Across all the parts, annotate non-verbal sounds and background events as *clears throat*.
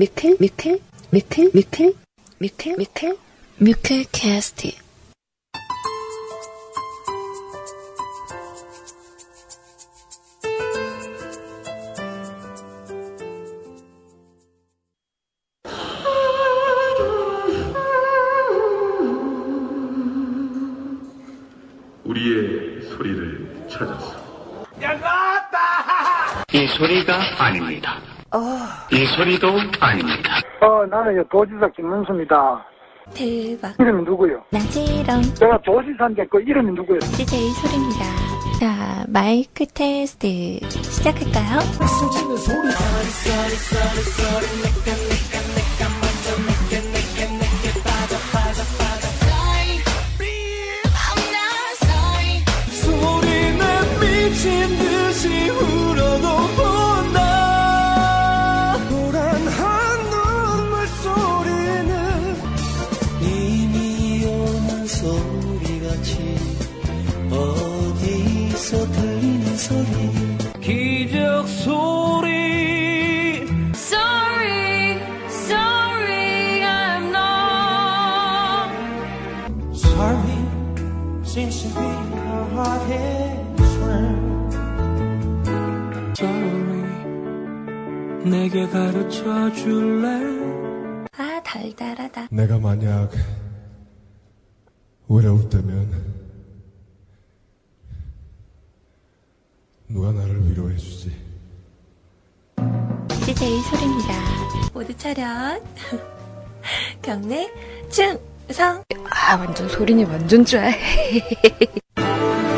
뮤클 뮤클 뮤클 뮤클 뮤클 뮤클 뮤클 캐스트 우리의 소리를 찾았어. 이 소리가 아닙니다. 이 소리도 아닙니다. 어, 나는 도지사 김문수입니다. 대박 이름이 누구요? 나지롱 내가 도지사인데 그 이름이 누구요? DJ 소리입니다. 자 마이크 테스트 시작할까요? 내게 가르쳐 줄래 아 달달하다. 내가 만약 외로울 때면 누가 나를 위로해 주지? DJ 소리입니다. 모두 차렷. *laughs* 경례 충성. 아 완전 소리니 완전 拽. 네, *laughs*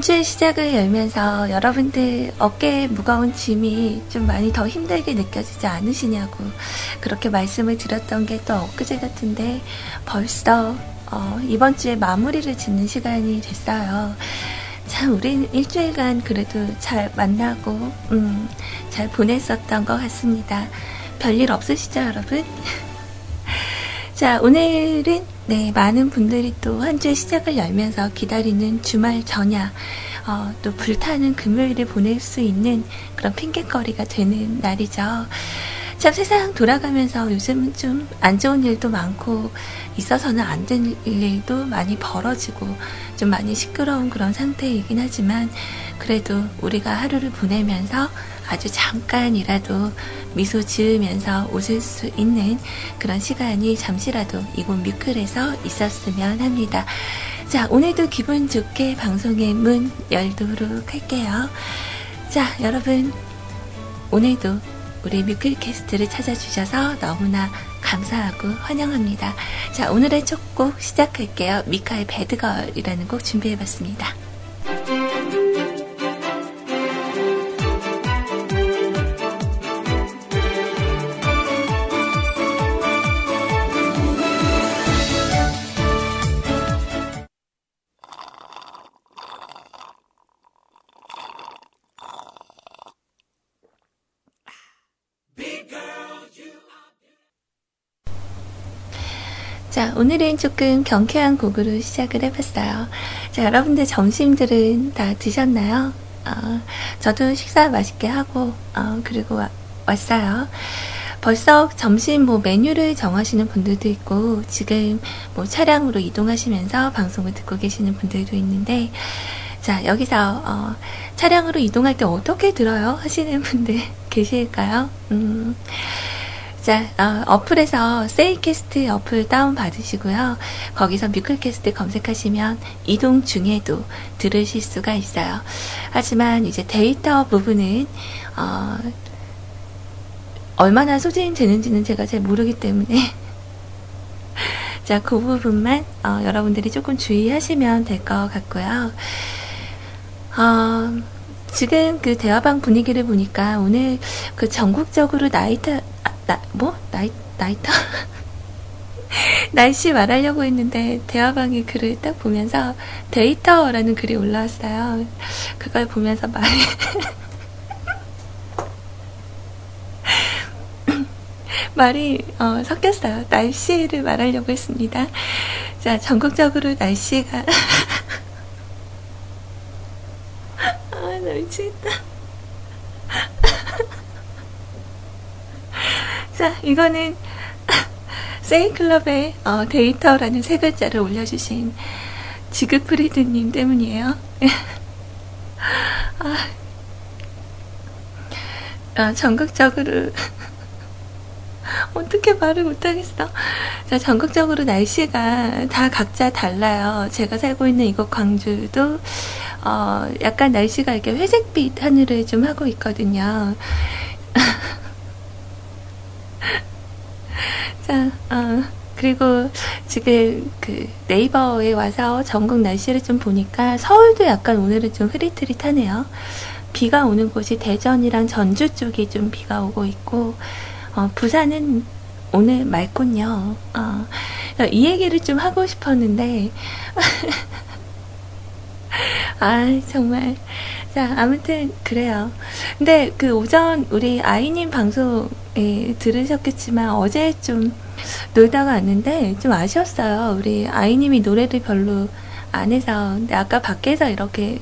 자, 한 주의 시작을 열면서 여러분들 어깨에 무거운 짐이 좀 많이 더 힘들게 느껴지지 않으시냐고 그렇게 말씀을 드렸던 게 또 엊그제 같은데 벌써 어, 이번 주에 마무리를 짓는 시간이 됐어요. 참, 우린 일주일간 그래도 잘 만나고, 음, 잘 보냈었던 것 같습니다. 별일 없으시죠, 여러분? 자, 오늘은 네, 많은 분들이 또 한 주의 시작을 열면서 기다리는 주말 전야, 어, 또 불타는 금요일을 보낼 수 있는 그런 핑계거리가 되는 날이죠. 참 세상 돌아가면서 요즘은 좀 안 좋은 일도 많고 있어서는 안될 일도 많이 벌어지고 좀 많이 시끄러운 그런 상태이긴 하지만 그래도 우리가 하루를 보내면서 아주 잠깐이라도 미소 지으면서 웃을 수 있는 그런 시간이 잠시라도 이곳 뮤클에서 있었으면 합니다. 자, 오늘도 기분 좋게 방송의 문 열도록 할게요. 자, 여러분, 오늘도 우리 뮤클캐스트를 찾아주셔서 너무나 감사하고 환영합니다. 자, 오늘의 첫 곡 시작할게요. 미카의 배드걸이라는 곡 준비해봤습니다. 오늘은 조금 경쾌한 곡으로 시작을 해봤어요. 자, 여러분들 점심들은 다 드셨나요? 어, 저도 식사 맛있게 하고, 어, 그리고 와- 왔어요. 벌써 점심 뭐 메뉴를 정하시는 분들도 있고, 지금 뭐 차량으로 이동하시면서 방송을 듣고 계시는 분들도 있는데, 자, 여기서, 어, 차량으로 이동할 때 어떻게 들어요? 하시는 분들 *laughs* 계실까요? 음, 자, 어, 플에서 세이캐스트 어플 다운 받으시고요. 거기서 뮤클캐스트 검색하시면 이동 중에도 들으실 수가 있어요. 하지만 이제 데이터 부분은 어, 얼마나 소진되는지는 제가 잘 모르기 때문에 *laughs* 자, 그 부분만 어, 여러분들이 조금 주의하시면 될 것 같고요. 어, 지금 그 대화방 분위기를 보니까 오늘 그 전국적으로 나이트, 아, 나, 뭐? 나이, 나이터? *laughs* 날씨 말하려고 했는데 대화방의 글을 딱 보면서 데이터라는 글이 올라왔어요. 그걸 보면서 말이 *laughs* 말이 어, 섞였어요. 날씨를 말하려고 했습니다. 자, 전국적으로 날씨가 *laughs* 아, 나 미치겠다. 자, 이거는 세이클럽의 어, 데이터라는 세 글자를 올려주신 지그프리드님 때문이에요. 아, 아, 전국적으로 *laughs* 어떻게 말을 못하겠어. 자, 전국적으로 날씨가 다 각자 달라요. 제가 살고 있는 이곳 광주도 어, 약간 날씨가 이렇게 회색빛 하늘을 좀 하고 있거든요. *laughs* 자, 어, 그리고 지금 그 네이버에 와서 전국 날씨를 좀 보니까 서울도 약간 오늘은 좀 흐릿흐릿하네요. 비가 오는 곳이 대전이랑 전주 쪽이 좀 비가 오고 있고, 어, 부산은 오늘 맑군요. 어, 이 얘기를 좀 하고 싶었는데, *laughs* 아, 정말. 자, 아무튼, 그래요. 근데 그 오전 우리 아이님 방송에 들으셨겠지만 어제 좀 놀다가 왔는데 좀 아쉬웠어요. 우리 아이님이 노래를 별로 안 해서. 근데 아까 밖에서 이렇게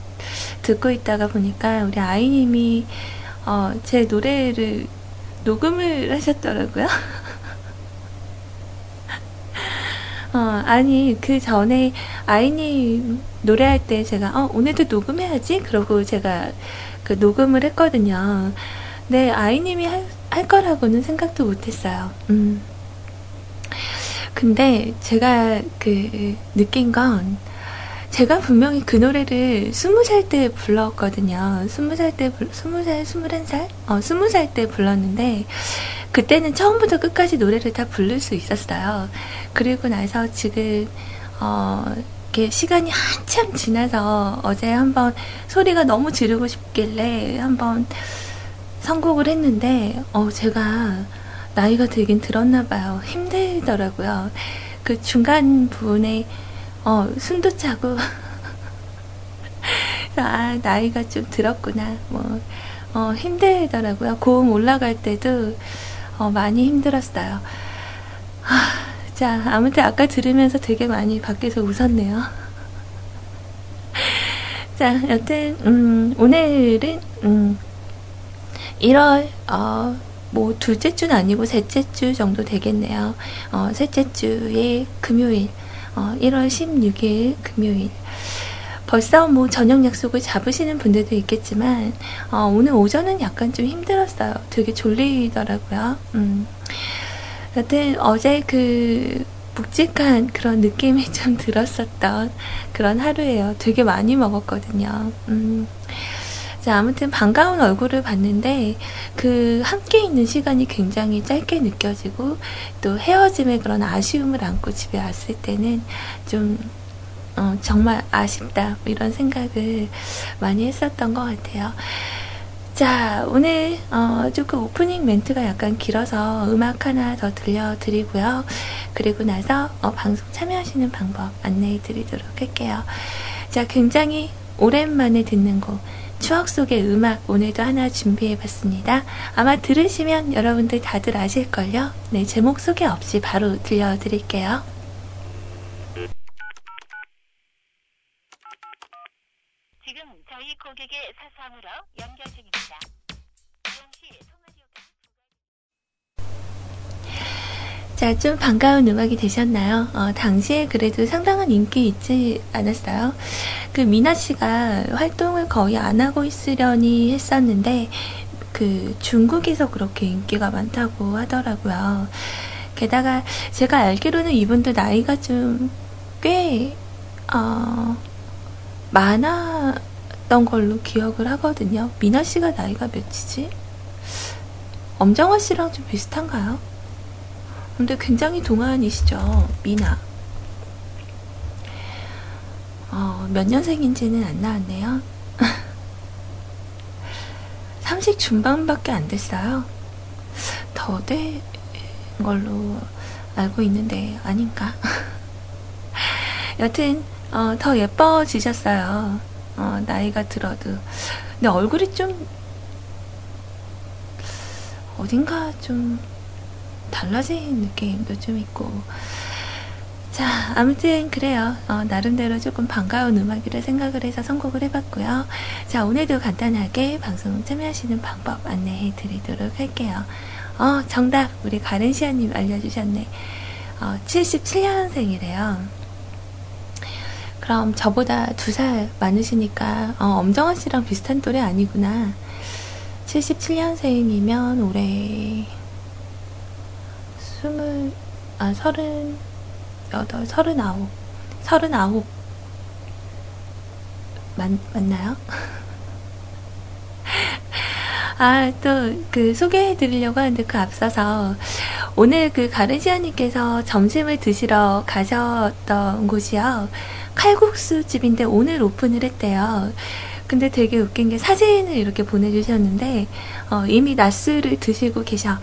듣고 있다가 보니까 우리 아이님이 어, 제 노래를 녹음을 하셨더라고요. *laughs* 어, 아니, 그 전에 아이님 노래할 때 제가, 어, 오늘도 녹음해야지? 그러고 제가 그 녹음을 했거든요. 네, 아이님이 할, 할 거라고는 생각도 못 했어요. 음. 근데 제가 그 느낀 건 제가 분명히 그 노래를 스무 살 때 불렀거든요. 스무 살 때, 스무 살, 스물한 살? 어, 스무 살 때 불렀는데, 그때는 처음부터 끝까지 노래를 다 부를 수 있었어요. 그리고 나서 지금, 어, 이렇게 시간이 한참 지나서 어제 한번 소리가 너무 지르고 싶길래 한번 선곡을 했는데, 어, 제가 나이가 들긴 들었나봐요. 힘들더라고요. 그 중간 부분에 어, 숨도 차고, *laughs* 아, 나이가 좀 들었구나. 뭐, 어, 힘들더라고요. 고음 올라갈 때도, 어, 많이 힘들었어요. 아, 자, 아무튼 아까 들으면서 되게 많이 밖에서 웃었네요. *laughs* 자, 여튼, 음, 오늘은, 음, 1월, 어, 뭐, 둘째 주는 아니고 셋째 주 정도 되겠네요. 어, 셋째 주의 금요일, 어, 1월 16일 금요일. 벌써 뭐 저녁 약속을 잡으시는 분들도 있겠지만, 어, 오늘 오전은 약간 좀 힘들었어요. 되게 졸리더라고요. 음. 여튼 어제 그 묵직한 그런 느낌이 *laughs* 좀 들었었던 그런 하루예요. 되게 많이 먹었거든요. 음. 자, 아무튼 반가운 얼굴을 봤는데 그 함께 있는 시간이 굉장히 짧게 느껴지고 또 헤어짐의 그런 아쉬움을 안고 집에 왔을 때는 좀 어, 정말 아쉽다 뭐 이런 생각을 많이 했었던 것 같아요. 자, 오늘 어, 조금 오프닝 멘트가 약간 길어서 음악 하나 더 들려드리고요. 그리고 나서 어, 방송 참여하시는 방법 안내해 드리도록 할게요. 자, 굉장히 오랜만에 듣는 곡 추억 속의 음악 오늘도 하나 준비해봤습니다. 아마 들으시면 여러분들 다들 아실걸요? 네, 제목 소개 없이 바로 들려드릴게요. 지금 저희 고객의 사상으로 연결 중입니다. 자, 좀 반가운 음악이 되셨나요? 어, 당시에 그래도 상당한 인기 있지 않았어요? 그 미나 씨가 활동을 거의 안 하고 있으려니 했었는데, 그 중국에서 그렇게 인기가 많다고 하더라고요. 게다가 제가 알기로는 이분들 나이가 좀 꽤, 어, 많았던 걸로 기억을 하거든요. 미나 씨가 나이가 몇이지? 엄정화 씨랑 좀 비슷한가요? 근데 굉장히 동안이시죠, 미나. 어, 몇 년생인지는 안 나왔네요. *laughs* 30 중반밖에 안 됐어요. 더 된 걸로 알고 있는데, 아닌가? *laughs* 여튼, 어, 더 예뻐지셨어요. 어, 나이가 들어도. 근데 얼굴이 좀, 어딘가 좀, 달라진 느낌도 좀 있고. 자, 아무튼 그래요. 어, 나름대로 조금 반가운 음악이라 생각을 해서 선곡을 해봤고요. 자, 오늘도 간단하게 방송 참여하시는 방법 안내해 드리도록 할게요. 어, 정답! 우리 가른시아님 알려주셨네. 어, 77년생이래요. 그럼 저보다 두 살 많으시니까, 어, 엄정화 씨랑 비슷한 또래 아니구나. 77년생이면 올해 스물, 아, 서른, 여덟, 서른아홉, 서른아홉. 맞, 맞나요? *laughs* 아, 또, 그, 소개해 드리려고 하는데 그 앞서서, 오늘 그 가르지아님께서 점심을 드시러 가셨던 곳이요. 칼국수 집인데 오늘 오픈을 했대요. 근데 되게 웃긴 게 사진을 이렇게 보내주셨는데, 어, 이미 낮술을 드시고 계셔.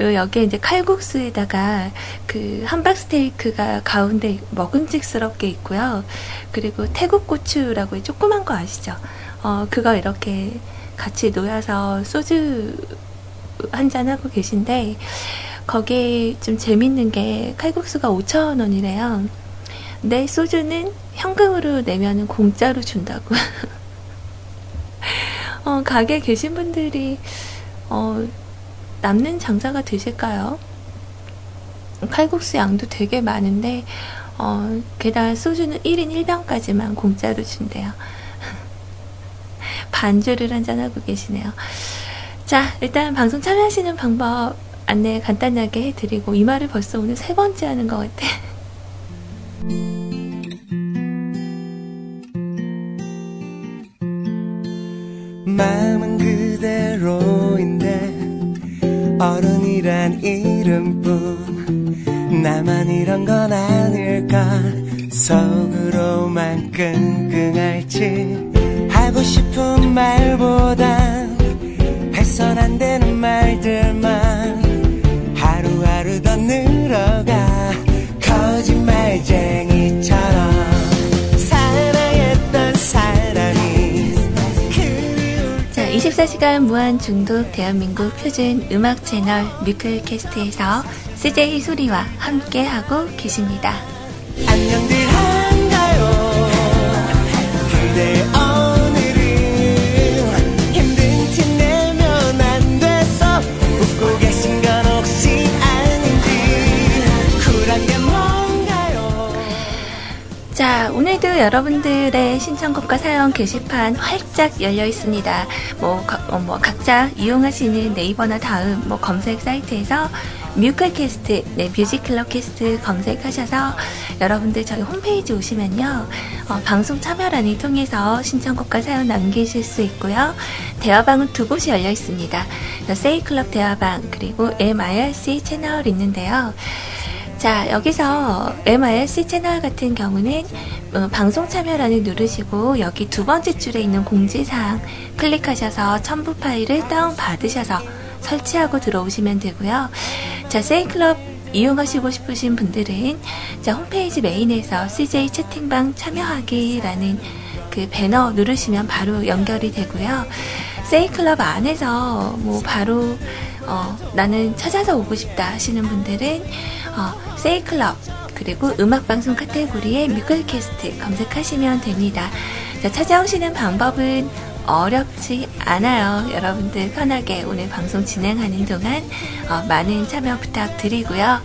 여기에 이제 칼국수에다가 그 함박 스테이크가 가운데 먹음직스럽게 있고요. 그리고 태국 고추라고 조그만 거 아시죠? 어, 그거 이렇게 같이 놓여서 소주 한 잔 하고 계신데, 거기에 좀 재밌는 게 칼국수가 5,000원이래요. 근데 소주는 현금으로 내면은 공짜로 준다고. *laughs* 어, 가게 계신 분들이, 어, 남는 장사가 되실까요? 칼국수 양도 되게 많은데, 어, 게다가 소주는 1인 1병까지만 공짜로 준대요. *laughs* 반주를 한잔하고 계시네요. 자, 일단 방송 참여하시는 방법 안내 간단하게 해드리고, 이 말을 벌써 오늘 세 번째 하는 것 같아. 마 이런 건 아닐까. 속으로만 끙끙 앓지. 하고 싶은 말보다 해선 안 되는 말들만 하루하루 더 늘어가 거짓말쟁이처럼. 사랑했던 사람이 그리울 자, 24시간 무한 중독 대한민국 표준 음악 채널 뮤클캐스트에서 CJ 소리와 함께하고 계십니다. 안녕들 한가요 그대 오늘은 힘든 티 내면 안 돼서 웃고 계신 건 혹시 아닌지 쿨한 게 뭔가요 자, 오늘도 여러분들의 신청곡과 사연 게시판 활짝 열려 있습니다. 뭐, 가- 어, 뭐 각자 이용하시는 네이버나 다음 뭐 검색 사이트에서 뮤클 캐스트, 네, 뮤직클럽 캐스트 검색하셔서 여러분들 저희 홈페이지 오시면요. 어, 방송 참여란을 통해서 신청곡과 사연 남기실 수 있고요. 대화방은 두 곳이 열려 있습니다. 세이클럽 대화방 그리고 MIRC 채널 있는데요. 자, 여기서 MIRC 채널 같은 경우는 어, 방송 참여란을 누르시고 여기 두 번째 줄에 있는 공지사항 클릭하셔서 첨부 파일을 다운받으셔서 설치하고 들어오시면 되고요. 자, 세이클럽 이용하시고 싶으신 분들은 자, 홈페이지 메인에서 CJ 채팅방 참여하기라는 그 배너 누르시면 바로 연결이 되고요. 세이클럽 안에서 뭐 바로 어, 나는 찾아서 오고 싶다 하시는 분들은 어, 세이클럽 그리고 음악방송 카테고리에 뮤클캐스트 검색하시면 됩니다. 자, 찾아오시는 방법은 어렵지 않아요. 여러분들 편하게 오늘 방송 진행하는 동안 어, 많은 참여 부탁드리고요.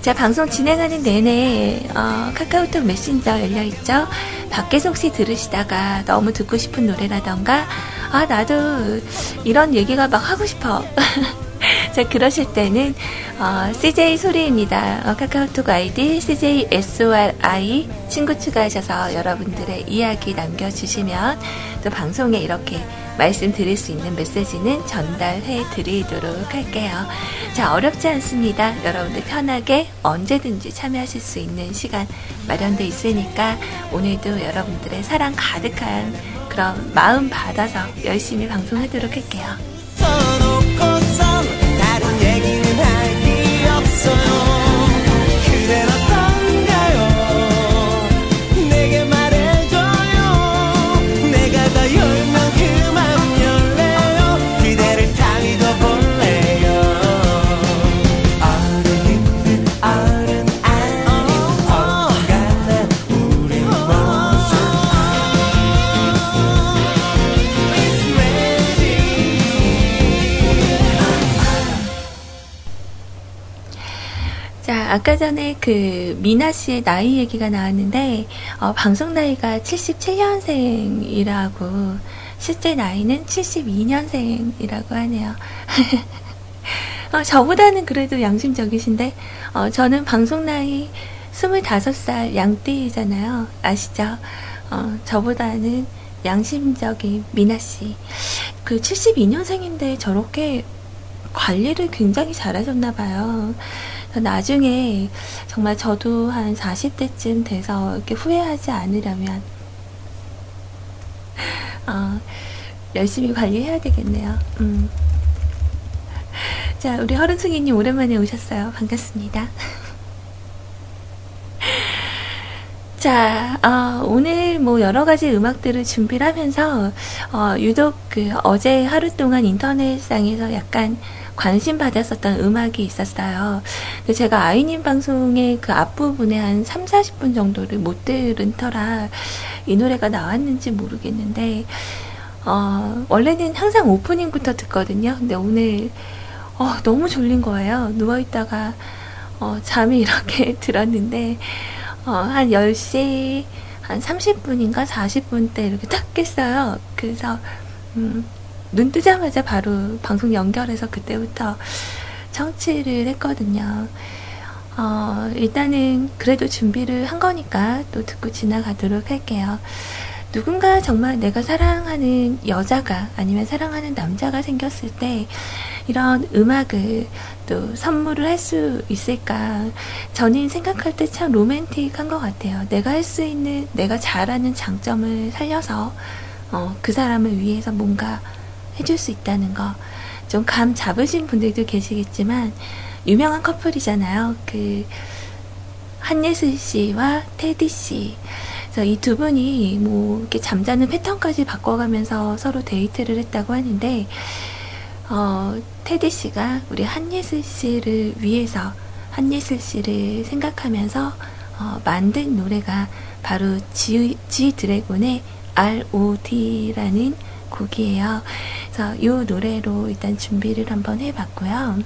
자, 방송 진행하는 내내 어, 카카오톡 메신저 열려있죠? 밖에서 혹시 들으시다가 너무 듣고 싶은 노래라던가 아, 나도 이런 얘기가 막 하고 싶어. *laughs* *laughs* 자, 그러실 때는, 어, CJ 소리입니다. 어, 카카오톡 아이디 CJSORI 친구 추가하셔서 여러분들의 이야기 남겨주시면 또 방송에 이렇게 말씀드릴 수 있는 메시지는 전달해 드리도록 할게요. 자, 어렵지 않습니다. 여러분들 편하게 언제든지 참여하실 수 있는 시간 마련돼 있으니까 오늘도 여러분들의 사랑 가득한 그런 마음 받아서 열심히 방송하도록 할게요. 아까 전에 그 미나 씨의 나이 얘기가 나왔는데 어, 방송 나이가 77년생이라고 실제 나이는 72년생이라고 하네요. *laughs* 어, 저보다는 그래도 양심적이신데 어, 저는 방송 나이 25살 양띠잖아요. 아시죠? 어, 저보다는 양심적인 미나 씨. 그 72년생인데 저렇게 관리를 굉장히 잘하셨나 봐요. 그래서 나중에 정말 저도 한 40대쯤 돼서 이렇게 후회하지 않으려면 어, 열심히 관리해야 되겠네요. 음. 자, 우리 허른숭이님 오랜만에 오셨어요. 반갑습니다. *laughs* 자, 어, 오늘 뭐 여러 가지 음악들을 준비를 하면서, 어, 유독 그 어제 하루 동안 인터넷상에서 약간 관심 받았었던 음악이 있었어요. 근데 제가 아이님 방송의 그 앞부분에 한 3, 40분 정도를 못 들은 터라 이 노래가 나왔는지 모르겠는데, 어, 원래는 항상 오프닝부터 듣거든요. 근데 오늘, 어, 너무 졸린 거예요. 누워 있다가, 어, 잠이 이렇게 *laughs* 들었는데, 어, 한 10시, 한 30분인가 40분 때 이렇게 딱 깼어요. 그래서, 음, 눈 뜨자마자 바로 방송 연결해서 그때부터 청취를 했거든요. 어, 일단은 그래도 준비를 한 거니까 또 듣고 지나가도록 할게요. 누군가 정말 내가 사랑하는 여자가 아니면 사랑하는 남자가 생겼을 때 이런 음악을 또 선물을 할 수 있을까? 저는 생각할 때 참 로맨틱한 것 같아요. 내가 할 수 있는, 내가 잘하는 장점을 살려서 어, 그 사람을 위해서 뭔가 해줄 수 있다는 거. 좀 감 잡으신 분들도 계시겠지만 유명한 커플이잖아요. 그 한예슬 씨와 테디 씨. 그래서 이 두 분이 뭐 이렇게 잠자는 패턴까지 바꿔가면서 서로 데이트를 했다고 하는데 어, 테디 씨가 우리 한예슬 씨를 위해서 한예슬 씨를 생각하면서 어, 만든 노래가 바로 G, G 드래곤의 R.O.D라는 곡이에요. 그래서 이 노래로 일단 준비를 한번 해봤고요.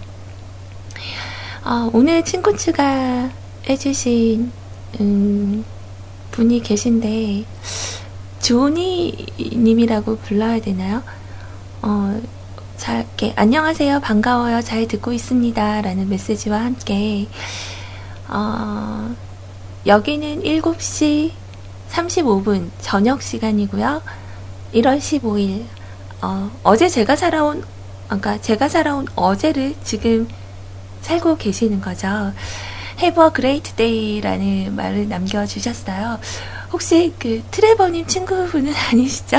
어, 오늘 친구 추가 해주신 음, 분이 계신데 조니님이라고 불러야 되나요? 어, 잘, 이렇게, 안녕하세요, 반가워요, 잘 듣고 있습니다. 라는 메시지와 함께, 어, 여기는 7시 35분 저녁 시간이고요. 1월 15일, 어, 어제 제가 살아온, 그러니까 제가 살아온 어제를 지금 살고 계시는 거죠. Have a great day라는 말을 남겨주셨어요. 혹시 그 트레버님 친구분은 *laughs* 아니시죠?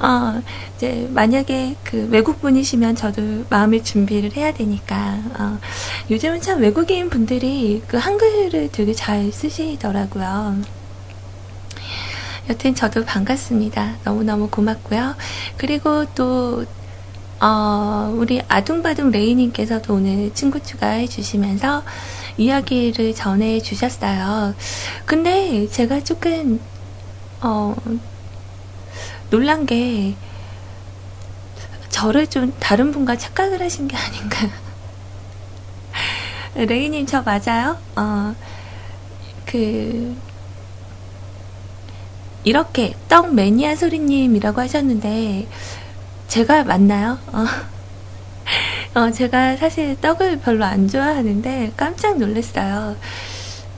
어, 이제 만약에 그 외국 분이시면 저도 마음의 준비를 해야 되니까 어, 요즘은 참 외국인 분들이 그 한글을 되게 잘 쓰시더라고요. 여튼 저도 반갑습니다. 너무너무 고맙고요. 그리고 또 어, 우리 아둥바둥 레이님께서도 오늘 친구 추가해 주시면서 이야기를 전해 주셨어요. 근데 제가 조금 어, 놀란 게 저를 좀 다른 분과 착각을 하신 게 아닌가. *laughs* 레이님 저 맞아요? 어, 그 이렇게 떡 매니아 소리님이라고 하셨는데 제가 맞나요? 어. *laughs* 어, 제가 사실 떡을 별로 안 좋아하는데 깜짝 놀랐어요.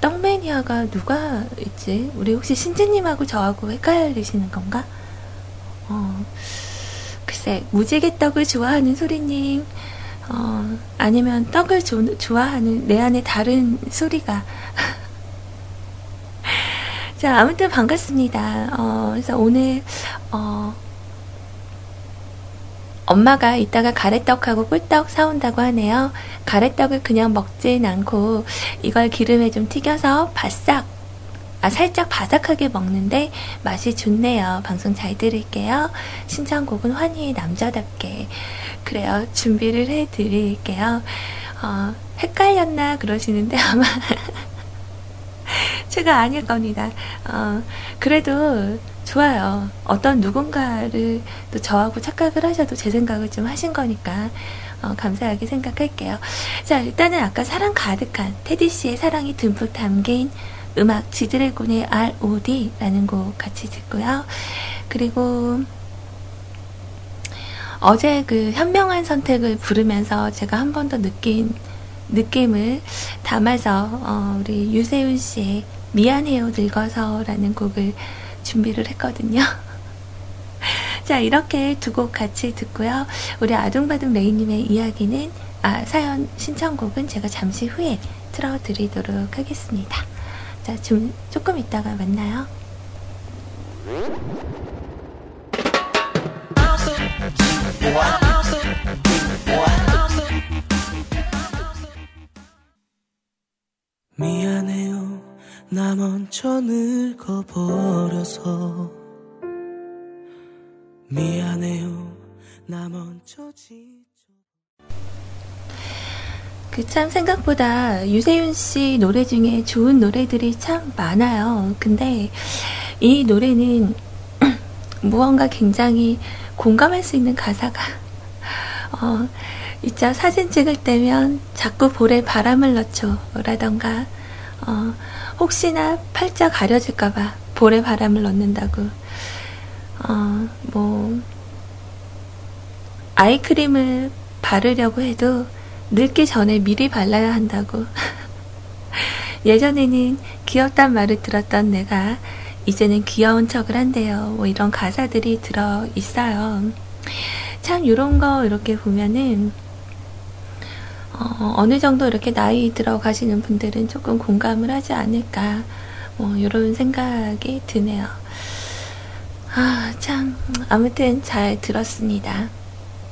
떡 매니아가 누가 있지? 우리 혹시 신지님하고 저하고 헷갈리시는 건가? 어, 글쎄, 무지개 떡을 좋아하는 소리님, 어, 아니면 떡을 조, 좋아하는 내 안에 다른 소리가. *laughs* 자, 아무튼 반갑습니다. 어, 그래서 오늘, 어, 엄마가 이따가 가래떡하고 꿀떡 사온다고 하네요. 가래떡을 그냥 먹진 않고 이걸 기름에 좀 튀겨서 바싹, 아, 살짝 바삭하게 먹는데 맛이 좋네요. 방송 잘 들을게요. 신청곡은 환희의 남자답게. 그래요. 준비를 해 드릴게요. 어, 헷갈렸나 그러시는데 아마 *laughs* 제가 아닐 겁니다. 어, 그래도 좋아요. 어떤 누군가를 또 저하고 착각을 하셔도 제 생각을 좀 하신 거니까 어, 감사하게 생각할게요. 자, 일단은 아까 사랑 가득한 테디 씨의 사랑이 듬뿍 담긴 음악 지드래곤의 R.O.D라는 곡 같이 듣고요. 그리고 어제 그 현명한 선택을 부르면서 제가 한 번 더 느낀 느낌을 담아서 어, 우리 유세윤 씨의 미안해요 늙어서라는 곡을 준비를 했거든요. *laughs* 자, 이렇게 두 곡 같이 듣고요. 우리 아둥바둥 레이님의 이야기는, 아, 사연 신청곡은 제가 잠시 후에 틀어드리도록 하겠습니다. 자, 좀, 조금 있다가 만나요. 미안해요 나 먼저 늙어버려서 미안해요 나 먼저 지쳐 그참 생각보다 유세윤 씨 노래 중에 좋은 노래들이 참 많아요. 근데 이 노래는 *clears throat* 무언가 굉장히 공감할 수 있는 가사가 어, 있죠. 사진 찍을 때면 자꾸 볼에 바람을 넣죠. 라던가 어, 혹시나 팔자 가려질까봐 볼에 바람을 넣는다고 어, 뭐 아이크림을 바르려고 해도 늙기 전에 미리 발라야 한다고. *laughs* 예전에는 귀엽단 말을 들었던 내가 이제는 귀여운 척을 한대요. 뭐 이런 가사들이 들어 있어요. 참 이런 거 이렇게 보면은 어, 느 정도 이렇게 나이 들어가시는 분들은 조금 공감을 하지 않을까 뭐 이런 생각이 드네요. 아, 참 아무튼 잘 들었습니다.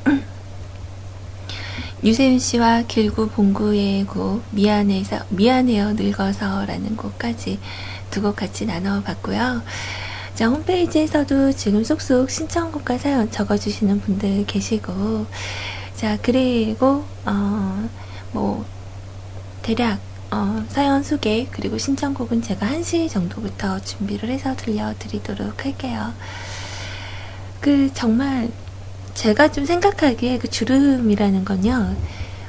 *clears throat* 유세윤 씨와 길구 봉구의 곡 미안해서 미안해요 늙어서라는 곡까지 두 곡 같이 나눠봤고요. 자 홈페이지에서도 지금 쏙쏙 신청곡과 사연 적어주시는 분들 계시고 자 그리고 어 뭐 대략 어, 사연 소개 그리고 신청곡은 제가 1시 정도부터 준비를 해서 들려드리도록 할게요. 그 정말 제가 좀 생각하기에 그 주름이라는 건요,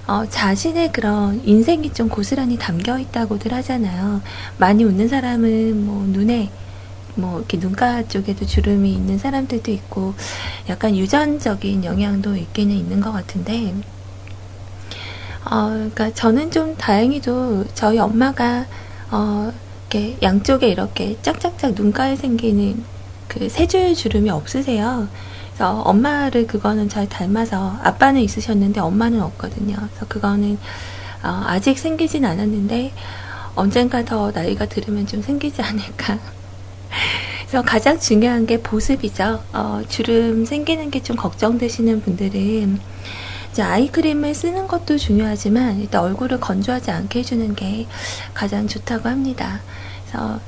어, 자신의 그런 인생이 좀 고스란히 담겨 있다고들 하잖아요. 많이 웃는 사람은 뭐 눈에 뭐 이렇게 눈가 쪽에도 주름이 있는 사람들도 있고 약간 유전적인 영향도 있기는 있는 것 같은데 어, 그러니까 저는 좀 다행히도 저희 엄마가 어, 이렇게 양쪽에 이렇게 짝짝짝 눈가에 생기는 그 세 줄 주름이 없으세요. 그래서 엄마를 그거는 잘 닮아서 아빠는 있으셨는데 엄마는 없거든요. 그래서 그거는 어, 아직 생기진 않았는데 언젠가 더 나이가 들으면 좀 생기지 않을까. 그래서 가장 중요한 게 보습이죠. 어, 주름 생기는 게 좀 걱정되시는 분들은 이제 아이크림을 쓰는 것도 중요하지만 일단 얼굴을 건조하지 않게 해주는 게 가장 좋다고 합니다. 그래서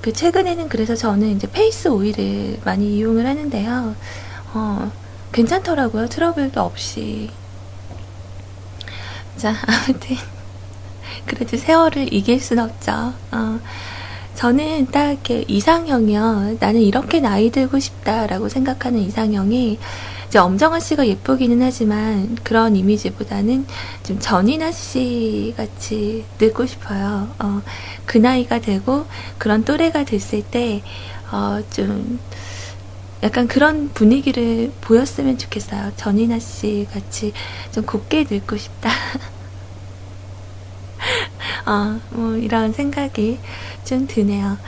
그 최근에는 그래서 저는 이제 페이스 오일을 많이 이용을 하는데요. 어, 괜찮더라고요. 트러블도 없이. 자, 아무튼. 그래도 세월을 이길 순 없죠. 어, 저는 딱 이상형이요. 나는 이렇게 나이 들고 싶다라고 생각하는 이상형이 이제 엄정화 씨가 예쁘기는 하지만 그런 이미지보다는 좀 전인아 씨 같이 늙고 싶어요. 어, 그 나이가 되고 그런 또래가 됐을 때, 어, 좀 약간 그런 분위기를 보였으면 좋겠어요. 전인아 씨 같이 좀 곱게 늙고 싶다. *laughs* 어, 뭐 이런 생각이 좀 드네요.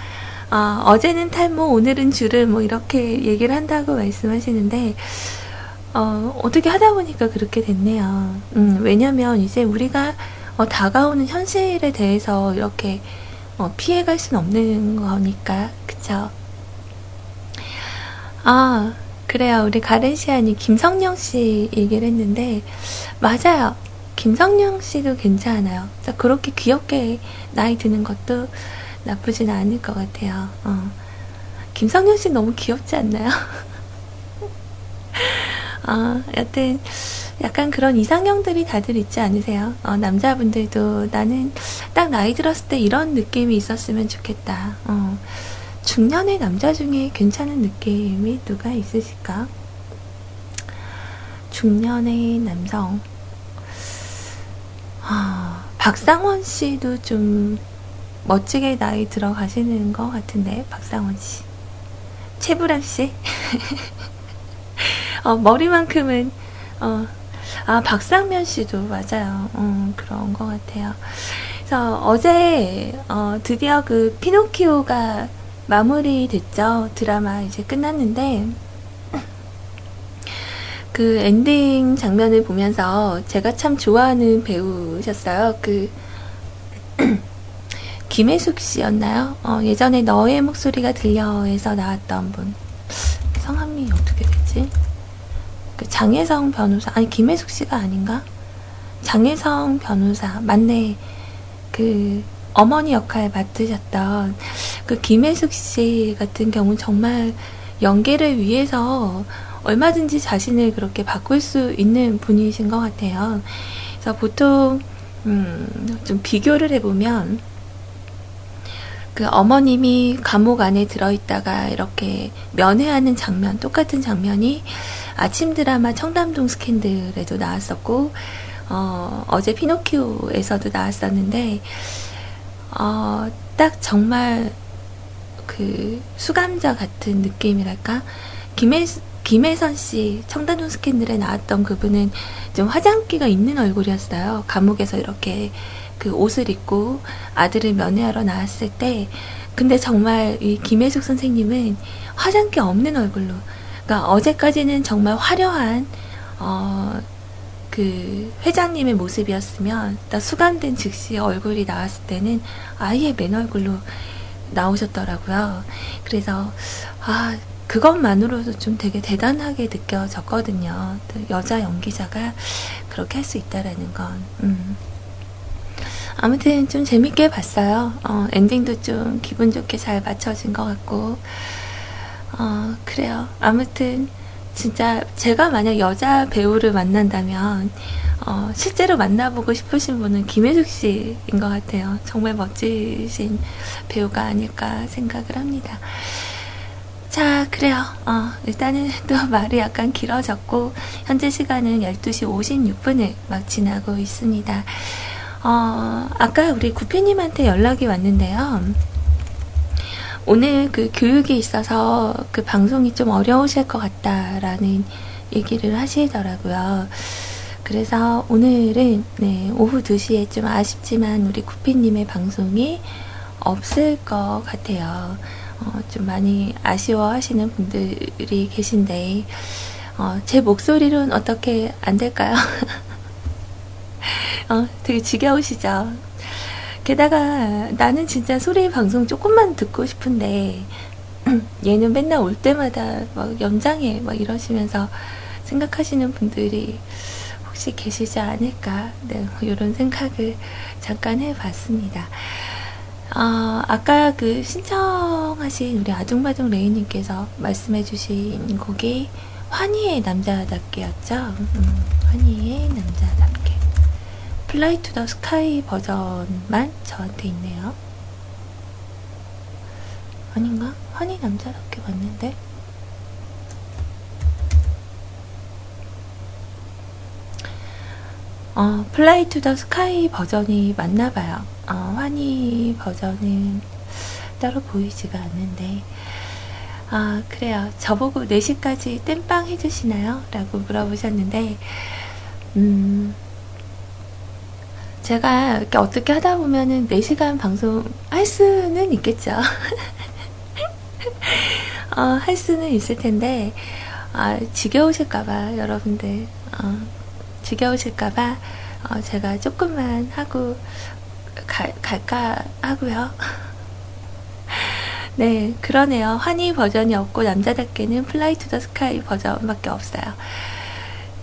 어, 어제는 탈모, 오늘은 주름, 뭐 이렇게 얘기를 한다고 말씀하시는데, 어, 어떻게 하다 보니까 그렇게 됐네요. 음, 왜냐면 이제 우리가 어, 다가오는 현실에 대해서 이렇게 어, 피해갈 수는 없는 거니까, 그쵸? 아, 그래요. 우리 가렌시안이 김성령 씨 얘기를 했는데, 맞아요. 김성령 씨도 괜찮아요. 그렇게 귀엽게 나이 드는 것도 나쁘진 않을 것 같아요. 어. 김성령 씨 너무 귀엽지 않나요? 아, *laughs* 여튼 약간 그런 이상형들이 다들 있지 않으세요? 어, 남자분들도 나는 딱 나이 들었을 때 이런 느낌이 있었으면 좋겠다. 어, 중년의 남자 중에 괜찮은 느낌이 누가 있으실까? 중년의 남성. 아, 박상원 씨도 좀 멋지게 나이 들어가시는 것 같은데, 박상원 씨. 최불암 씨. *laughs* 어, 머리만큼은, 어, 아, 박상면 씨도 맞아요. 음, 그런 것 같아요. 그래서 어제, 어, 드디어 그 피노키오가 마무리 됐죠. 드라마 이제 끝났는데, 그 엔딩 장면을 보면서 제가 참 좋아하는 배우셨어요. 그, *clears throat* 김혜숙 씨였나요? 어, 예전에 너의 목소리가 들려에서 나왔던 분. 성함이 어떻게 되지? 그 장혜성 변호사, 아니, 김혜숙 씨가 아닌가? 장혜성 변호사, 맞네. 그, 어머니 역할 맡으셨던 그 김혜숙 씨 같은 경우는 정말 연기를 위해서 얼마든지 자신을 그렇게 바꿀 수 있는 분이신 것 같아요. 그래서 보통, 음, 좀 비교를 해보면, 그 어머님이 감옥 안에 들어있다가 이렇게 면회하는 장면, 똑같은 장면이 아침 드라마 청담동 스캔들에도 나왔었고, 어, 어제 피노키오에서도 나왔었는데, 어, 딱 정말 그 수감자 같은 느낌이랄까? 김혜, 김혜선 씨, 청담동 스캔들에 나왔던 그분은 좀 화장기가 있는 얼굴이었어요. 감옥에서 이렇게 그 옷을 입고 아들을 면회하러 나왔을 때, 근데 정말 이 김혜숙 선생님은 화장기 없는 얼굴로, 그러니까 어제까지는 정말 화려한, 어, 그 회장님의 모습이었으면, 딱 수감된 즉시 얼굴이 나왔을 때는 아예 맨 얼굴로 나오셨더라고요. 그래서, 아, 그것만으로도 좀 되게 대단하게 느껴졌거든요. 여자 연기자가 그렇게 할 수 있다라는 건. 음. 아무튼 좀 재밌게 봤어요. 어, 엔딩도 좀 기분 좋게 잘 맞춰진 것 같고, 어, 그래요. 아무튼, 진짜 제가 만약 여자 배우를 만난다면, 어, 실제로 만나보고 싶으신 분은 김혜숙 씨인 것 같아요. 정말 멋지신 배우가 아닐까 생각을 합니다. 자, 그래요. 어, 일단은 또 *laughs* 말이 약간 길어졌고, 현재 시간은 12시 56분을 막 지나고 있습니다. 어, 아까 우리 구피님한테 연락이 왔는데요. 오늘 그 교육이 있어서 그 방송이 좀 어려우실 것 같다라는 얘기를 하시더라고요. 그래서 오늘은 네, 오후 2시에 좀 아쉽지만 우리 구피님의 방송이 없을 것 같아요. 어, 좀 많이 아쉬워하시는 분들이 계신데 어, 제 목소리로는 어떻게 안 될까요? *laughs* 어, 되게 지겨우시죠? 게다가 나는 진짜 소리 방송 조금만 듣고 싶은데 *clears throat* 얘는 맨날 올 때마다 막 연장해 막 이러시면서 생각하시는 분들이 혹시 계시지 않을까 네, 이런 생각을 잠깐 해봤습니다. 어, 아까 그 신청하신 우리 아둥바둥 레이님께서 말씀해주신 곡이 환희의 남자답게였죠. 음, 환희의 남자답게. 플라이 투 더 스카이 버전만 저한테 있네요. 아닌가? 환희 남자답게 봤는데? 어, 플라이 투 더 스카이 버전이 맞나봐요. 어, 환희 버전은 따로 보이지가 않는데. 아, 그래요. 저보고 4시까지 땜빵 해주시나요? 라고 물어보셨는데, 음, 제가 이렇게 어떻게 하다 보면은 4시간 방송 할 수는 있겠죠. *laughs* 어, 할 수는 있을 텐데, 아, 지겨우실까봐, 여러분들. 어, 지겨우실까봐, 어, 제가 조금만 하고 가, 갈까 하고요. 네, 그러네요. 환희 버전이 없고, 남자답게는 Fly to the Sky 버전밖에 없어요.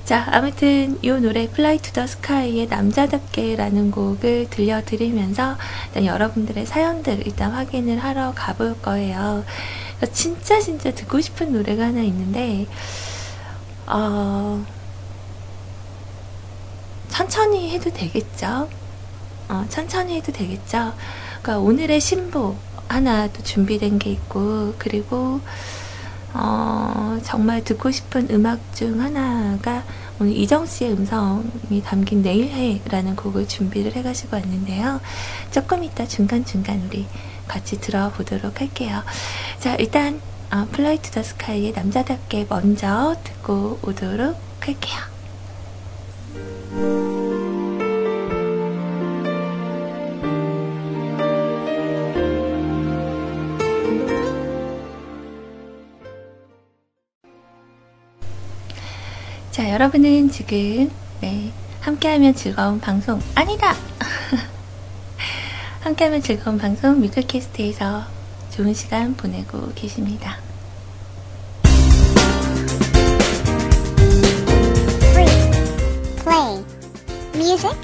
자, 아무튼 이 노래 Fly to the Sky의 남자답게라는 곡을 들려드리면서 일단 여러분들의 사연들 일단 확인을 하러 가볼 거예요. 진짜 진짜 듣고 싶은 노래가 하나 있는데 어, 천천히 해도 되겠죠? 어, 천천히 해도 되겠죠? 그러니까 오늘의 신보 하나 또 준비된 게 있고 그리고 어, 정말 듣고 싶은 음악 중 하나가 오늘 이정 씨의 음성이 담긴 내일해라는 곡을 준비를 해가지고 왔는데요. 조금 이따 중간중간 우리 같이 들어보도록 할게요. 자, 일단 어, Fly to the Sky의 남자답게 먼저 듣고 오도록 할게요. 자, 여러분은 지금 네, 함께하면 즐거운 방송 아니다. 함께하면 즐거운 방송 뮤클캐스트에서 좋은 시간 보내고 계십니다. Play. Music.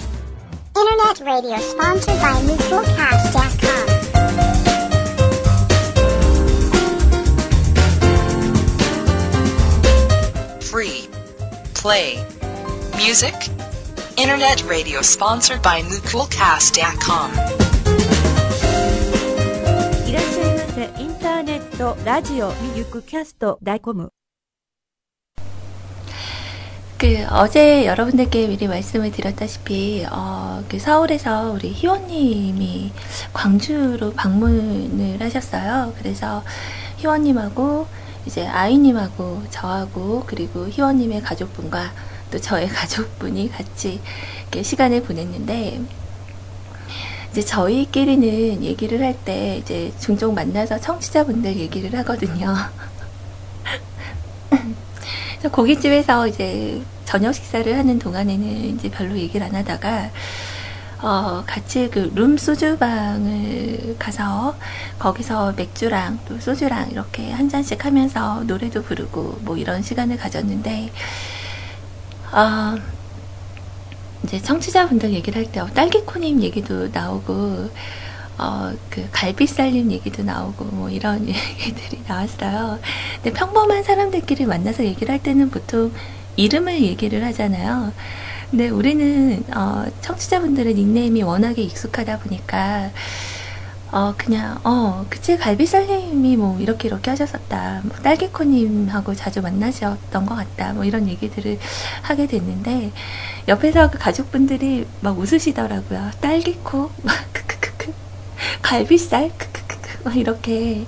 Internet radio sponsored by MutualCast.com. free, play, music, internet radio sponsored by MutualCast.com. いらっしゃいませ。インターネット、ラジオ、ミユクキャスト、ダイコム。 그 어제 여러분들께 미리 말씀을 드렸다시피 어, 그 서울에서 우리 희원님이 광주로 방문을 하셨어요. 그래서 희원님하고 이제 아이님하고 저하고 그리고 희원님의 가족분과 또 저의 *laughs* 가족분이 같이 이렇게 시간을 보냈는데 이제 저희끼리는 얘기를 할 때 이제 종종 만나서 청취자분들 얘기를 하거든요. *laughs* 고깃집에서 이제 저녁 식사를 하는 동안에는 이제 별로 얘기를 안 하다가 어, 같이 그 룸 소주방을 가서 거기서 맥주랑 또 소주랑 이렇게 한 잔씩 하면서 노래도 부르고 뭐 이런 시간을 가졌는데 어, 이제 청취자분들 얘기를 할 때 딸기코님 얘기도 나오고 어, 그 갈비살님 얘기도 나오고 뭐 이런 *laughs* 얘기들이 나왔어요. 근데 평범한 사람들끼리 만나서 얘기를 할 때는 보통 이름을 얘기를 하잖아요. 근데 우리는 어, 청취자분들의 닉네임이 워낙에 익숙하다 보니까 어 그냥 어 그치 갈비살님이 뭐 이렇게 이렇게 하셨었다. 뭐 딸기코님하고 자주 만나셨던 것 같다. 뭐 이런 얘기들을 하게 됐는데 옆에서 그 가족분들이 막 웃으시더라고요. 딸기코? *laughs* 막 크크크크. 갈비살? 크크크크. 막 이렇게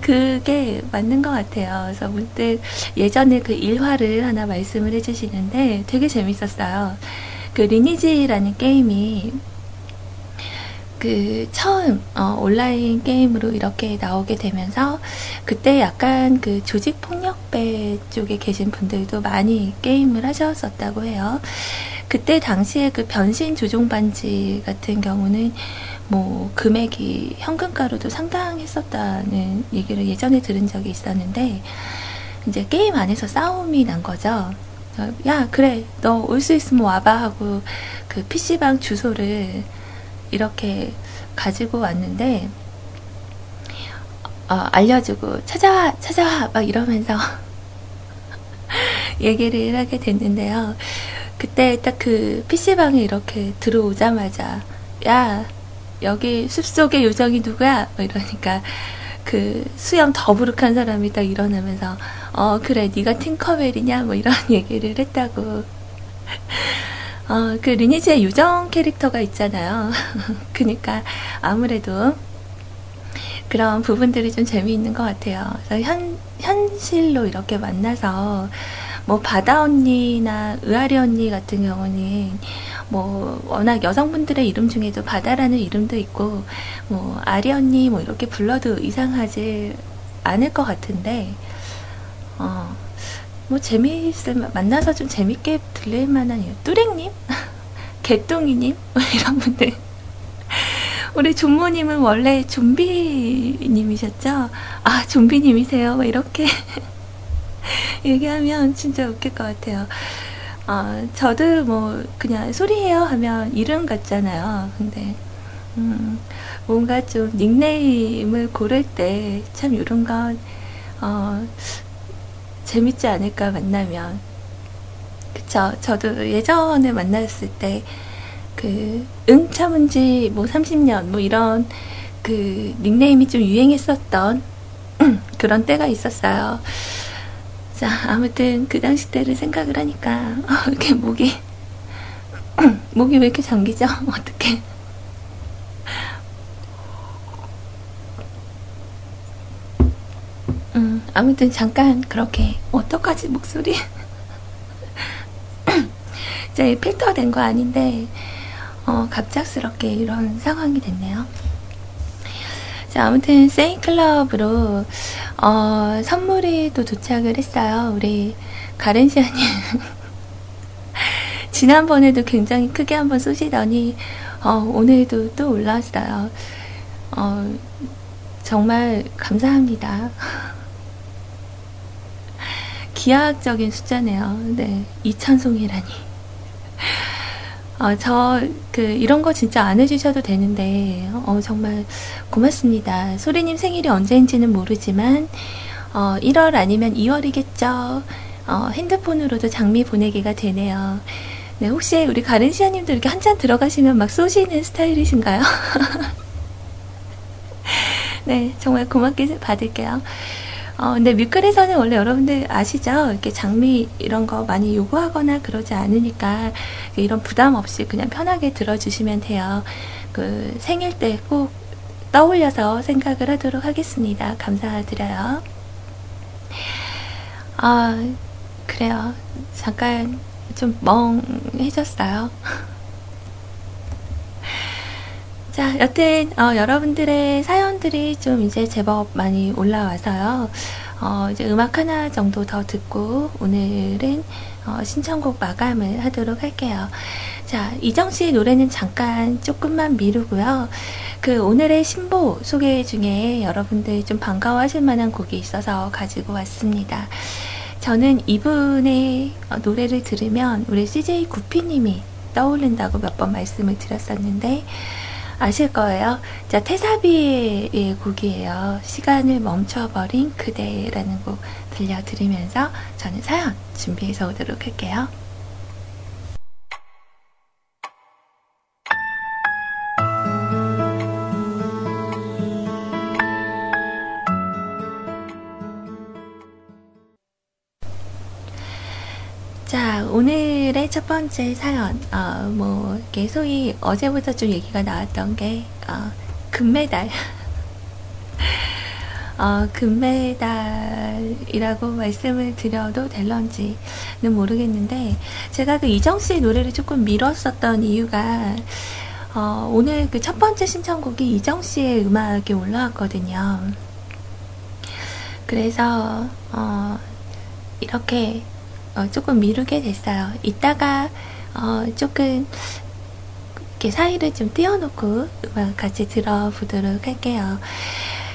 그게 맞는 것 같아요. 그래서 문득 예전에 그 일화를 하나 말씀을 해주시는데 되게 재밌었어요. 그 리니지라는 게임이 그 처음 어, 온라인 게임으로 이렇게 나오게 되면서 그때 약간 그 조직 폭력배 쪽에 계신 분들도 많이 게임을 하셨었다고 해요. 그때 당시에 그 변신 조종 반지 같은 경우는 뭐 금액이 현금가로도 상당했었다는 얘기를 예전에 들은 적이 있었는데 이제 게임 안에서 싸움이 난 거죠. 야 그래 너 올 수 있으면 와봐 하고 그 PC방 주소를 이렇게 가지고 왔는데 어, 알려주고 찾아와 찾아와 막 이러면서 *laughs* 얘기를 하게 됐는데요. 그때 딱 그 PC방에 이렇게 들어오자마자 야 여기 숲속의 요정이 누구야? 뭐 이러니까 그 수염 더부룩한 사람이 딱 일어나면서 어 그래 네가 팅커벨이냐 뭐 이런 *laughs* 얘기를 했다고 어, 그 리니지의 유정 캐릭터가 있잖아요. *laughs* 그니까 아무래도 그런 부분들이 좀 재미있는 것 같아요. 그래서 현, 현실로 이렇게 만나서 뭐 바다 언니나 의아리 언니 같은 경우는 뭐 워낙 여성분들의 이름 중에도 바다라는 이름도 있고 뭐 아리 언니 뭐 이렇게 불러도 이상하지 않을 것 같은데 어, 뭐 재미있을 만나서 좀 재밌게 들릴 만한 뚜랭님, *laughs* 개똥이님 *laughs* 뭐 이런 분들. 우리 존모님은 원래 좀비님이셨죠? 아 좀비님이세요? 뭐 이렇게 *laughs* 얘기하면 진짜 웃길 것 같아요. 어, 저도 뭐 그냥 소리해요 하면 이름 같잖아요. 근데 음, 뭔가 좀 닉네임을 고를 때 참 이런 건 어, 재밌지 않을까 만나면. 그쵸? 저도 예전에 만났을 때 그 응참은지 뭐 30년 뭐 이런 그 닉네임이 좀 유행했었던 *clears throat* 그런 때가 있었어요 자 아무튼 그 당시 때를 생각을 하니까 어, 이렇게 목이 *clears throat* 목이 왜 이렇게 잠기죠? *laughs* 어떻게 음, 아무튼 잠깐 그렇게 어떡하지 목소리? *clears throat* 이제 필터 된 거 아닌데 어, 갑작스럽게 이런 상황이 됐네요. 자, 아무튼 세이클럽으로 어, 선물이 또 도착을 했어요. 우리 가렌시아님 *laughs* 지난번에도 굉장히 크게 한번 쏘시더니 어, 오늘도 또 올라왔어요. 어, 정말 감사합니다. *laughs* 기하학적인 숫자네요. 네, 2천송이라니. 어, 저, 그, 이런 거 진짜 안 해주셔도 되는데, 어, 정말 고맙습니다. 소리님 생일이 언제인지는 모르지만, 어, 1월 아니면 2월이겠죠. 어, 핸드폰으로도 장미 보내기가 되네요. 네, 혹시 우리 가른시아님도 이렇게 한잔 들어가시면 막 쏘시는 스타일이신가요? *laughs* 네, 정말 고맙게 받을게요. 어, 근데 뮤클에서는 원래 여러분들 아시죠? 이렇게 장미 이런 거 많이 요구하거나 그러지 않으니까 이런 부담 없이 그냥 편하게 들어주시면 돼요. 그 생일 때 꼭 떠올려서 생각을 하도록 하겠습니다. 감사드려요. 아, 그래요. 잠깐 좀 멍해졌어요. *laughs* 자, 여튼 어, 여러분들의 사연들이 좀 이제 제법 많이 올라와서요. 어, 이제 음악 하나 정도 더 듣고 오늘은 어, 신청곡 마감을 하도록 할게요. 자, 이정 씨의 노래는 잠깐 조금만 미루고요. 그 오늘의 신보 소개 중에 여러분들 좀 반가워하실 만한 곡이 있어서 가지고 왔습니다. 저는 이분의 어, 노래를 들으면 우리 CJ 구피님이 떠오른다고 몇 번 말씀을 드렸었는데 아실 거예요. 자, 태사비의 곡이에요. 시간을 멈춰버린 그대라는 곡 들려드리면서 저는 사연 준비해서 오도록 할게요. 첫 번째 사연, 어, 뭐, 이렇게 소위 어제부터 좀 얘기가 나왔던 게, 어, 금메달. *laughs* 어, 금메달이라고 말씀을 드려도 될런지는 모르겠는데, 제가 그 이정 씨의 노래를 조금 미뤘었던 이유가, 어, 오늘 그 첫 번째 신청곡이 이정 씨의 음악이 올라왔거든요. 그래서, 어, 이렇게 어, 조금 미루게 됐어요. 이따가 어, 조금 이렇게 사이를 좀 띄워놓고 음악 같이 들어보도록 할게요.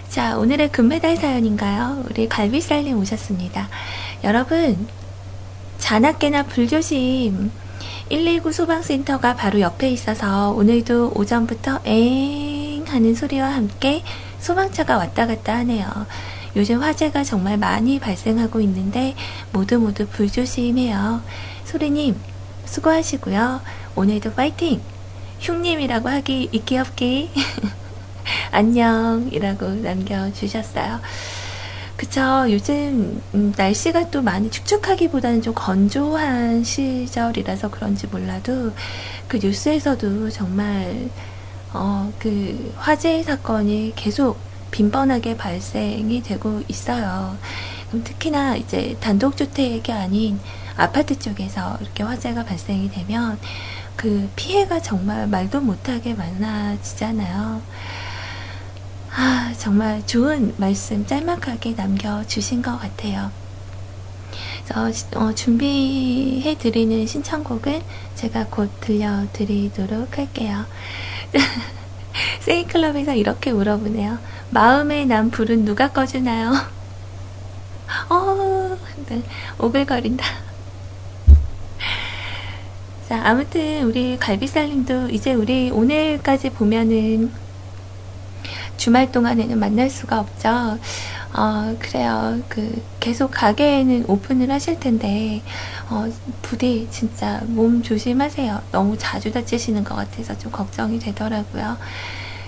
자, 오늘의 금메달 사연인가요? 우리 갈비살님 오셨습니다. 여러분, 자나깨나 불조심 119 소방센터가 바로 옆에 있어서 오늘도 오전부터 엥 하는 소리와 함께 소방차가 왔다 갔다 하네요. 요즘 화재가 정말 많이 발생하고 있는데 모두 모두 불조심해요. 소리님 수고하시고요. 오늘도 파이팅! 흉님이라고 하기 있기 없기. *laughs* 안녕 이라고 남겨주셨어요. 그쵸. 요즘 음, 날씨가 또 많이 축축하기보다는 좀 건조한 시절이라서 그런지 몰라도 그 뉴스에서도 정말 어, 그 화재 사건이 계속 빈번하게 발생이 되고 있어요. 그럼 특히나 이제 단독주택이 아닌 아파트 쪽에서 이렇게 화재가 발생이 되면 그 피해가 정말 말도 못하게 많아지잖아요. 아, 정말 좋은 말씀 짤막하게 남겨주신 것 같아요. 어, 준비해드리는 신청곡은 제가 곧 들려드리도록 할게요. *laughs* 세이클럽에서 이렇게 물어보네요. 마음에 난 불은 누가 꺼주나요? 어, 네, 오글거린다. 자, 아무튼 우리 갈비살님도 이제 우리 오늘까지 보면은 주말 동안에는 만날 수가 없죠. 어, 그래요. 그, 계속 가게에는 오픈을 하실 텐데, 어, 부디 진짜 몸 조심하세요. 너무 자주 다치시는 것 같아서 좀 걱정이 되더라고요.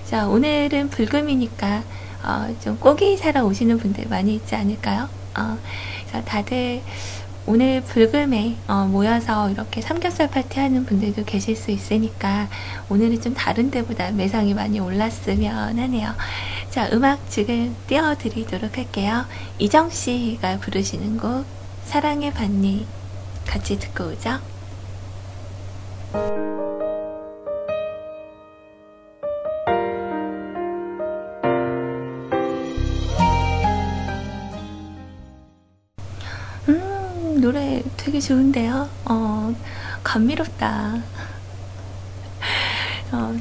자, 오늘은 불금이니까, 어, 좀 고기 사러 오시는 분들 많이 있지 않을까요? 어, 자, 다들 오늘 불금에 어, 모여서 이렇게 삼겹살 파티 하는 분들도 계실 수 있으니까 오늘은 좀 다른 때보다 매상이 많이 올랐으면 하네요. 자, 음악 지금 띄워드리도록 할게요. 이정 씨가 부르시는 곡 사랑의 반니 같이 듣고 오죠. 되게 좋은데요? 어, 감미롭다. 어,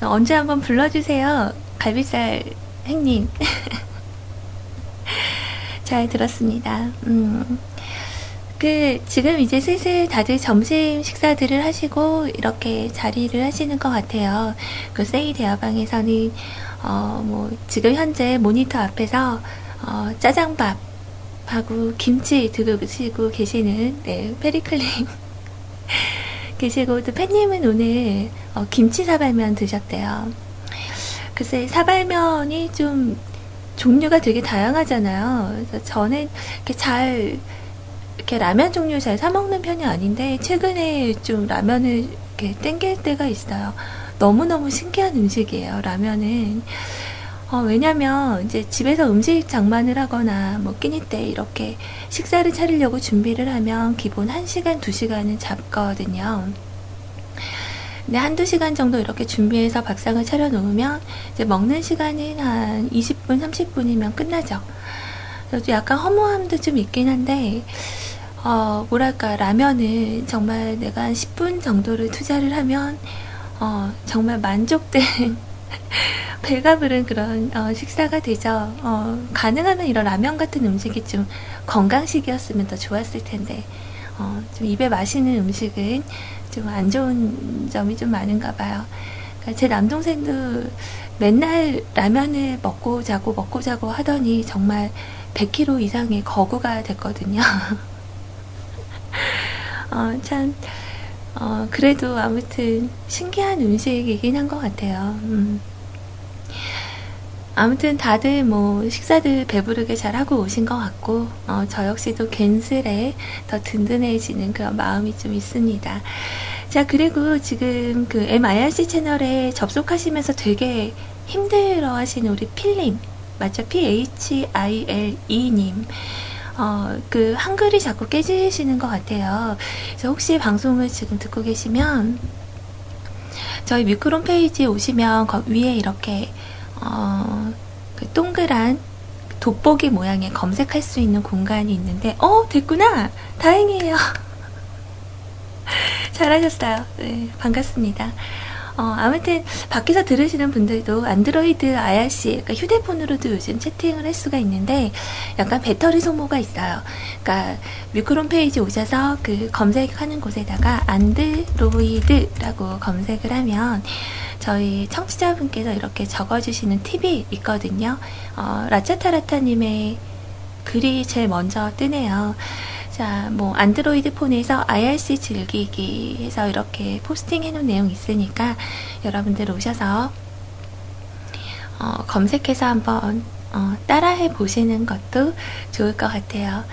언제 한번 불러주세요. 갈비살 행님. *laughs* 잘 들었습니다. 음, 그, 지금 이제 슬슬 다들 점심 식사들을 하시고, 이렇게 자리를 하시는 것 같아요. 그 세이 대화방에서는, 어, 뭐, 지금 현재 모니터 앞에서, 어, 짜장밥, 하고 김치 드시고 계시는 네, 페리클님 *laughs* 계시고 또 팬님은 오늘 어, 김치 사발면 드셨대요. 글쎄 사발면이 좀 종류가 되게 다양하잖아요. 그래서 저는 이렇게 잘 이렇게 라면 종류 잘 사 먹는 편이 아닌데 최근에 좀 라면을 이렇게 땡길 때가 있어요. 너무너무 신기한 음식이에요. 라면은 어, 왜냐면 이제 집에서 음식 장만을 하거나 뭐 끼니 때 이렇게 식사를 차리려고 준비를 하면 기본 1시간, 2시간은 잡거든요. 근데 한두 시간 정도 이렇게 준비해서 밥상을 차려 놓으면 이제 먹는 시간은 한 20분, 30분이면 끝나죠. 그래서 약간 허무함도 좀 있긴 한데, 어, 뭐랄까, 라면은 정말 내가 한 10분 정도를 투자를 하면, 어, 정말 만족된 *laughs* 배가 부른 그런 어, 식사가 되죠. 어, 가능하면 이런 라면 같은 음식이 좀 건강식이었으면 더 좋았을 텐데 어, 좀 입에 마시는 음식은 좀 안 좋은 점이 좀 많은가 봐요. 그러니까 제 남동생도 맨날 라면을 먹고 자고 먹고 자고 하더니 정말 100kg 이상의 거구가 됐거든요. *laughs* 어, 참, 어, 그래도 아무튼 신기한 음식이긴 한 것 같아요. 음. 아무튼 다들 뭐 식사들 배부르게 잘 하고 오신 것 같고 어, 저 역시도 괜스레 더 든든해지는 그런 마음이 좀 있습니다. 자 그리고 지금 그 MIRC 채널에 접속하시면서 되게 힘들어 하시는 우리 필님 맞죠? PHILE님 어, 그 한글이 자꾸 깨지시는 것 같아요. 그래서 혹시 방송을 지금 듣고 계시면 저희 미크론 페이지에 오시면 위에 이렇게 어, 그 동그란 돋보기 모양의 검색할 수 있는 공간이 있는데, 어, 됐구나! 다행이에요. *laughs* 잘하셨어요. 네, 반갑습니다. 어, 아무튼 밖에서 들으시는 분들도 안드로이드 IRC 그러니까 휴대폰으로도 요즘 채팅을 할 수가 있는데 약간 배터리 소모가 있어요. 그러니까 뮤클 홈페이지 오셔서 그 검색하는 곳에다가 안드로이드라고 검색을 하면 저희 청취자분께서 이렇게 적어주시는 팁이 있거든요. 어, 라차타라타님의 글이 제일 먼저 뜨네요. 자, 뭐, 안드로이드 폰에서 IRC 즐기기 해서 이렇게 포스팅 해놓은 내용 있으니까 여러분들 오셔서 어, 검색해서 한번 어, 따라해 보시는 것도 좋을 것 같아요.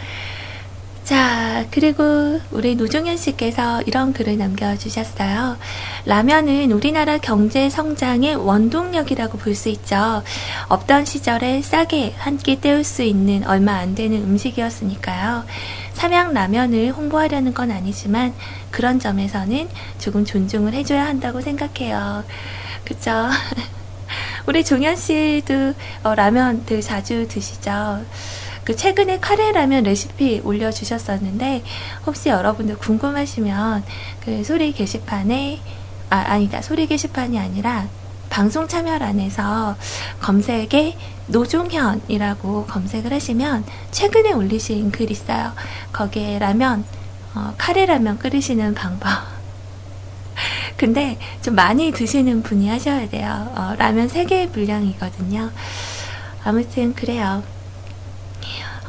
자, 그리고 우리 노종현 씨께서 이런 글을 남겨주셨어요. 라면은 우리나라 경제 성장의 원동력이라고 볼 수 있죠. 없던 시절에 싸게 한 끼 때울 수 있는 얼마 안 되는 음식이었으니까요. 삼양 라면을 홍보하려는 건 아니지만 그런 점에서는 조금 존중을 해줘야 한다고 생각해요. 그쵸? *laughs* 우리 종현 씨도 어, 라면들 자주 드시죠? 그 최근에 카레 라면 레시피 올려주셨었는데 혹시 여러분들 궁금하시면 그 소리 게시판에 아 아니다 소리 게시판이 아니라 방송 참여란에서 검색에 노종현이라고 검색을 하시면 최근에 올리신 글 있어요. 거기에 라면 어, 카레 라면 끓이시는 방법. *laughs* 근데 좀 많이 드시는 분이 하셔야 돼요. 어, 라면 3개 분량이거든요. 아무튼 그래요.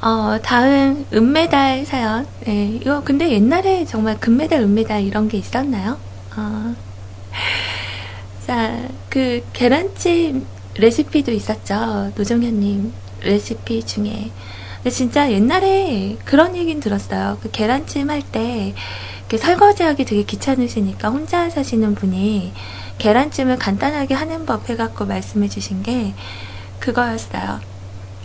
어, 다음 은메달 사연. 네, 이거 근데 옛날에 정말 금메달, 은메달 이런 게 있었나요? 어. 자, 그 계란찜 레시피도 있었죠. 노정현님 레시피 중에. 근데 진짜 옛날에 그런 얘기는 들었어요. 그 계란찜 할 때 설거지하기 되게 귀찮으시니까 혼자 사시는 분이 계란찜을 간단하게 하는 법 해갖고 말씀해 주신 게 그거였어요.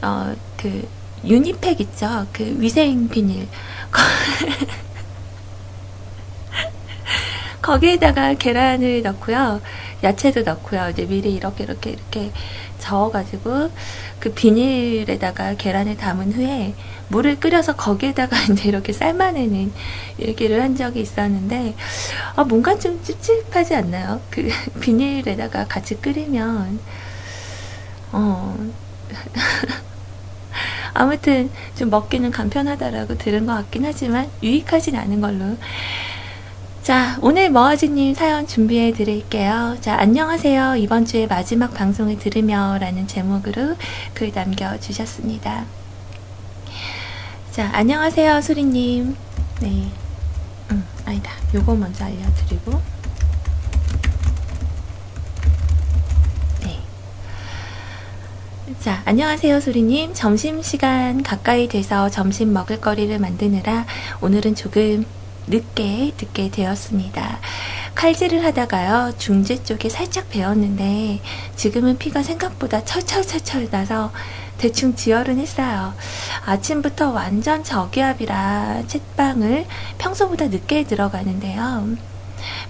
어, 그 유니팩 있죠? 그 위생 비닐. *laughs* 거기에다가 계란을 넣고요. 야채도 넣고요. 이제 미리 이렇게 이렇게 이렇게 저어가지고 그 비닐에다가 계란을 담은 후에 물을 끓여서 거기에다가 *laughs* 이제 이렇게 삶아내는 얘기를 한 적이 있었는데 아, 뭔가 좀 찝찝하지 않나요? 그 *laughs* 비닐에다가 같이 끓이면 어 *laughs* 아무튼 좀 먹기는 간편하다라고 들은 것 같긴 하지만 유익하진 않은 걸로 자, 오늘 머아지님 사연 준비해 드릴게요. 자, 안녕하세요. 이번 주에 마지막 방송을 들으며 라는 제목으로 글 남겨주셨습니다. 자, 안녕하세요. 소리님. 네. 음, 아니다. 요거 먼저 알려드리고. 네. 자, 안녕하세요, 소리님. 점심시간 가까이 돼서 점심 먹을 거리를 만드느라 오늘은 조금 늦게 듣게 되었습니다. 칼질을 하다가요, 중재 쪽에 살짝 베었는데, 지금은 피가 생각보다 철철철철 나서 대충 지혈은 했어요. 아침부터 완전 저기압이라 채방을 평소보다 늦게 들어가는데요.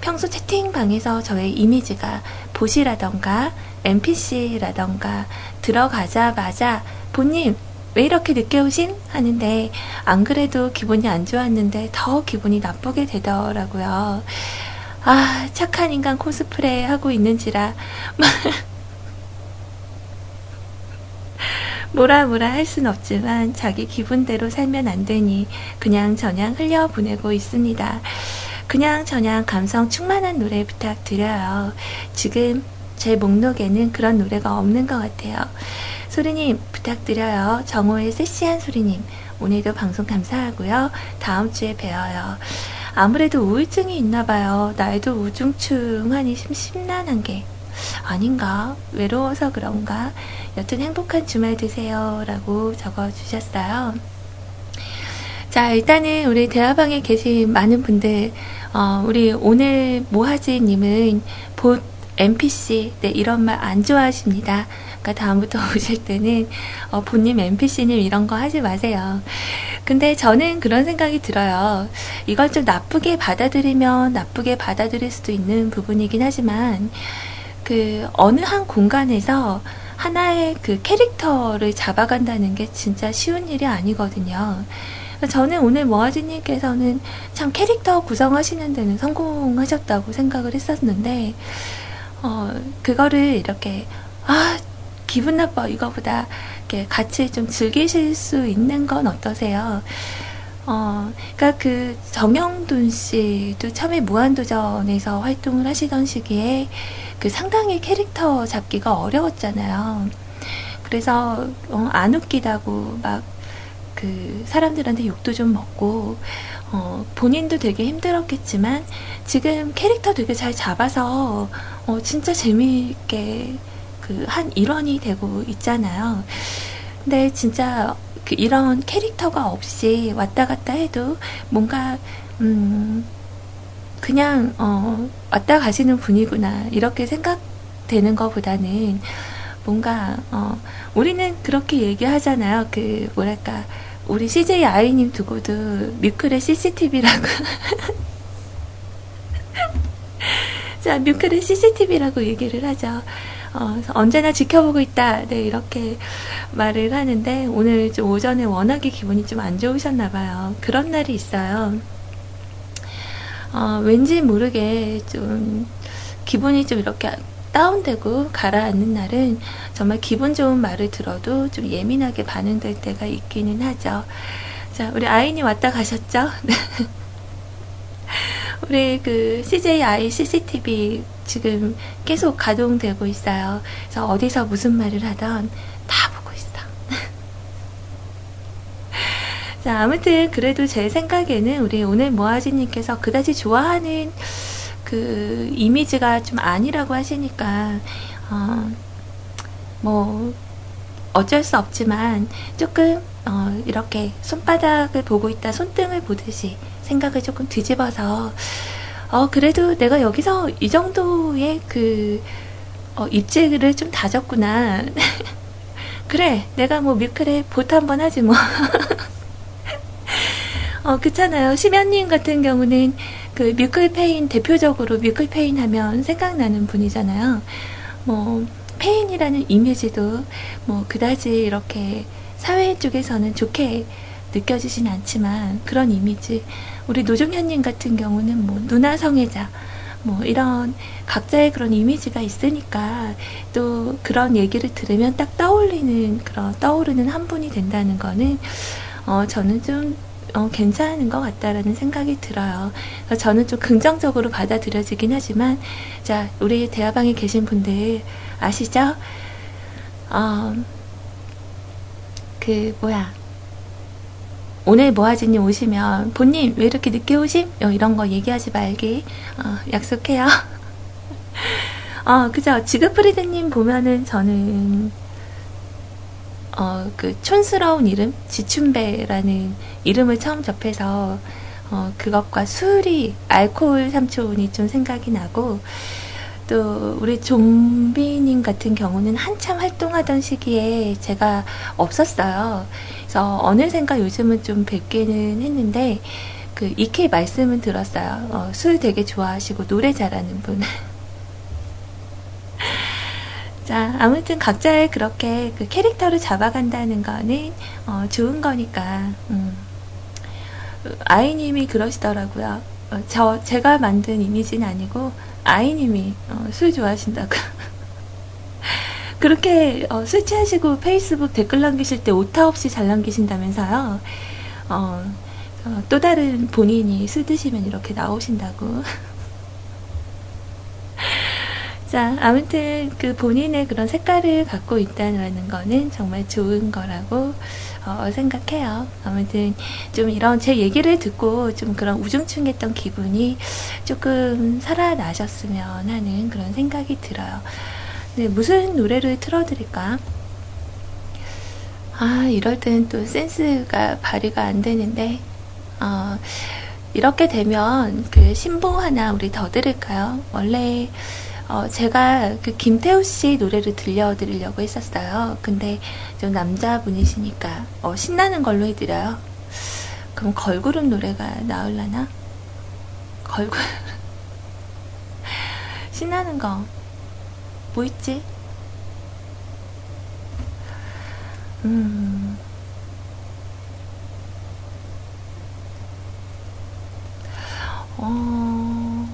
평소 채팅방에서 저의 이미지가 보시라던가 NPC라던가 들어가자마자 본님 왜 이렇게 늦게 오신? 하는데 안 그래도 기분이 안 좋았는데 더 기분이 나쁘게 되더라고요. 아 착한 인간 코스프레 하고 있는지라 *laughs* 뭐라 뭐라 할 순 없지만 자기 기분대로 살면 안 되니 그냥 저냥 흘려보내고 있습니다. 그냥 저냥 감성 충만한 노래 부탁드려요. 지금 제 목록에는 그런 노래가 없는 것 같아요. 소리님 부탁드려요. 정호의 섹시한 소리님 오늘도 방송 감사하고요. 다음 주에 뵈어요. 아무래도 우울증이 있나 봐요. 날도 우중충하니 심 심란한 게 아닌가? 외로워서 그런가? 여튼 행복한 주말 되세요. 라고 적어주셨어요. 자, 일단은 우리 대화방에 계신 많은 분들, 어, 우리 오늘 모하지님은 봇 NPC, 네, 이런 말 안 좋아하십니다. 그러니까 다음부터 *laughs* 오실 때는 어, 본님 NPC님 이런 거 하지 마세요. 근데 저는 그런 생각이 들어요. 이걸 좀 나쁘게 받아들이면 나쁘게 받아들일 수도 있는 부분이긴 하지만 그 어느 한 공간에서 하나의 그 캐릭터를 잡아간다는 게 진짜 쉬운 일이 아니거든요. 저는 오늘 모아지님께서는 참 캐릭터 구성하시는 데는 성공하셨다고 생각을 했었는데, 어, 그거를 이렇게, 아, 기분 나빠, 이거보다, 같이 좀 즐기실 수 있는 건 어떠세요? 어, 그니까 그 정영돈 씨도 처음에 무한도전에서 활동을 하시던 시기에 그 상당히 캐릭터 잡기가 어려웠잖아요. 그래서 어, 안 웃기다고 막 그 사람들한테 욕도 좀 먹고 어, 본인도 되게 힘들었겠지만 지금 캐릭터 되게 잘 잡아서 어, 진짜 재미있게 그그한 일원이 되고 있잖아요. 근데 진짜 그 이런 캐릭터가 없이 왔다 갔다 해도 뭔가 음 그냥 어 왔다 가시는 분이구나 이렇게 생각되는 것보다는 뭔가 어 우리는 그렇게 얘기하잖아요. 그 뭐랄까 우리 CJ 아이님 두고도 뮤클의 CCTV라고 *laughs* 자 뮤클의 CCTV라고 얘기를 하죠. 어, 언제나 지켜보고 있다. 네, 이렇게 말을 하는데, 오늘 좀 오전에 워낙에 기분이 좀 안 좋으셨나 봐요. 그런 날이 있어요. 어, 왠지 모르게 좀 기분이 좀 이렇게 다운되고 가라앉는 날은 정말 기분 좋은 말을 들어도 좀 예민하게 반응될 때가 있기는 하죠. 자, 우리 아인이 왔다 가셨죠? *laughs* 우리 그 CJI CCTV 지금 계속 가동되고 있어요. 그래서 어디서 무슨 말을 하던 다 보고 있어. *laughs* 자, 아무튼 그래도 제 생각에는 우리 오늘 모아지님께서 그다지 좋아하는 그 이미지가 좀 아니라고 하시니까 어, 뭐 어쩔 수 없지만 조금 어, 이렇게 손바닥을 보고 있다 손등을 보듯이 생각을 조금 뒤집어서 어 그래도 내가 여기서 이 정도의 그 어, 입지를 좀 다졌구나 *laughs* 그래 내가 뭐 뮤클에 보트 한번 하지 뭐 *laughs* 어, 그렇잖아요. 심연님 같은 경우는 그 뮤클페인 대표적으로 뮤클페인 하면 생각나는 분이잖아요. 뭐 페인이라는 이미지도 뭐 그다지 이렇게 사회 쪽에서는 좋게 느껴지진 않지만 그런 이미지 우리 노종현님 같은 경우는 뭐 누나 성애자 뭐 이런 각자의 그런 이미지가 있으니까 또 그런 얘기를 들으면 딱 떠올리는 그런 떠오르는 한 분이 된다는 거는 어 저는 좀 어, 괜찮은 것 같다라는 생각이 들어요. 저는 좀 긍정적으로 받아들여지긴 하지만, 자, 우리 대화방에 계신 분들 아시죠? 어, 그, 뭐야. 오늘 모아지님 오시면, 본님 왜 이렇게 늦게 오심? 어, 이런 거 얘기하지 말기. 어, 약속해요. *laughs* 어, 그죠. 지그프리드님 보면은 저는, 어, 그 촌스러운 이름 지춘배라는 이름을 처음 접해서 어, 그것과 술이 알코올 삼촌이 좀 생각이 나고 또 우리 좀비님 같은 경우는 한참 활동하던 시기에 제가 없었어요. 그래서 어느샌가 요즘은 좀 뵙기는 했는데 그 이케 말씀은 들었어요. 어, 술 되게 좋아하시고 노래 잘하는 분. *laughs* 자, 아무튼 각자의 그렇게 그 캐릭터를 잡아간다는 거는 어, 좋은 거니까. 음. 아이님이 그러시더라고요. 어, 저 제가 만든 이미지는 아니고 아이님이 어, 술 좋아하신다고. *laughs* 그렇게 어, 술 취하시고 페이스북 댓글 남기실 때 오타 없이 잘 남기신다면서요. 어, 어, 또 다른 본인이 술 드시면 이렇게 나오신다고. *laughs* 자, 아무튼 그 본인의 그런 색깔을 갖고 있다는 거는 정말 좋은 거라고 어, 생각해요. 아무튼 좀 이런 제 얘기를 듣고 좀 그런 우중충했던 기분이 조금 살아나셨으면 하는 그런 생각이 들어요. 네, 무슨 노래를 틀어드릴까? 아, 이럴 때는 또 센스가 발휘가 안 되는데, 어, 이렇게 되면 그 신보 하나 우리 더 들을까요? 원래 어, 제가 그 김태우 씨 노래를 들려드리려고 했었어요. 근데 좀 남자분이시니까 어, 신나는 걸로 해드려요. 그럼 걸그룹 노래가 나올라나? 걸그룹 *laughs* 신나는 거 뭐 있지? 음. 어.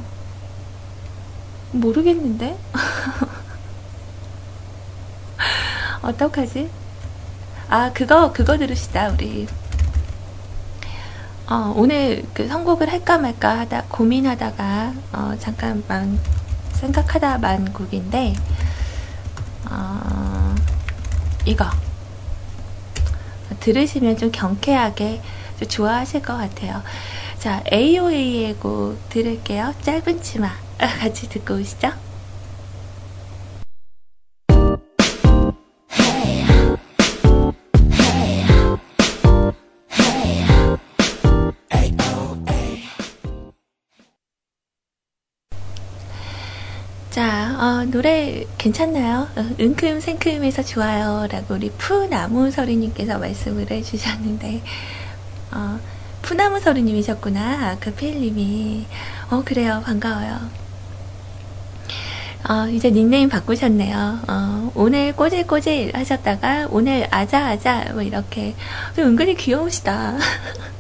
모르겠는데? *laughs* 어떡하지? 아, 그거, 그거 들으시다, 우리. 어, 오늘 그 선곡을 할까 말까 하다, 고민하다가, 어, 잠깐만 생각하다 만 곡인데, 어, 이거. 들으시면 좀 경쾌하게 좀 좋아하실 것 같아요. 자, AOA의 곡 들을게요. 짧은 치마. *laughs* 같이 듣고 오시죠. 어, 노래 괜찮나요? 어, 은큼 생큼해서 좋아요. 라고 우리 푸나무 서리님께서 말씀을 해주셨는데, 어, 푸나무 서리님이셨구나. 그 필님이. 어, 그래요. 반가워요. 어, 이제 닉네임 바꾸셨네요. 어, 오늘 꼬질꼬질 하셨다가, 오늘 아자아자, 뭐 이렇게. 은근히 귀여우시다. *laughs*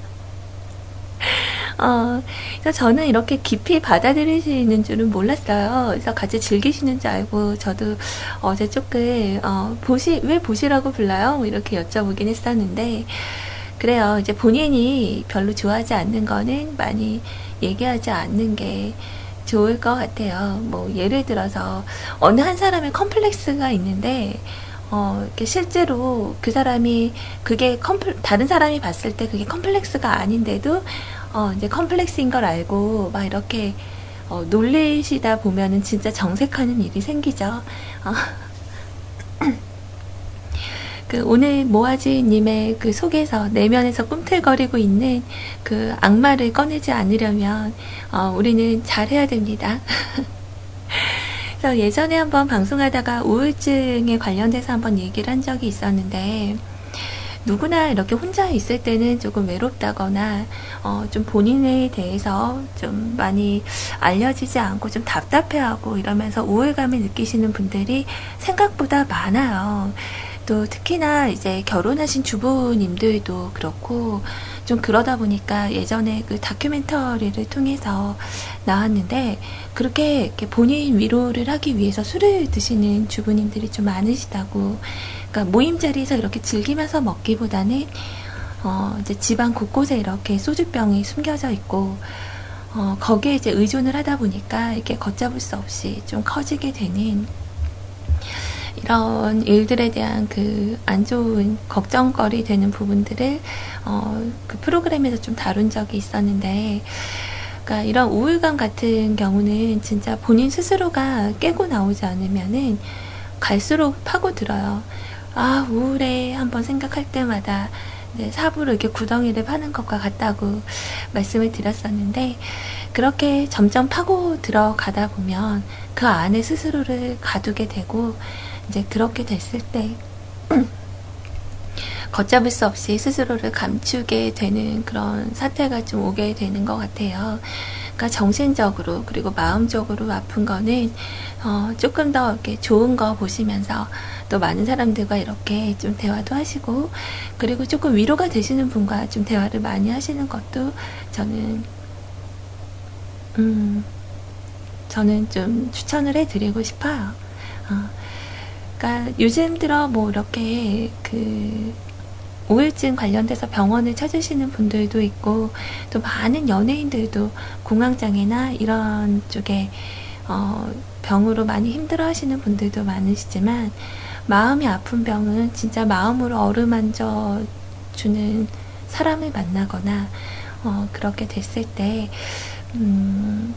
어, 그래서 저는 이렇게 깊이 받아들이시는 줄은 몰랐어요. 그래서 같이 즐기시는 줄 알고 저도 어제 조금 어, 보시 왜 보시라고 불러요? 뭐 이렇게 여쭤보긴 했었는데 그래요. 이제 본인이 별로 좋아하지 않는 거는 많이 얘기하지 않는 게 좋을 것 같아요. 뭐 예를 들어서 어느 한 사람의 컴플렉스가 있는데 어, 이렇게 실제로 그 사람이 그게 컴플, 다른 사람이 봤을 때 그게 컴플렉스가 아닌데도 어, 이제 컴플렉스인 걸 알고 막 이렇게 어, 놀리시다 보면은 진짜 정색하는 일이 생기죠. 어. *clears throat* 그 오늘 모아지님의 그 속에서 내면에서 꿈틀거리고 있는 그 악마를 꺼내지 않으려면 어, 우리는 잘해야 됩니다. *laughs* 그래서 예전에 한번 방송하다가 우울증에 관련돼서 한번 얘기를 한 적이 있었는데 누구나 이렇게 혼자 있을 때는 조금 외롭다거나 어, 좀 본인에 대해서 좀 많이 알려지지 않고 좀 답답해하고 이러면서 우울감을 느끼시는 분들이 생각보다 많아요. 또 특히나 이제 결혼하신 주부님들도 그렇고 좀 그러다 보니까 예전에 그 다큐멘터리를 통해서 나왔는데 그렇게 본인 위로를 하기 위해서 술을 드시는 주부님들이 좀 많으시다고 그러니까 모임 자리에서 이렇게 즐기면서 먹기보다는 어 이제 집안 곳곳에 이렇게 소주병이 숨겨져 있고 어 거기에 이제 의존을 하다 보니까 이렇게 걷잡을 수 없이 좀 커지게 되는 이런 일들에 대한 그 안 좋은 걱정거리 되는 부분들을 어, 그 프로그램에서 좀 다룬 적이 있었는데, 그러니까 이런 우울감 같은 경우는 진짜 본인 스스로가 깨고 나오지 않으면은 갈수록 파고들어요. 아 우울해 한번 생각할 때마다 네, 삽으로 이렇게 구덩이를 파는 것과 같다고 말씀을 드렸었는데 그렇게 점점 파고 들어가다 보면 그 안에 스스로를 가두게 되고 이제 그렇게 됐을 때 *clears throat* 걷잡을 수 없이 스스로를 감추게 되는 그런 사태가 좀 오게 되는 것 같아요. 그러니까 정신적으로 그리고 마음적으로 아픈 거는 어, 조금 더 이렇게 좋은 거 보시면서 또 많은 사람들과 이렇게 좀 대화도 하시고 그리고 조금 위로가 되시는 분과 좀 대화를 많이 하시는 것도 저는 음 저는 좀 추천을 해드리고 싶어요. 어, 그러니까 요즘 들어 뭐 이렇게 그 우울증 관련돼서 병원을 찾으시는 분들도 있고 또 많은 연예인들도 공황장애나 이런 쪽에 어, 병으로 많이 힘들어 하시는 분들도 많으시지만 마음이 아픈 병은 진짜 마음으로 어루만져 주는 사람을 만나거나 어, 그렇게 됐을 때 음,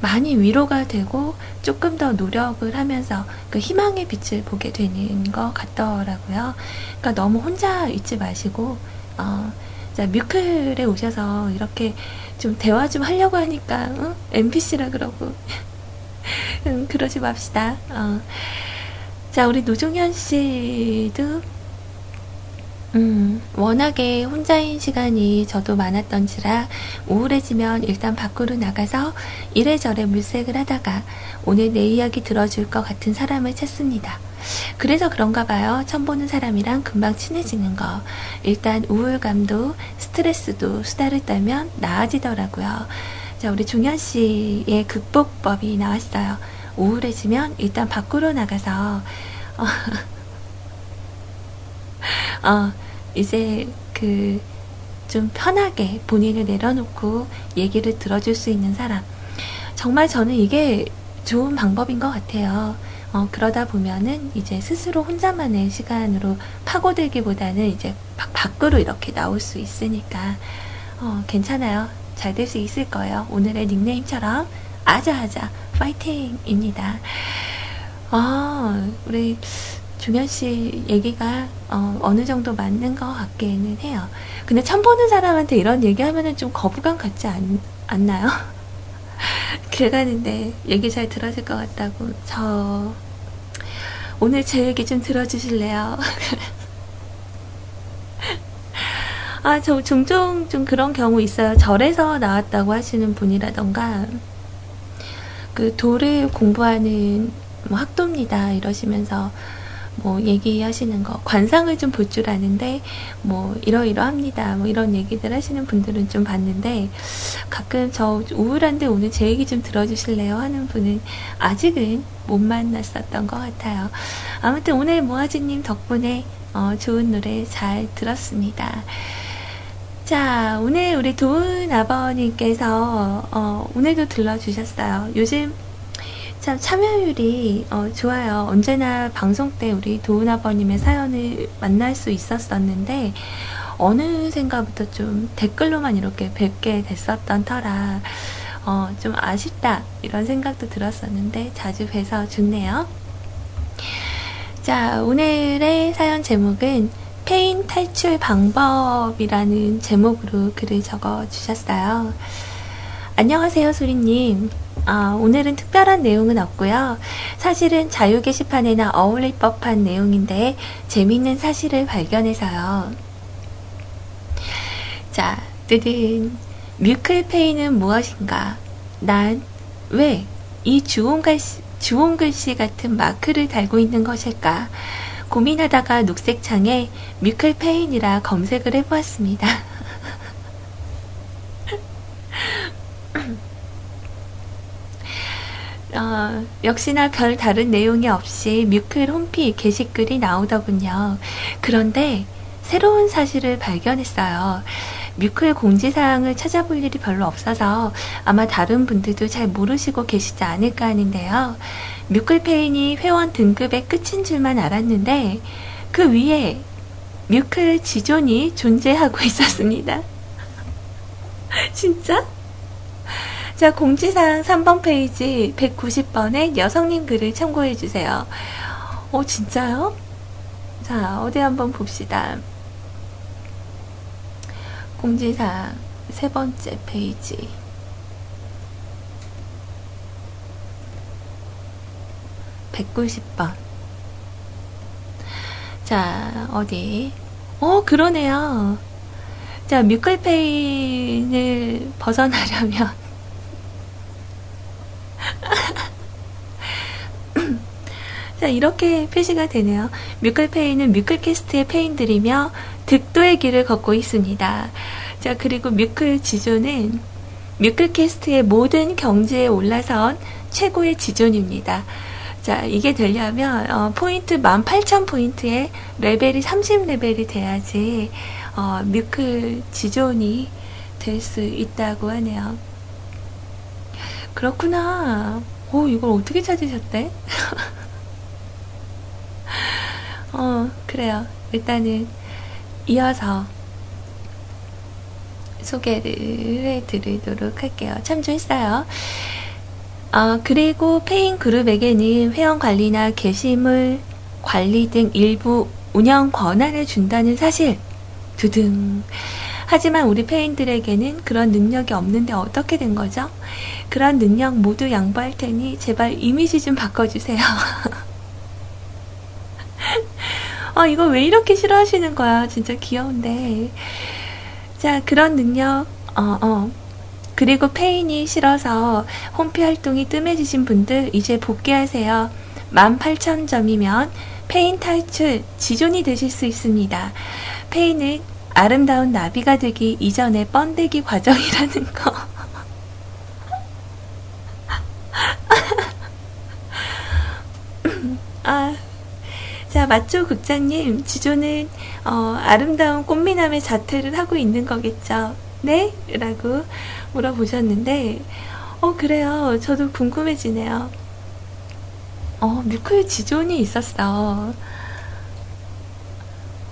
많이 위로가 되고 조금 더 노력을 하면서 그 희망의 빛을 보게 되는 것 같더라고요. 그러니까 너무 혼자 있지 마시고 어, 자, 뮤클에 오셔서 이렇게 좀 대화 좀 하려고 하니까 응? NPC라 그러고 *laughs* 응, 그러지 맙시다. 어. 자, 우리 노종현 씨도 음, 워낙에 혼자인 시간이 저도 많았던지라 우울해지면 일단 밖으로 나가서 이래저래 물색을 하다가 오늘 내 이야기 들어줄 것 같은 사람을 찾습니다. 그래서 그런가 봐요. 처음 보는 사람이랑 금방 친해지는 거. 일단 우울감도 스트레스도 수다를 떨면 나아지더라고요. 자, 우리 종현 씨의 극복법이 나왔어요. 우울해지면 일단 밖으로 나가서 어, *laughs* 어, 이제 그 좀 편하게 본인을 내려놓고 얘기를 들어줄 수 있는 사람. 정말 저는 이게 좋은 방법인 것 같아요. 어, 그러다 보면은 이제 스스로 혼자만의 시간으로 파고들기보다는 이제 막 밖으로 이렇게 나올 수 있으니까 어, 괜찮아요. 잘 될 수 있을 거예요. 오늘의 닉네임처럼 아자아자 파이팅입니다. 아, 우리 종현 씨 얘기가 어, 느 정도 맞는 것 같기는 해요. 근데 처음 보는 사람한테 이런 얘기하면은 좀 거부감 같지 않, 않나요? *laughs* 길 가는데 얘기 잘 들어줄 것 같다고. 저, 오늘 제 얘기 좀 들어주실래요? *laughs* 아, 저 종종 좀 그런 경우 있어요. 절에서 나왔다고 하시는 분이라던가, 그 도를 공부하는 뭐 학도입니다. 이러시면서 뭐 얘기하시는 거 관상을 좀 볼 줄 아는데 뭐 이러이러합니다. 뭐 이런 얘기들 하시는 분들은 좀 봤는데 가끔 저 우울한데 오늘 제 얘기 좀 들어주실래요? 하는 분은 아직은 못 만났었던 것 같아요. 아무튼 오늘 모아지님 덕분에 어, 좋은 노래 잘 들었습니다. 자, 오늘 우리 도은 아버님께서 어, 오늘도 들러주셨어요. 요즘 참 참여율이 어, 좋아요. 언제나 방송 때 우리 도은 아버님의 사연을 만날 수 있었었는데 어느샌가부터 좀 댓글로만 이렇게 뵙게 됐었던 터라 어, 좀 아쉽다 이런 생각도 들었었는데 자주 뵈서 좋네요. 자, 오늘의 사연 제목은 폐인 탈출 방법이라는 제목으로 글을 적어 주셨어요. 안녕하세요, 소리님. 아, 오늘은 특별한 내용은 없고요. 사실은 자유 게시판에나 어울릴 법한 내용인데 재미있는 사실을 발견해서요. 자, 뜨든 뮤클페이는 무엇인가? 난 왜 이 주홍글씨, 주홍글씨 같은 마크를 달고 있는 것일까? 고민하다가 녹색 창에 뮤클페인이라 검색을 해보았습니다. *laughs* 어, 역시나 별 다른 내용이 없이 뮤클 홈피 게시글이 나오더군요. 그런데 새로운 사실을 발견했어요. 뮤클 공지사항을 찾아볼 일이 별로 없어서 아마 다른 분들도 잘 모르시고 계시지 않을까 하는데요. 뮤클페인이 회원 등급의 끝인 줄만 알았는데 그 위에 뮤클 지존이 존재하고 *laughs* 있었습니다. *laughs* 진짜? 자, 공지사항 3번 페이지 190번에 여성님 글을 참고해 주세요. 어, 진짜요? 자, 어디 한번 봅시다. 공지사항 세 번째 페이지. 백구십 번 자, 어디? 어, 그러네요. 자, 뮤클페인을 벗어나려면 *laughs* 자, 이렇게 표시가 되네요. 뮤클페인은 뮤클캐스트의 페인들이며 득도의 길을 걷고 있습니다. 자, 그리고 뮤클 지존은 뮤클캐스트의 모든 경지에 올라선 최고의 지존입니다. 자, 이게 되려면, 어, 포인트 18,000포인트에 레벨이 30레벨이 돼야지, 어, 뮤클 지존이 될 수 있다고 하네요. 그렇구나. 오, 이걸 어떻게 찾으셨대? *laughs* 어, 그래요. 일단은 이어서 소개를 해드리도록 할게요. 참조했어요. 어, 그리고 폐인 그룹에게는 회원 관리나 게시물 관리 등 일부 운영 권한을 준다는 사실. 두둥. 하지만 우리 페인들에게는 그런 능력이 없는데 어떻게 된 거죠? 그런 능력 모두 양보할 테니 제발 이미지 좀 바꿔주세요. 아, *laughs* 이거 왜 이렇게 싫어하시는 거야? 진짜 귀여운데. 자, 그런 능력, 어, 어. 그리고 페인이 싫어서 홈피 활동이 뜸해지신 분들 이제 복귀하세요. 18,000점이면 폐인 탈출 지존이 되실 수 있습니다. 폐인은 아름다운 나비가 되기 이전의 번데기 과정이라는 거. *laughs* 아, 자, 마초 국장님, 지존은, 어, 아름다운 꽃미남의 자태를 하고 있는 거겠죠? 네? 라고 물어보셨는데, 어, 그래요. 저도 궁금해지네요. 어, 뮤클 지존이 있었어.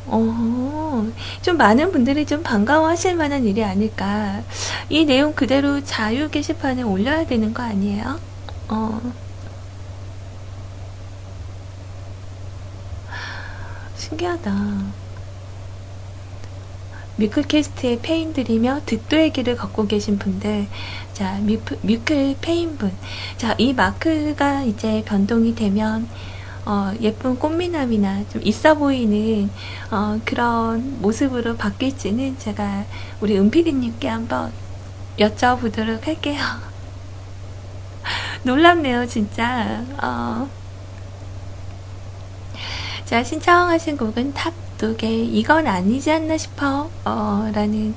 어, 좀 많은 분들이 좀 반가워하실 만한 일이 아닐까. 이 내용 그대로 자유 게시판에 올려야 되는 거 아니에요? 어. 신기하다. 뮤클캐스트의 페인들이며 듣도의 길을 걷고 계신 분들, 자, 뮤클, 뮤클 페인분. 자, 이 마크가 이제 변동이 되면, 어, 예쁜 꽃미남이나 좀 있어 보이는, 어, 그런 모습으로 바뀔지는 제가 우리 은피디님께 한번 여쭤보도록 할게요. *laughs* 놀랍네요, 진짜. 어. 자, 신청하신 곡은 Topp Dogg의 이건 아니지 않나 싶어. 어, 라는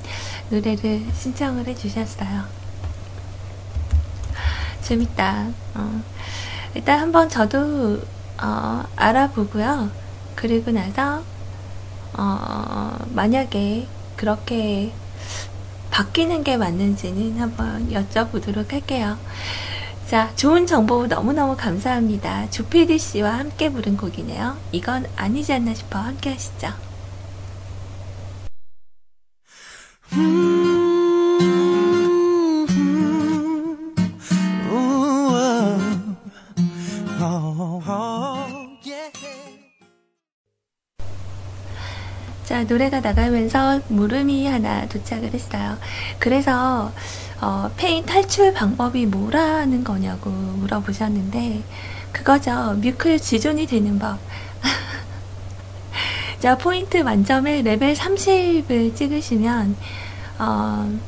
노래를 신청을 해주셨어요. 재밌다. 어. 일단 한번 저도, 어, 알아보고요. 그리고 나서, 어, 만약에 그렇게 바뀌는 게 맞는지는 한번 여쭤보도록 할게요. 자, 좋은 정보 너무너무 감사합니다. 조피디 씨와 함께 부른 곡이네요. 이건 아니지 않나 싶어 함께 하시죠. 자, 노래가 나가면서 물음이 하나 도착을 했어요. 그래서, 어, 폐인 탈출 방법이 뭐라는 거냐고 물어보셨는데, 그거죠. 뮤클 지존이 되는 법. *laughs* 자, 포인트 만점에 레벨 30을 찍으시면, 어,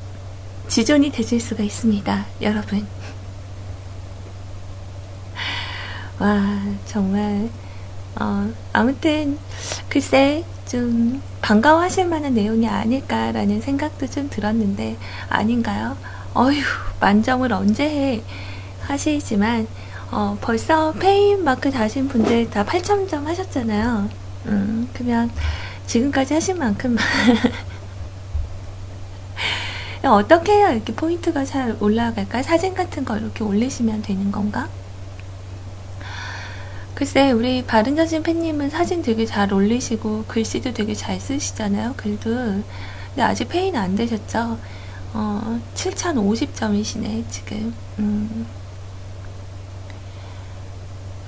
지존이 되실 수가 있습니다. 여러분. *laughs* 와, 정말, 어, 아무튼, 글쎄, 좀 반가워하실 만한 내용이 아닐까라는 생각도 좀 들었는데 아닌가요? 어휴 만점을 언제 해 하시지만 어, 벌써 폐인 마크 다신 분들 다 8천점 하셨잖아요. 음, 그러면 지금까지 하신 만큼만 *laughs* 어떻게 해야 이렇게 포인트가 잘 올라갈까? 사진 같은 거 이렇게 올리시면 되는 건가? 글쎄, 우리 바른자신 팬님은 사진 되게 잘 올리시고, 글씨도 되게 잘 쓰시잖아요, 글도. 근데 아직 폐인 안 되셨죠? 어, 7050점이시네, 지금. 음.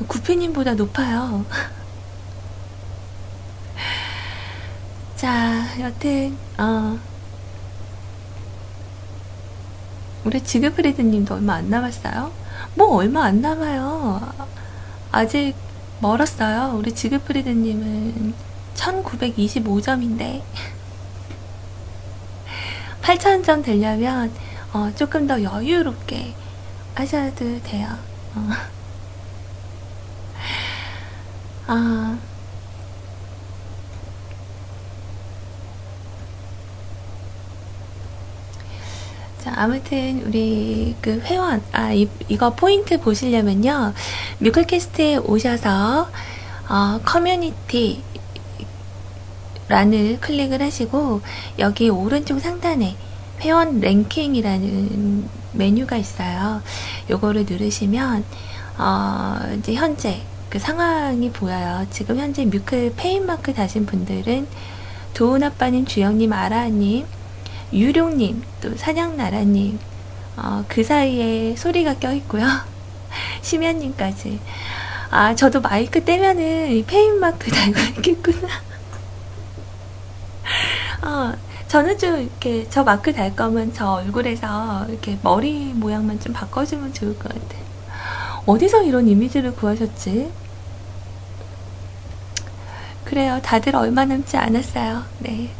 구피님보다 높아요. *laughs* 자, 여튼, 어. 우리 지그프리드 님도 얼마 안 남았어요? 뭐 얼마 안 남아요. 아직 멀었어요. 우리 지그프리드 님은 1925점인데 *laughs* 8000점 되려면 어, 조금 더 여유롭게 하셔도 돼요. 어. 아, 자, 아무튼 우리 그 회원 아 이, 이거 포인트 보시려면요 뮤클캐스트에 오셔서 어, 커뮤니티 란을 클릭을 하시고 여기 오른쪽 상단에 회원 랭킹이라는 메뉴가 있어요. 요거를 누르시면 어, 이제 현재 그 상황이 보여요. 지금 현재 뮤클 폐인마크 다신 분들은 도훈아빠님, 주영님, 아라님, 유룡님, 또 사냥나라님, 어, 그 사이에 소리가 껴있고요. *laughs* 심연님까지. 아, 저도 마이크 떼면은 폐인마크 *laughs* 달고 있겠구나. 어, 저는 좀 이렇게 저 마크 달 거면 저 얼굴에서 이렇게 머리 모양만 좀 바꿔주면 좋을 것 같아. 어디서 이런 이미지를 구하셨지? 그래요. 다들 얼마 남지 않았어요. 네.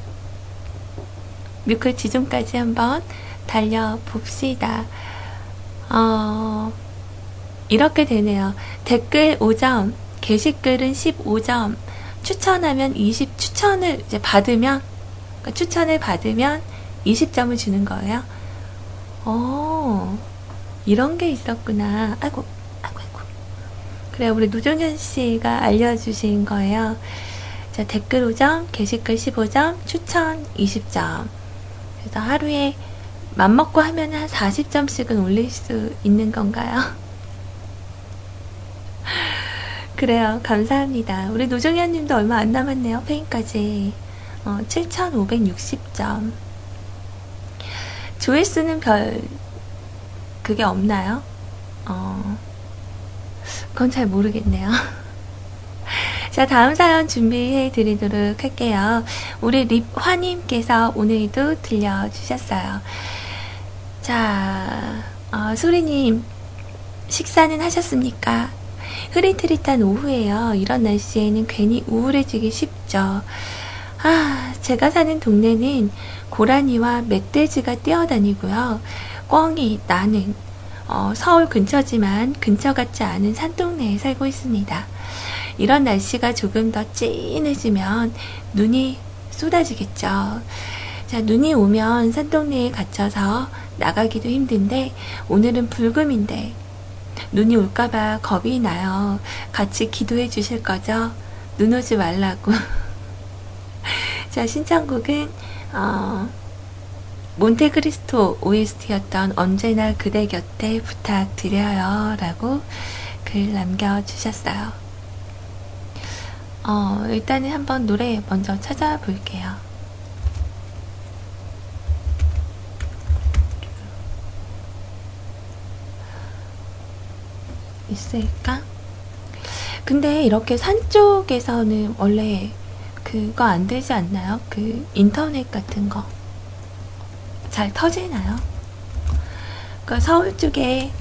뮤클 지존까지 한번 달려봅시다. 어, 이렇게 되네요. 댓글 5점, 게시글은 15점, 추천하면 20, 추천을 이제 받으면, 그러니까 추천을 받으면 20점을 주는 거예요. 어, 이런 게 있었구나. 아이고, 아이고, 아이고. 그래, 우리 노종현 씨가 알려주신 거예요. 자, 댓글 5점, 게시글 15점, 추천 20점. 그래서 하루에 맘먹고 하면 한 40점씩은 올릴 수 있는 건가요? *laughs* 그래요. 감사합니다. 우리 노정현 님도 얼마 안 남았네요. 페인까지. 어, 7,560점. 조회수는 별, 그게 없나요? 어, 그건 잘 모르겠네요. *laughs* 자, 다음 사연 준비해 드리도록 할게요. 우리 립화님께서 오늘도 들려주셨어요. 자, 어, 소리님, 식사는 하셨습니까? 흐릿흐릿한 오후에요. 이런 날씨에는 괜히 우울해지기 쉽죠. 아, 제가 사는 동네는 고라니와 멧돼지가 뛰어다니고요. 꿩이 나는 어, 서울 근처지만 근처 같지 않은 산동네에 살고 있습니다. 이런 날씨가 조금 더 찐해지면 눈이 쏟아지겠죠. 자, 눈이 오면 산동네에 갇혀서 나가기도 힘든데 오늘은 불금인데 눈이 올까봐 겁이 나요. 같이 기도해 주실 거죠? 눈 오지 말라고. *laughs* 자, 신청곡은, 어, 몬테크리스토 OST였던 언제나 그대 곁에 부탁드려요. 라고 글 남겨주셨어요. 어, 일단은 한번 노래 먼저 찾아볼게요. 있을까? 근데 이렇게 산 쪽에서는 원래 그거 안 되지 않나요? 그 인터넷 같은 거. 잘 터지나요? 그 서울 쪽에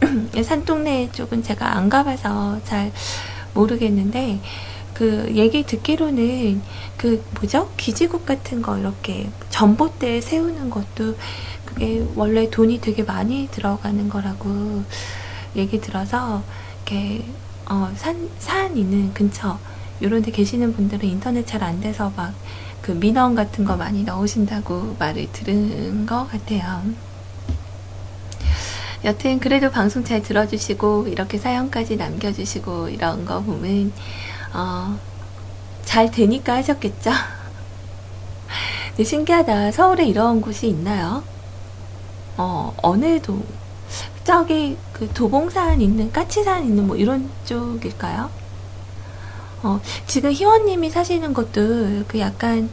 *clears throat* 산동네 쪽은 제가 안 가봐서 잘 모르겠는데 그 얘기 듣기로는 그 뭐죠 기지국 같은 거 이렇게 전봇대 세우는 것도 그게 원래 돈이 되게 많이 들어가는 거라고 얘기 들어서 이렇게 어, 산, 산 있는 근처 이런 데 계시는 분들은 인터넷 잘 안 돼서 막 그 민원 같은 거 많이 넣으신다고 말을 들은 것 같아요. 여튼 그래도 방송 잘 들어주시고 이렇게 사연까지 남겨주시고 이런 거 보면 어, 잘 되니까 하셨겠죠? *laughs* 신기하다. 서울에 이런 곳이 있나요? 어, 어느 도 저기 그 도봉산 있는 까치산 있는 뭐 이런 쪽일까요? 어, 지금 희원님이 사시는 것도 그 약간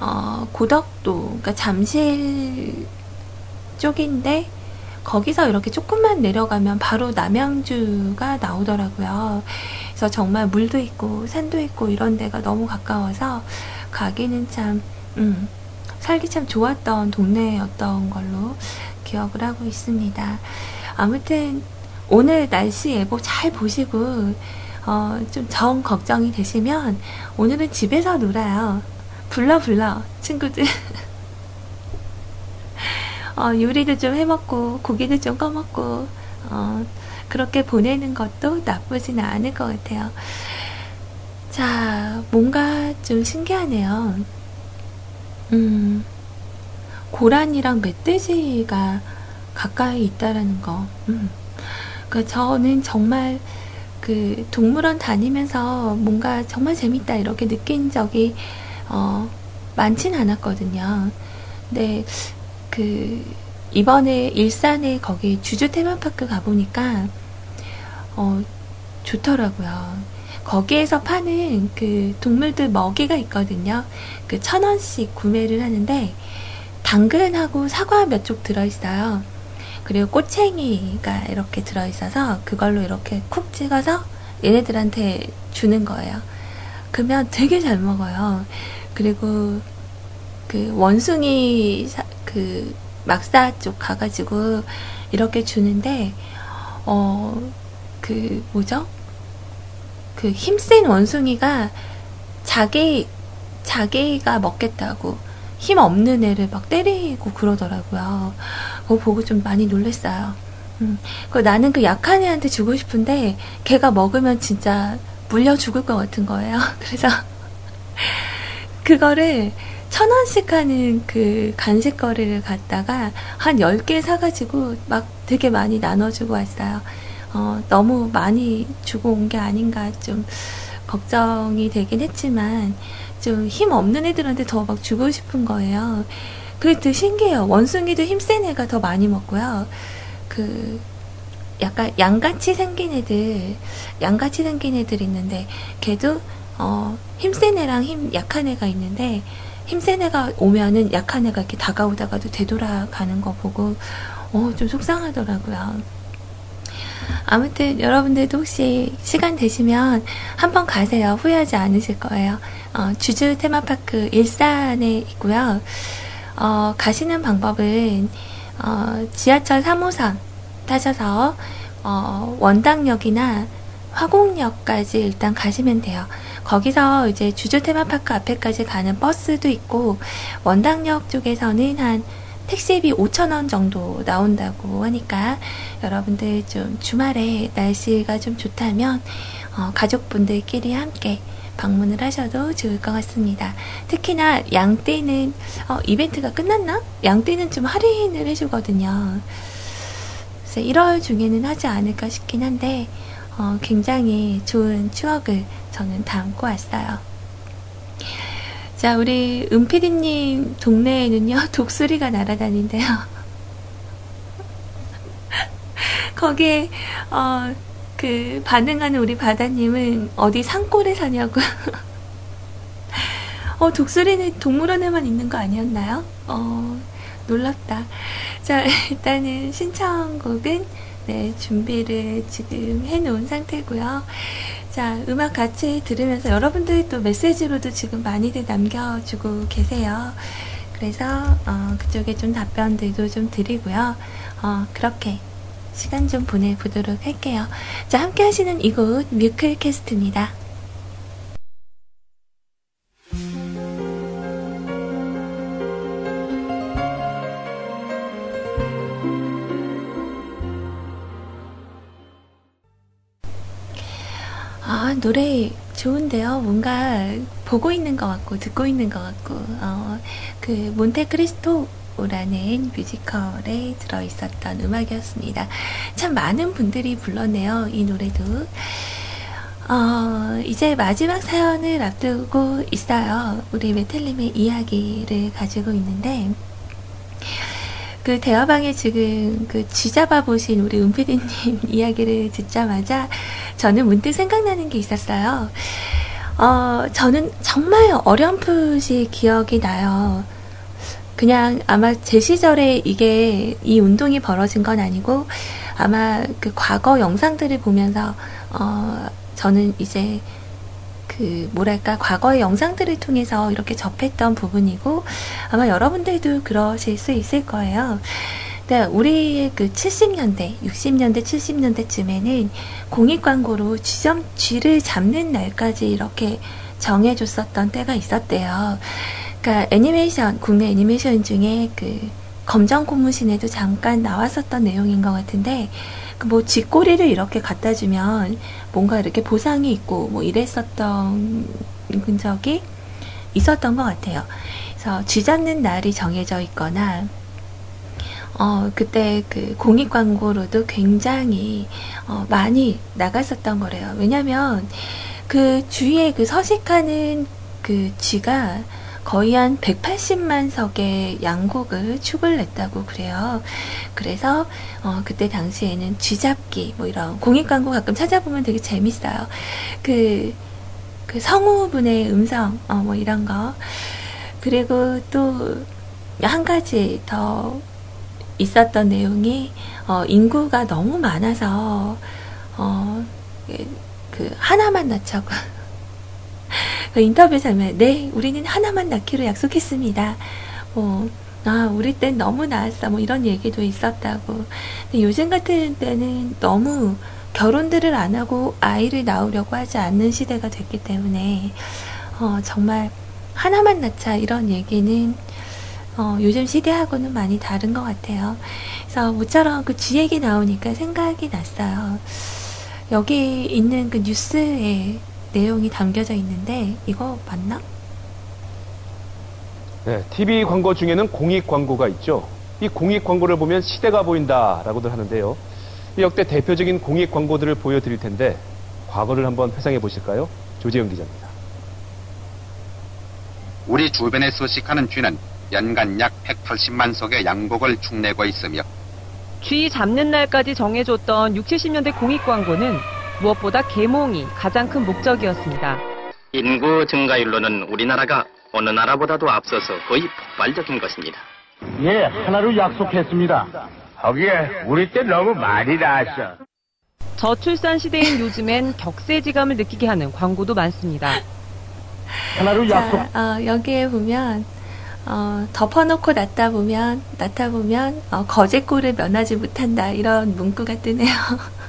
어, 고덕도 그러니까 잠실 쪽인데 거기서 이렇게 조금만 내려가면 바로 남양주가 나오더라고요. 그래서 정말 물도 있고 산도 있고 이런 데가 너무 가까워서 가기는 참 음, 살기 참 좋았던 동네였던 걸로 기억을 하고 있습니다. 아무튼 오늘 날씨 예보 잘 보시고 어, 좀 정 걱정이 되시면 오늘은 집에서 놀아요. 불러 불러 친구들. *laughs* 어, 요리도 좀 해먹고 고기도 좀 꺼먹고 어, 그렇게 보내는 것도 나쁘지는 않을 것 같아요. 자, 뭔가 좀 신기하네요. 음, 고란이랑 멧돼지가 가까이 있다라는 거. 음. 그 저는 정말 그 동물원 다니면서 뭔가 정말 재밌다 이렇게 느낀 적이 어, 많진 않았거든요. 근데 그 이번에 일산에 거기 주주 테마파크 가보니까 어, 좋더라고요. 거기에서 파는 그 동물들 먹이가 있거든요. 그 천 원씩 구매를 하는데 당근하고 사과 몇 쪽 들어있어요. 그리고 꼬챙이가 이렇게 들어있어서 그걸로 이렇게 쿡 찍어서 얘네들한테 주는 거예요. 그러면 되게 잘 먹어요. 그리고 그 원숭이 사, 그 막사 쪽 가가지고 이렇게 주는데 어 그 뭐죠? 그 힘센 원숭이가 자기 자기가 먹겠다고 힘 없는 애를 막 때리고 그러더라고요. 그거 보고 좀 많이 놀랬어요. 음, 그 나는 그 약한 애한테 주고 싶은데 걔가 먹으면 진짜 물려 죽을 것 같은 거예요. *laughs* 그래서 그거를 천 원씩 하는 그 간식 거리를 갖다가 한 10개 사가지고 막 되게 많이 나눠주고 왔어요. 어, 너무 많이 주고 온 게 아닌가 좀 걱정이 되긴 했지만 좀 힘 없는 애들한테 더 막 주고 싶은 거예요. 그게 되게 신기해요. 원숭이도 힘센 애가 더 많이 먹고요. 그 약간 양같이 생긴 애들, 양같이 생긴 애들 있는데 걔도 어, 힘센 애랑 힘 약한 애가 있는데 힘센 애가 오면은 약한 애가 이렇게 다가오다가도 되돌아가는 거 보고 어, 좀 속상하더라고요. 아무튼 여러분들도 혹시 시간 되시면 한번 가세요. 후회하지 않으실 거예요. 어, 주주 테마파크 일산에 있고요. 어, 가시는 방법은 어, 지하철 3호선 타셔서 어, 원당역이나 화곡역까지 일단 가시면 돼요. 거기서 이제 주주 테마파크 앞에까지 가는 버스도 있고 원당역 쪽에서는 한 택시비 5,000원 정도 나온다고 하니까 여러분들 좀 주말에 날씨가 좀 좋다면 어, 가족분들끼리 함께 방문을 하셔도 좋을 것 같습니다. 특히나 양떼는 어, 이벤트가 끝났나? 양떼는 좀 할인을 해주거든요. 그래서 1월 중에는 하지 않을까 싶긴 한데 어, 굉장히 좋은 추억을 저는 담고 왔어요. 자, 우리 은피디님 동네에는요, *laughs* 독수리가 날아다닌대요. *laughs* 거기에, 어, 그, 반응하는 우리 바다님은 어디 산골에 사냐고. *laughs* 어, 독수리는 동물원에만 있는 거 아니었나요? 어, 놀랍다. 자, 일단은 신청곡은, 네, 준비를 지금 해놓은 상태고요. 자, 음악 같이 들으면서 여러분들이 또 메시지로도 지금 많이들 남겨주고 계세요. 그래서, 어, 그쪽에 좀 답변들도 좀 드리고요. 어, 그렇게 시간 좀 보내보도록 할게요. 자, 함께 하시는 이곳 뮤클캐스트입니다. 노래 좋은데요. 뭔가 보고 있는 것 같고, 듣고 있는 것 같고, 어, 그, 몬테크리스토라는 뮤지컬에 들어있었던 음악이었습니다. 참 많은 분들이 불렀네요. 이 노래도. 어, 이제 마지막 사연을 앞두고 있어요. 우리 메텔님의 이야기를 가지고 있는데, 그 대화방에 지금 그 쥐잡아 보신 우리 은피디님 *laughs* 이야기를 듣자마자 저는 문득 생각나는 게 있었어요. 어, 저는 정말 어렴풋이 기억이 나요. 그냥 아마 제 시절에 이게 이 운동이 벌어진 건 아니고 아마 그 과거 영상들을 보면서 어, 저는 이제 그 뭐랄까 과거의 영상들을 통해서 이렇게 접했던 부분이고 아마 여러분들도 그러실 수 있을 거예요. 네, 우리의 그 70년대, 60년대, 70년대쯤에는 공익 광고로 쥐점, 쥐를 잡는 날까지 이렇게 정해줬었던 때가 있었대요. 그러니까 애니메이션, 국내 애니메이션 중에 그 검정 고무신에도 잠깐 나왔었던 내용인 것 같은데 뭐 쥐꼬리를 이렇게 갖다 주면 뭔가 이렇게 보상이 있고 뭐 이랬었던 적이 있었던 것 같아요. 그래서 쥐 잡는 날이 정해져 있거나 어, 그때 그 공익 광고로도 굉장히 어, 많이 나갔었던 거래요. 왜냐면 그 주위에 그 서식하는 그 쥐가 거의 한 180만 석의 양곡을 축을 냈다고 그래요. 그래서 어, 그때 당시에는 쥐잡기 뭐 이런 공익 광고 가끔 찾아보면 되게 재밌어요. 그, 그 성우분의 음성 어, 뭐 이런 거 그리고 또 한 가지 더 있었던 내용이 어, 인구가 너무 많아서 어, 그 하나만 낳자고 그 인터뷰에서 네 우리는 하나만 낳기로 약속했습니다. 뭐 아, 우리 땐 너무 나았어. 뭐 이런 얘기도 있었다고. 근데 요즘 같은 때는 너무 결혼들을 안 하고 아이를 낳으려고 하지 않는 시대가 됐기 때문에, 어, 정말 하나만 낳자 이런 얘기는, 어, 요즘 시대하고는 많이 다른 것 같아요. 그래서 모처럼 그 쥐 얘기 나오니까 생각이 났어요. 여기 있는 그 뉴스에 내용이 담겨져 있는데, 이거 맞나? 네, TV 광고 중에는 공익 광고가 있죠. 이 공익 광고를 보면 시대가 보인다라고들 하는데요. 이 역대 대표적인 공익 광고들을 보여드릴 텐데 과거를 한번 회상해 보실까요? 조재영 기자입니다. 우리 주변에 서식하는 쥐는 연간 약 180만 석의 양곡을 축내고 있으며 쥐 잡는 날까지 정해줬던 60, 70년대 공익 광고는 무엇보다 계몽이 가장 큰 목적이었습니다. 인구 증가율로는 우리나라가 어느 나라보다도 앞서서 거의 폭발적인 것입니다. 예, 하나로 약속했습니다. 거기에 우리 때 너무 많이 나왔어. 저출산 시대인 요즘엔 격세지감을 느끼게 하는 광고도 많습니다. 하나로 약속. 자, 어, 여기에 보면 어, 덮어놓고 놨다 보면 놨다 보면 어, 거제꼴을 면하지 못한다 이런 문구가 뜨네요. *laughs*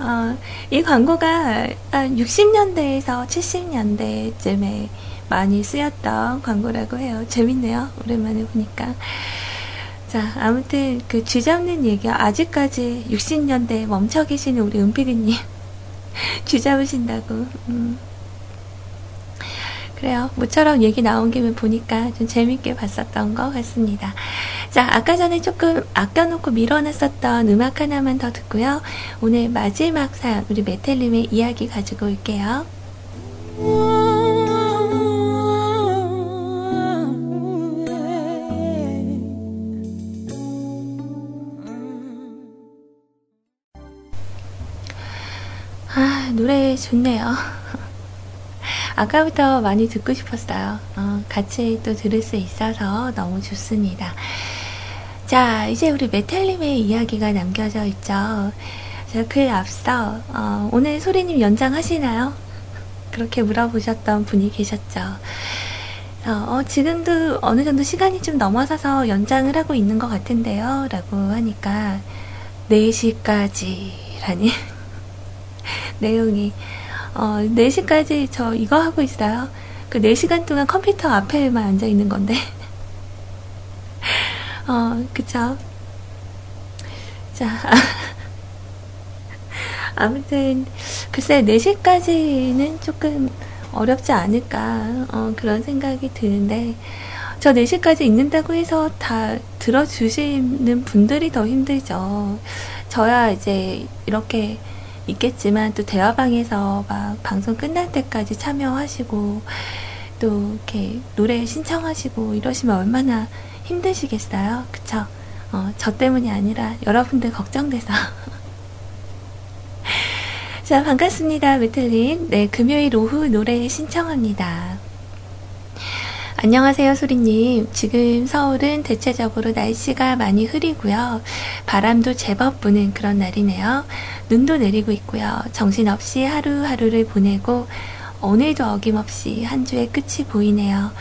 어, 이 광고가 한 60년대에서 70년대쯤에 많이 쓰였던 광고라고 해요. 재밌네요. 오랜만에 보니까. 자, 아무튼 그 쥐 잡는 얘기 아직까지 60년대에 멈춰 계시는 우리 은피디님 *laughs* 쥐 잡으신다고. 음. 그래요. 모처럼 얘기 나온 김에 보니까 좀 재밌게 봤었던 것 같습니다. 자, 아까 전에 조금 아껴놓고 밀어놨었던 음악 하나만 더 듣고요. 오늘 마지막 사연, 우리 메텔님의 이야기 가지고 올게요. 아, 노래 좋네요. 아까부터 많이 듣고 싶었어요. 어, 같이 또 들을 수 있어서 너무 좋습니다. 자, 이제 우리 메탈님의 이야기가 남겨져 있죠. 자, 그 앞서, 어, 오늘 소리님 연장하시나요? 그렇게 물어보셨던 분이 계셨죠. 어, 어, 지금도 어느 정도 시간이 좀 넘어서서 연장을 하고 있는 것 같은데요. 라고 하니까, 4시까지, 라니 *laughs* 내용이, 어, 4시까지 저 이거 하고 있어요. 그 4시간 동안 컴퓨터 앞에만 앉아 있는 건데. 어, 그쵸. 자, *laughs* 아무튼, 글쎄, 4시까지는 조금 어렵지 않을까, 어, 그런 생각이 드는데, 저 4시까지 있는다고 해서 다 들어주시는 분들이 더 힘들죠. 저야 이제 이렇게 있겠지만 또 대화방에서 막 방송 끝날 때까지 참여하시고 또 이렇게 노래 신청하시고 이러시면 얼마나 힘드시겠어요? 그쵸? 어, 저 때문이 아니라 여러분들 걱정돼서. *laughs* 자, 반갑습니다. 메틀린. 네, 금요일 오후 노래 신청합니다. 안녕하세요, 소리님. 지금 서울은 대체적으로 날씨가 많이 흐리고요. 바람도 제법 부는 그런 날이네요. 눈도 내리고 있고요. 정신없이 하루하루를 보내고 오늘도 어김없이 한 주의 끝이 보이네요.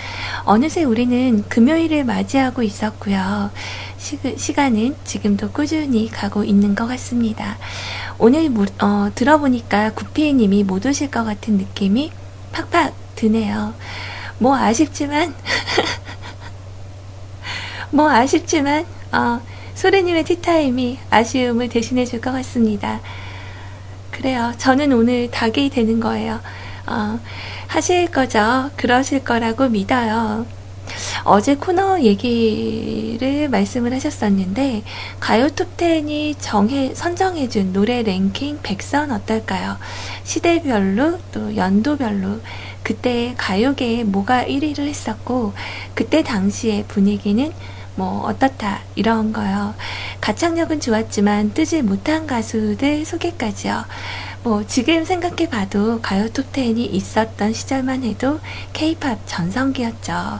어느새 우리는 금요일을 맞이하고 있었고요. 시, 간은 지금도 꾸준히 가고 있는 것 같습니다. 오늘 무, 어, 들어보니까 구피님이 못 오실 것 같은 느낌이 팍팍 드네요. 뭐 아쉽지만 *laughs* 뭐 아쉽지만 어, 소리님의 티타임이 아쉬움을 대신해 줄 것 같습니다. 그래요. 저는 오늘 닭이 되는 거예요. 어, 하실 거죠? 그러실 거라고 믿어요. 어제 코너 얘기를 말씀을 하셨었는데 가요 톱10이 정해 선정해준 노래 랭킹 100선 어떨까요? 시대별로 또 연도별로 그때 가요계에 뭐가 1위를 했었고 그때 당시의 분위기는 뭐 어떻다 이런 거요. 가창력은 좋았지만 뜨지 못한 가수들 소개까지요. 뭐 지금 생각해 봐도 가요 톱10이 있었던 시절만 해도 케이팝 전성기였죠.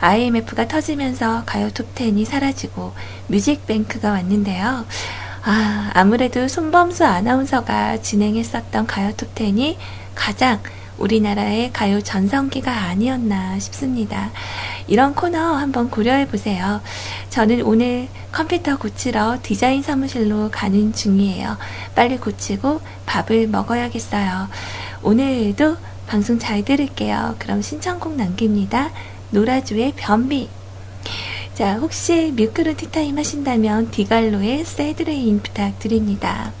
IMF가 터지면서 가요 톱10이 사라지고 뮤직뱅크가 왔는데요. 아, 아무래도 손범수 아나운서가 진행했었던 가요 톱10이 가장 우리나라의 가요 전성기가 아니었나 싶습니다. 이런 코너 한번 고려해 보세요. 저는 오늘 컴퓨터 고치러 디자인 사무실로 가는 중이에요. 빨리 고치고 밥을 먹어야겠어요. 오늘도 방송 잘 들을게요. 그럼 신청곡 남깁니다. 노라조의 변비. 자, 혹시 뮤크루 티타임 하신다면 디갈로의 Sad Rain 부탁드립니다.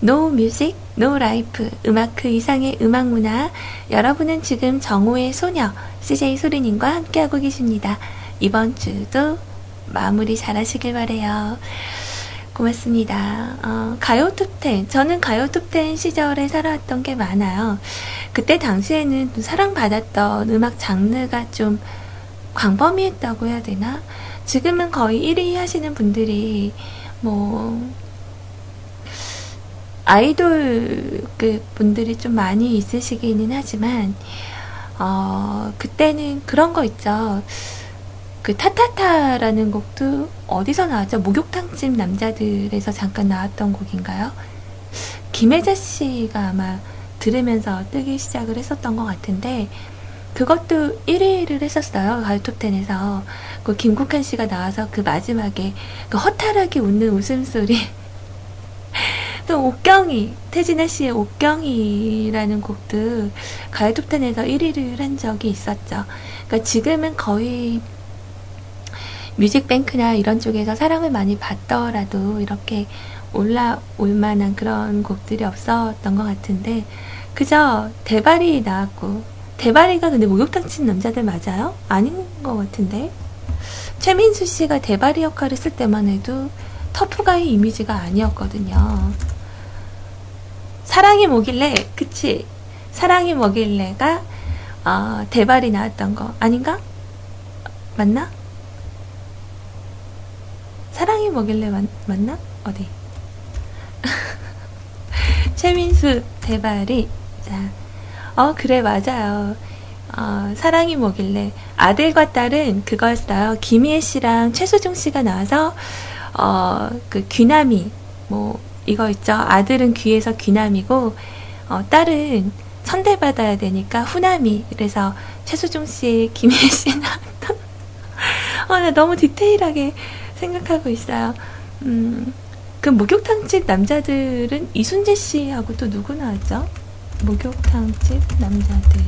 No music, no life, 음악 그 이상의 음악 문화. 여러분은 지금 정오의 소녀, CJ 소리님과 함께하고 계십니다. 이번 주도 마무리 잘 하시길 바래요. 고맙습니다. 어, 가요 톱10. 저는 가요 톱10 시절에 살아왔던 게 많아요. 그때 당시에는 사랑받았던 음악 장르가 좀 광범위했다고 해야 되나? 지금은 거의 1위 하시는 분들이 뭐 아이돌 그 분들이 좀 많이 있으시기는 하지만 어, 그때는 그런 거 있죠. 그 타타타라는 곡도 어디서 나왔죠? 목욕탕집 남자들에서 잠깐 나왔던 곡인가요? 김혜자 씨가 아마 들으면서 뜨기 시작을 했었던 것 같은데 그것도 1위를 했었어요. 가요톱10에서. 그 김국한 씨가 나와서 그 마지막에 그 허탈하게 웃는 웃음소리. 또 옥경이, 태진아 씨의 옥경이라는 곡도 가요톱10에서 1위를 한 적이 있었죠. 그러니까 지금은 거의 뮤직뱅크나 이런 쪽에서 사랑을 많이 받더라도 이렇게 올라올 만한 그런 곡들이 없었던 것 같은데 그저 대발이 나왔고 대발이가 근데 목욕탕 친 남자들 맞아요? 아닌 것 같은데 최민수 씨가 대발이 역할을 했을 때만 해도 터프가의 이미지가 아니었거든요 사랑이 뭐길래 그치 사랑이 뭐길래가 어, 대발이 나왔던 거 아닌가? 맞나? 사랑이 뭐길래 맞, 맞나? 어디? *laughs* 최민수 대발이 자, 어 그래 맞아요. 어, 사랑이 뭐길래 아들과 딸은 그거였어요. 김희애 씨랑 최수종 씨가 나와서 어, 그 귀남이 뭐 이거 있죠. 아들은 귀에서 귀남이고 어, 딸은 선대받아야 되니까 후남이 그래서 최수종 씨, 김희애 씨 나왔던 어, 나 너무 디테일하게 생각하고 있어요. 음, 그 목욕탕 집 남자들은 이순재 씨하고 또 누구 나왔죠? 목욕탕 집 남자들.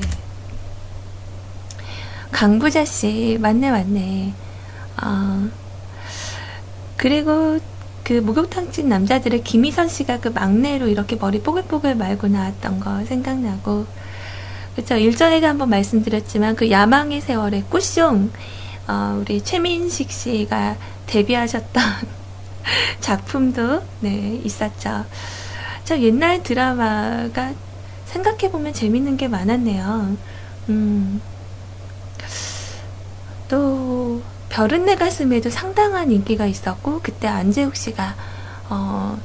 강부자 씨, 맞네, 맞네. 어, 그리고 그 목욕탕집 남자들의 김희선 씨가 그 막내로 이렇게 머리 뽀글뽀글 말고 나왔던 거 생각나고. 그쵸. 일전에도 한번 말씀드렸지만 그 야망의 세월의 꾸숑, 어, 우리 최민식 씨가 데뷔하셨던 *laughs* 작품도 네 있었죠. 저 옛날 드라마가 생각해 보면 재밌는 게 많았네요. 음, 또 별은 내 가슴에도 상당한 인기가 있었고 그때 안재욱 씨가 어,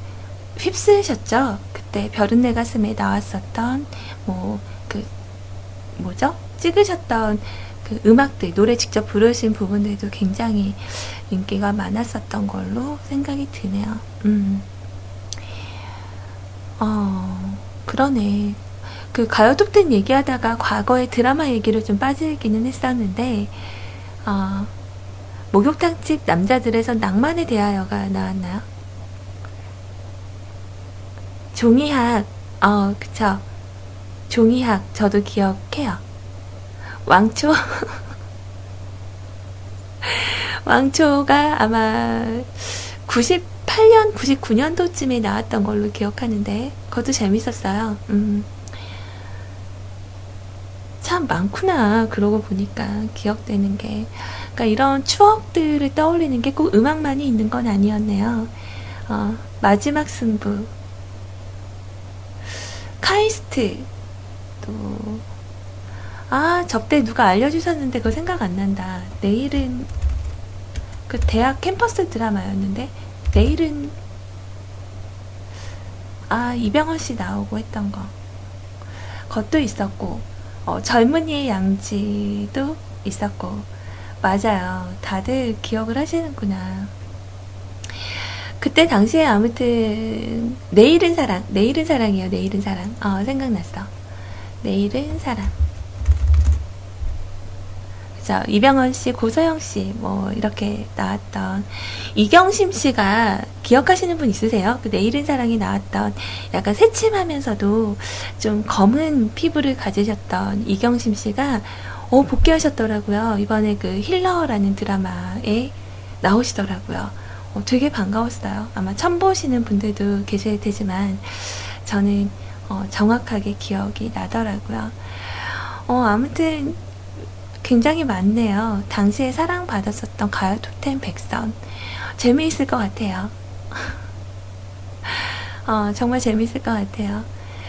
휩쓰셨죠. 그때 별은 내 가슴에 나왔었던 뭐 그 뭐죠? 찍으셨던 그 음악들 노래 직접 부르신 부분들도 굉장히 인기가 많았었던 걸로 생각이 드네요. 음. 어, 그러네. 그 가요톱텐 얘기하다가 과거의 드라마 얘기를 좀 빠지기는 했었는데, 어, 목욕탕집 남자들에서 낭만에 대하여가 나왔나요? 종이학, 어, 그쵸. 종이학, 저도 기억해요. 왕초, *laughs* 왕초가 아마 98년, 99년도쯤에 나왔던 걸로 기억하는데, 그것도 재밌었어요. 음. 참 많구나. 그러고 보니까 기억되는 게. 그러니까 이런 추억들을 떠올리는 게 꼭 음악만이 있는 건 아니었네요. 어, 마지막 승부. 카이스트. 또, 아, 접대 누가 알려주셨는데 그거 생각 안 난다. 내일은 그 대학 캠퍼스 드라마였는데 내일은 아 이병헌 씨 나오고 했던 거 그것도 있었고 어, 젊은이의 양지도 있었고 맞아요. 다들 기억을 하시는구나. 그때 당시에 아무튼 내일은 사랑 내일은 사랑이에요 내일은 사랑. 어, 생각났어. 내일은 사랑. 그죠 이병헌 씨, 고서영 씨, 뭐 이렇게 나왔던 이경심 씨가 기억하시는 분 있으세요? 그 내일은 사랑이 나왔던 약간 새침하면서도 좀 검은 피부를 가지셨던 이경심 씨가 어 복귀하셨더라고요. 이번에 그 힐러라는 드라마에 나오시더라고요. 어, 되게 반가웠어요. 아마 처음 보시는 분들도 계실 테지만 저는 어, 정확하게 기억이 나더라고요. 어, 아무튼 굉장히 많네요. 당시에 사랑받았었던 가요 톱텐 백선. 재미있을 것 같아요. *laughs* 어, 정말 재미있을 것 같아요.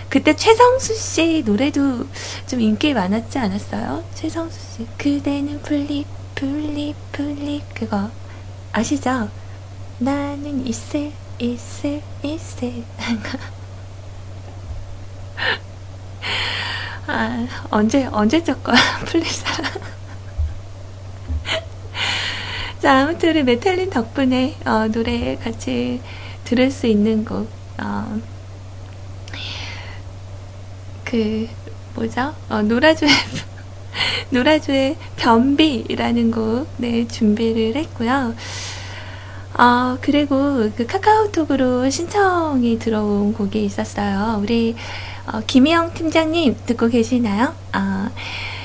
그때 최성수 씨 노래도 좀 인기 많았지 않았어요? 최성수 씨. 그대는 풀잎, 풀잎, 풀잎. 그거. 아시죠? 나는 이슬, 이슬, 이슬. *laughs* 아, 언제, 언제 적 거야? *laughs* 풀잎사랑. *laughs* 자, 아무튼 우리 메탈님 덕분에 어, 노래 같이 들을 수 있는 곡, 어, 그 뭐죠? 어, 노라조의 *laughs* 노라조의 변비라는 곡, 네 준비를 했고요. 어, 그리고 그 카카오톡으로 신청이 들어온 곡이 있었어요. 우리 어, 김희영 팀장님 듣고 계시나요? 어,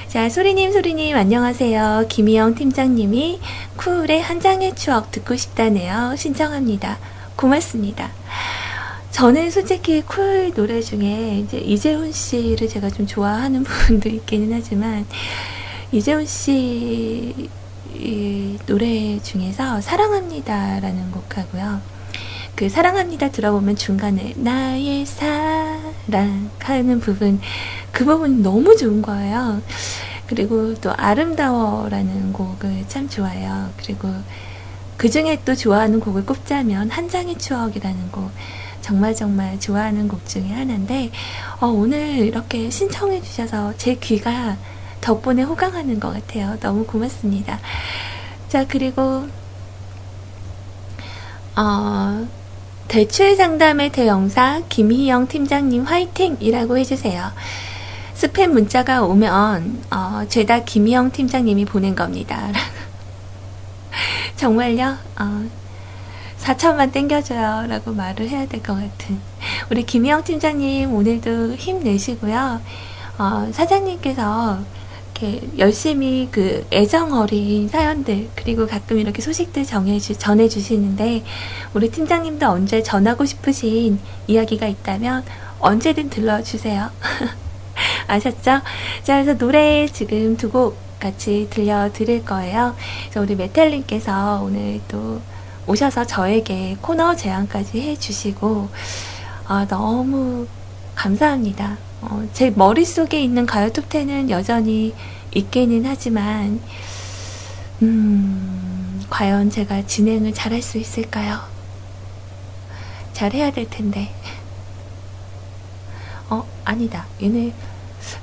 자, 소리님, 소리님, 안녕하세요. 김희영 팀장님이 쿨의 한 장의 추억 듣고 싶다네요. 신청합니다. 고맙습니다. 저는 솔직히 쿨 노래 중에 이제 이재훈 씨를 제가 좀 좋아하는 *laughs* 부분도 있기는 하지만 이재훈 씨이 노래 중에서 사랑합니다라는 곡하고요. 그 사랑합니다 들어보면 중간에 나의 사랑 하는 부분 그 부분 너무 좋은 거예요. 그리고 또 아름다워라는 곡을 참 좋아해요. 그리고 그 중에 또 좋아하는 곡을 꼽자면 한 장의 추억이라는 곡 정말 정말 좋아하는 곡 중에 하나인데 어, 오늘 이렇게 신청해 주셔서 제 귀가 덕분에 호강하는 것 같아요. 너무 고맙습니다. 자 그리고 어, 대출 상담의 대영사 김희영 팀장님 화이팅이라고 해주세요. 스팸 문자가 오면 어, 죄다 김희영 팀장님이 보낸 겁니다. *laughs* 정말요? 어, 4천만 땡겨줘요. 라고 말을 해야 될 것 같은. 우리 김희영 팀장님 오늘도 힘내시고요. 어, 사장님께서 이렇게 열심히 그 애정 어린 사연들, 그리고 가끔 이렇게 소식들 정해주, 전해주시는데, 우리 팀장님도 언제 전하고 싶으신 이야기가 있다면 언제든 들러주세요. *laughs* 아셨죠? 자, 그래서 노래 지금 두곡 같이 들려드릴 거예요. 그래서 우리 메텔님께서 오늘 또 오셔서 저에게 코너 제안까지 해주시고, 아, 너무 감사합니다. 어, 제 머릿속에 있는 가요 톱10은 여전히 있기는 하지만, 음, 과연 제가 진행을 잘할 수 있을까요? 잘해야 될 텐데. 어, 아니다. 얘네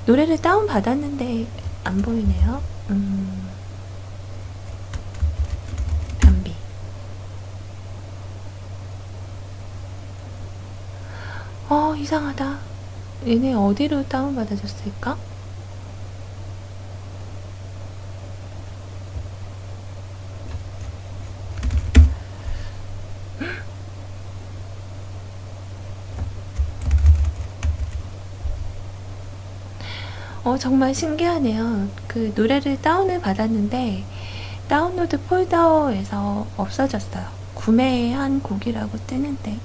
노래를 다운받았는데 안 보이네요. 음, 변비. 어, 이상하다. 얘네 어디로 다운받아줬을까? 어, 정말 신기하네요. 그 노래를 다운을 받았는데, 다운로드 폴더에서 없어졌어요. 구매한 곡이라고 뜨는데.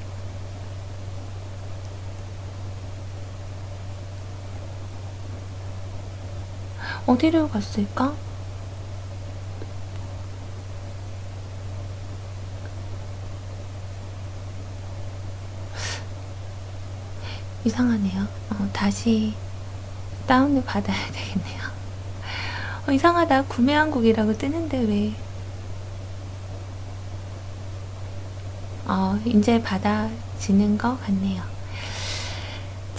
어디로 갔을까? 이상하네요. 어, 다시 다운을 받아야 되겠네요. 어, 이상하다. 구매한 곡이라고 뜨는데 왜? 어, 이제 받아지는 것 같네요.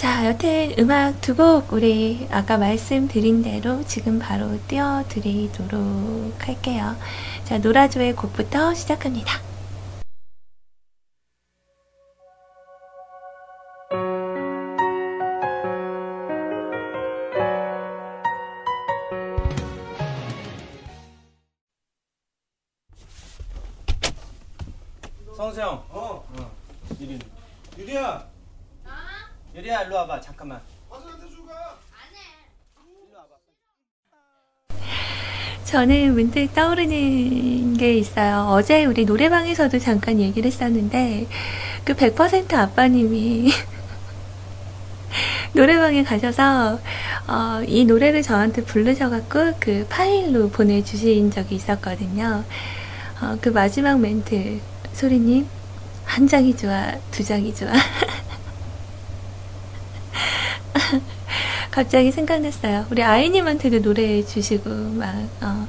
자, 여튼 음악 두 곡 우리 아까 말씀드린 대로 지금 바로 띄워드리도록 할게요. 자, 노라조의 곡부터 시작합니다. 잠깐만. 저는 문득 떠오르는 게 있어요. 어제 우리 노래방에서도 잠깐 얘기를 했었는데, 그 100% 아빠님이 *laughs* 노래방에 가셔서, 어, 이 노래를 저한테 부르셔갖고 그 파일로 보내주신 적이 있었거든요. 어, 그 마지막 멘트, 소리님, 한 장이 좋아, 두 장이 좋아. *laughs* 갑자기 생각났어요. 우리 아이님한테도 노래 주시고, 막, 어.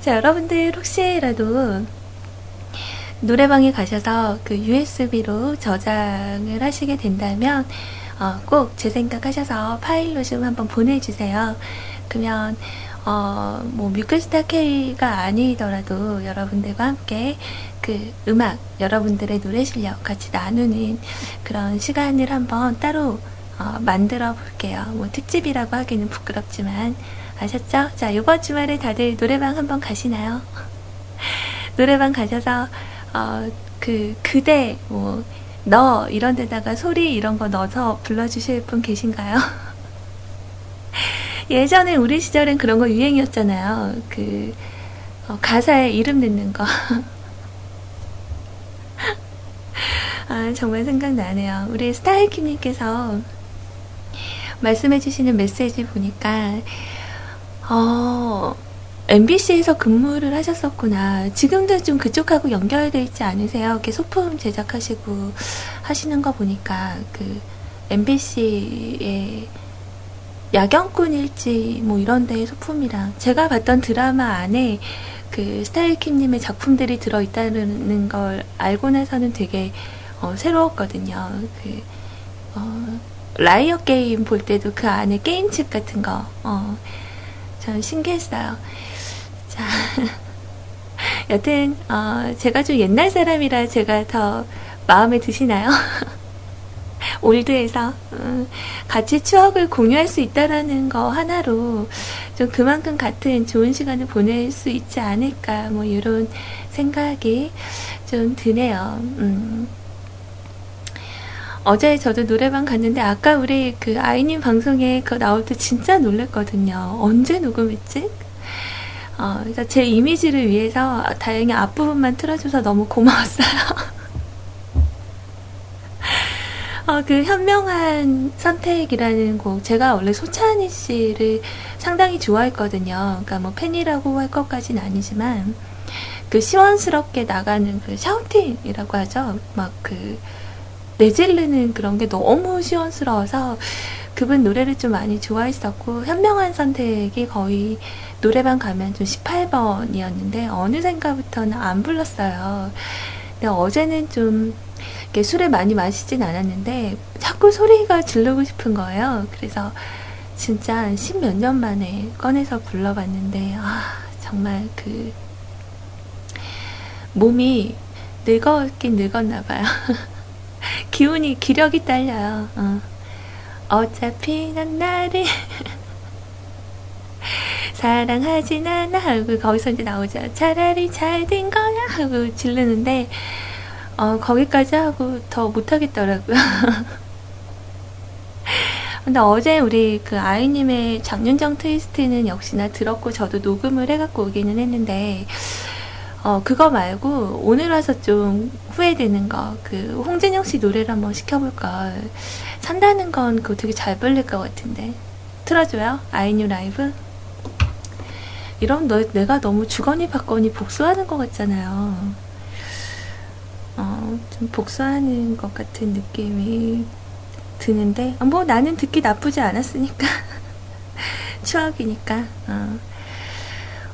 자, 여러분들 혹시라도 노래방에 가셔서 그 USB로 저장을 하시게 된다면, 어, 꼭제 생각하셔서 파일로 좀 한번 보내주세요. 그러면, 어, 뭐, 뮤클스타 K가 아니더라도 여러분들과 함께 그 음악, 여러분들의 노래 실력 같이 나누는 그런 시간을 한번 따로 어, 만들어 볼게요. 뭐, 특집이라고 하기는 부끄럽지만. 아셨죠? 자, 이번 주말에 다들 노래방 한번 가시나요? *laughs* 노래방 가셔서, 어, 그, 그대, 뭐, 너, 이런 데다가 소리 이런 거 넣어서 불러주실 분 계신가요? *laughs* 예전에 우리 시절엔 그런 거 유행이었잖아요. 그, 어, 가사에 이름 넣는 거. *laughs* 아, 정말 생각나네요. 우리 스타일킴님께서 말씀해주시는 메시지 보니까, 어, MBC에서 근무를 하셨었구나. 지금도 좀 그쪽하고 연결돼 있지 않으세요? 이렇게 소품 제작하시고 하시는 거 보니까, 그, MBC의 야경꾼일지 뭐 이런 데의 소품이랑 제가 봤던 드라마 안에 그 스타일킴님의 작품들이 들어있다는 걸 알고 나서는 되게 어, 새로웠거든요. 그, 어, 라이어 게임 볼 때도 그 안에 게임칩 같은 거, 어, 참 신기했어요. 자, *laughs* 여튼, 어, 제가 좀 옛날 사람이라 제가 더 마음에 드시나요? *laughs* old해서 음, 같이 추억을 공유할 수 있다라는 거 하나로 좀 그만큼 같은 좋은 시간을 보낼 수 있지 않을까 뭐 이런 생각이 좀 드네요. 음. 어제 저도 노래방 갔는데 아까 우리 그 아이님 방송에 그 나올 때 진짜 놀랬거든요. 언제 녹음했지? 어, 그래서 제 이미지를 위해서 다행히 앞부분만 틀어줘서 너무 고마웠어요. *laughs* 어, 그 현명한 선택이라는 곡 제가 원래 소찬희 씨를 상당히 좋아했거든요. 그러니까 뭐 팬이라고 할 것까지는 아니지만 그 시원스럽게 나가는 그 샤우팅이라고 하죠. 막그 내질르는 그런 게 너무 시원스러워서 그분 노래를 좀 많이 좋아했었고 현명한 선택이 거의 노래방 가면 좀 18번이었는데 어느샌가부터는 안 불렀어요. 근데 어제는 좀 이렇게 술을 많이 마시진 않았는데 자꾸 소리가 지르고 싶은 거예요. 그래서 진짜 한 십 몇 년 만에 꺼내서 불러봤는데 아 정말 그 몸이 늙었긴 늙었나 봐요. *laughs* *laughs* 기운이 기력이 딸려요. 어. 어차피 난 나를 *laughs* 사랑하진 않아 하고 거기서 이제 나오죠. 차라리 잘 된 거야 하고 지르는데 어, 거기까지 하고 더 못하겠더라고요. *laughs* 근데 어제 우리 그 아이님의 장윤정 트위스트는 역시나 들었고 저도 녹음을 해갖고 오기는 했는데 어, 그거 말고 오늘 와서 좀 후회되는 거, 그 홍진영 씨 노래를 한번 시켜볼 걸. 산다는 건 그거 되게 잘 불릴 것 같은데. 틀어줘요? 아이뉴 라이브? 이러면 너, 내가 너무 주거니 받거니 복수하는 것 같잖아요. 어, 좀 복수하는 것 같은 느낌이 드는데, 어, 뭐 나는 듣기 나쁘지 않았으니까. *laughs* 추억이니까. 어.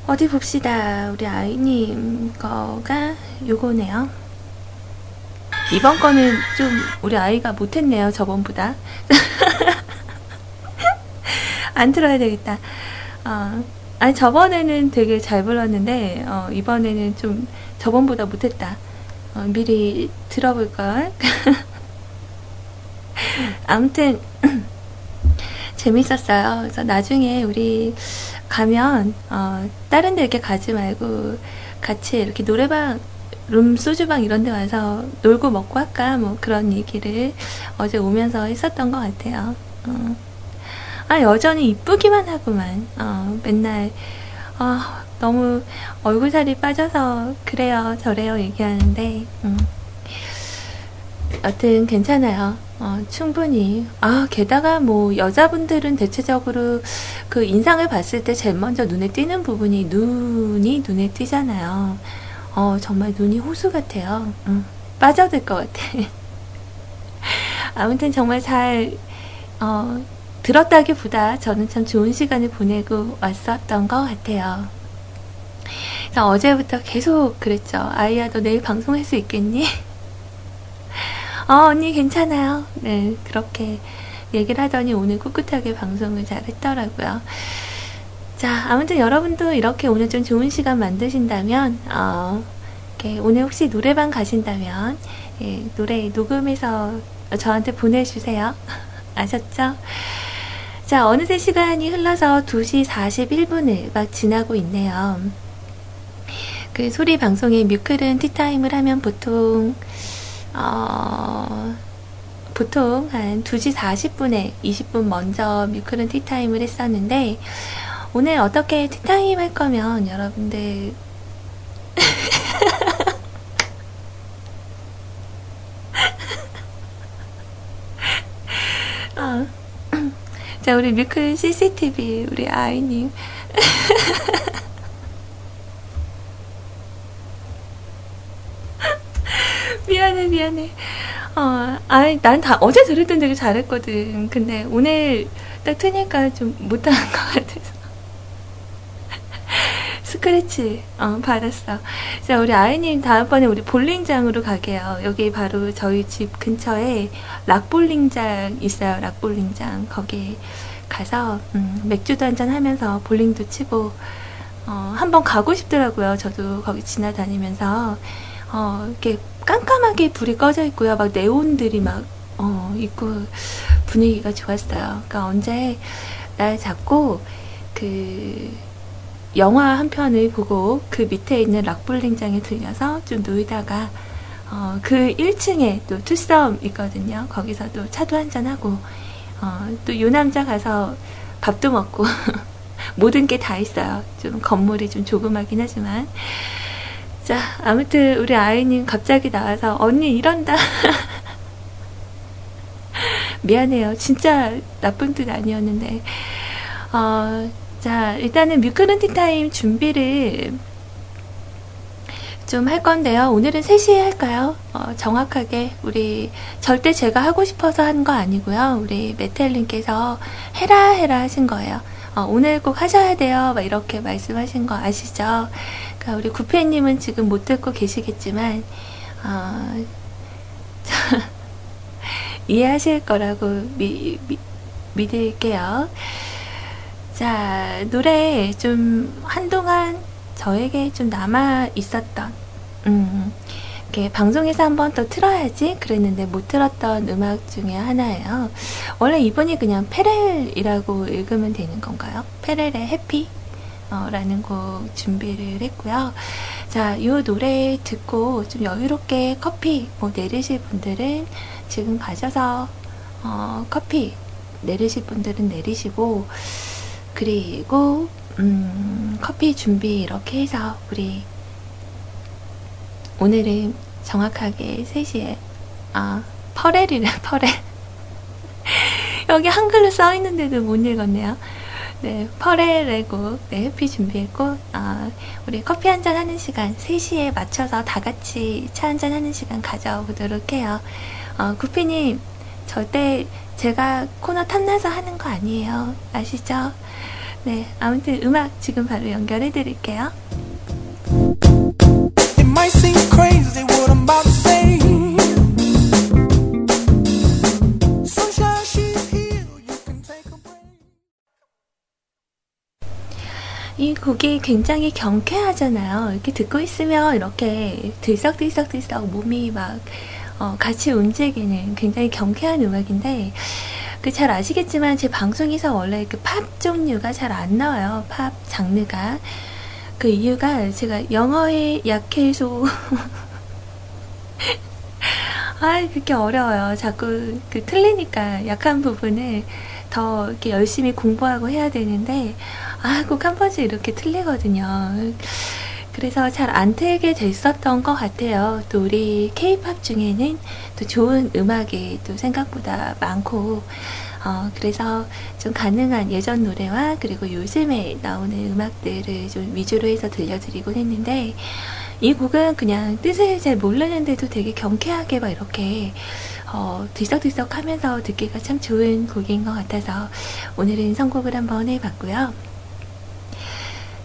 어디 봅시다. 우리 아이님 거가 요거네요. 이번 거는 좀 우리 아이가 못했네요. 저번보다. *laughs* 안 들어야 되겠다. 어, 아니 저번에는 되게 잘 불렀는데 어, 이번에는 좀 저번보다 못했다. 어, 미리 들어볼 걸. *laughs* 아무튼 *clears throat* 재밌었어요. 그래서 나중에 우리 가면 어, 다른 데 이렇게 가지 말고 같이 이렇게 노래방 룸 소주방 이런 데 와서 놀고 먹고 할까 뭐 그런 얘기를 어제 오면서 했었던 것 같아요. 어. 아 여전히 이쁘기만 하구만. 어, 맨날 어, 너무 얼굴살이 빠져서 그래요 저래요 얘기하는데 음. 여튼 괜찮아요. 어, 충분히. 아, 게다가 뭐, 여자분들은 대체적으로 그 인상을 봤을 때 제일 먼저 눈에 띄는 부분이 눈이 눈에 띄잖아요. 어, 정말 눈이 호수 같아요. 음, 빠져들 것 같아. *laughs* 아무튼 정말 잘, 어, 들었다기보다 저는 참 좋은 시간을 보내고 왔었던 것 같아요. 어제부터 계속 그랬죠. 아이야, 너 내일 방송할 수 있겠니? *laughs* 어, 언니 괜찮아요. 네, 그렇게 얘기를 하더니 오늘 꿋꿋하게 방송을 잘 했더라고요. 자, 아무튼 여러분도 이렇게 오늘 좀 좋은 시간 만드신다면, 어, 이렇게 오늘 혹시 노래방 가신다면, 예, 노래 녹음해서 저한테 보내주세요. *laughs* 아셨죠? 자, 어느새 시간이 흘러서 2시 41분을 막 지나고 있네요. 그 소리 방송에 뮤클은 티타임을 하면 보통, 어, 보통 한 2시 40분에 20분 먼저 뮤클은 티타임을 했었는데, 오늘 어떻게 티타임 할 거면 여러분들 *laughs* 어. 자 우리 뮤클 CCTV 우리 아이님 *laughs* *laughs* 미안해 미안해 어 아이 난 다 어제 들을 땐 되게 잘했거든 근데 오늘 딱 트니까 좀 못하는 것 같아서 *laughs* 스크래치 어, 받았어. 자 우리 아이님 다음번에 우리 볼링장으로 가게요. 여기 바로 저희 집 근처에 락볼링장 있어요. 락볼링장 거기 가서 음, 맥주도 한잔 하면서 볼링도 치고 어, 한번 가고 싶더라고요. 저도 거기 지나다니면서 어, 이렇게 깜깜하게 불이 꺼져 있고요. 막 네온들이 막 어, 있고 분위기가 좋았어요. 그러니까 언제 날 잡고 그 영화 한 편을 보고 그 밑에 있는 락볼링장에 들려서 좀 놀다가 어, 그 1층에 또 투썸 있거든요. 거기서 또 차도 한잔하고 어, 또 요남자 가서 밥도 먹고 *laughs* 모든 게 다 있어요. 좀 건물이 좀 조그마긴 하지만 자 아무튼 우리 아이님 갑자기 나와서 언니 이런다 *laughs* 미안해요. 진짜 나쁜 뜻 아니었는데 어, 자, 일단은 뮤크른 티타임 준비를 좀 할 건데요. 오늘은 3시에 할까요? 어, 정확하게 우리 절대 제가 하고 싶어서 한 거 아니고요. 우리 메텔님께서 해라 해라 하신 거예요. 어, 오늘 꼭 하셔야 돼요. 막 이렇게 말씀하신 거 아시죠? 그러니까 우리 구페님은 지금 못 듣고 계시겠지만 어, *laughs* 이해하실 거라고 미, 미, 믿을게요. 자, 노래 좀 한동안 저에게 좀 남아 있었던, 음, 이렇게 방송에서 한번 또 틀어야지 그랬는데 못 틀었던 음악 중에 하나예요. 원래 이번이 그냥 페렐이라고 읽으면 되는 건가요? 페렐의 해피? 어, 라는 곡 준비를 했고요. 자, 이 노래 듣고 좀 여유롭게 커피 뭐 내리실 분들은 지금 가셔서 어, 커피 내리실 분들은 내리시고 그리고 음, 커피 준비 이렇게 해서 우리 오늘은 정확하게 3시에 아 퍼렐이래 퍼렐 *laughs* 여기 한글로 써 있는데도 못 읽었네요. 네, 퍼렐의 곡, 네, 해피 준비했고, 아, 우리 커피 한잔 하는 시간, 3시에 맞춰서 다 같이 차 한잔 하는 시간 가져보도록 해요. 어, 구피님, 절대 제가 코너 탐나서 하는 거 아니에요. 아시죠? 네, 아무튼 음악 지금 바로 연결해 드릴게요. 이 곡이 굉장히 경쾌하잖아요. 이렇게 듣고 있으면 이렇게 들썩들썩들썩 몸이 막 어, 같이 움직이는 굉장히 경쾌한 음악인데 그 잘 아시겠지만 제 방송에서 원래 그 팝 종류가 잘 안 나와요. 팝 장르가 그 이유가 제가 영어에 약해서 *laughs* 아 그렇게 어려워요. 자꾸 그 틀리니까 약한 부분을 더 이렇게 열심히 공부하고 해야 되는데 아 꼭 한 번씩 이렇게 틀리거든요. 그래서 잘 안 틀게 됐었던 것 같아요. 또 우리 케이팝 중에는 또 좋은 음악이 또 생각보다 많고, 어, 그래서 좀 가능한 예전 노래와 그리고 요즘에 나오는 음악들을 좀 위주로 해서 들려드리곤 했는데, 이 곡은 그냥 뜻을 잘 모르는데도 되게 경쾌하게 막 이렇게 어, 들썩들썩 하면서 듣기가 참 좋은 곡인 것 같아서 오늘은 선곡을 한번 해봤고요.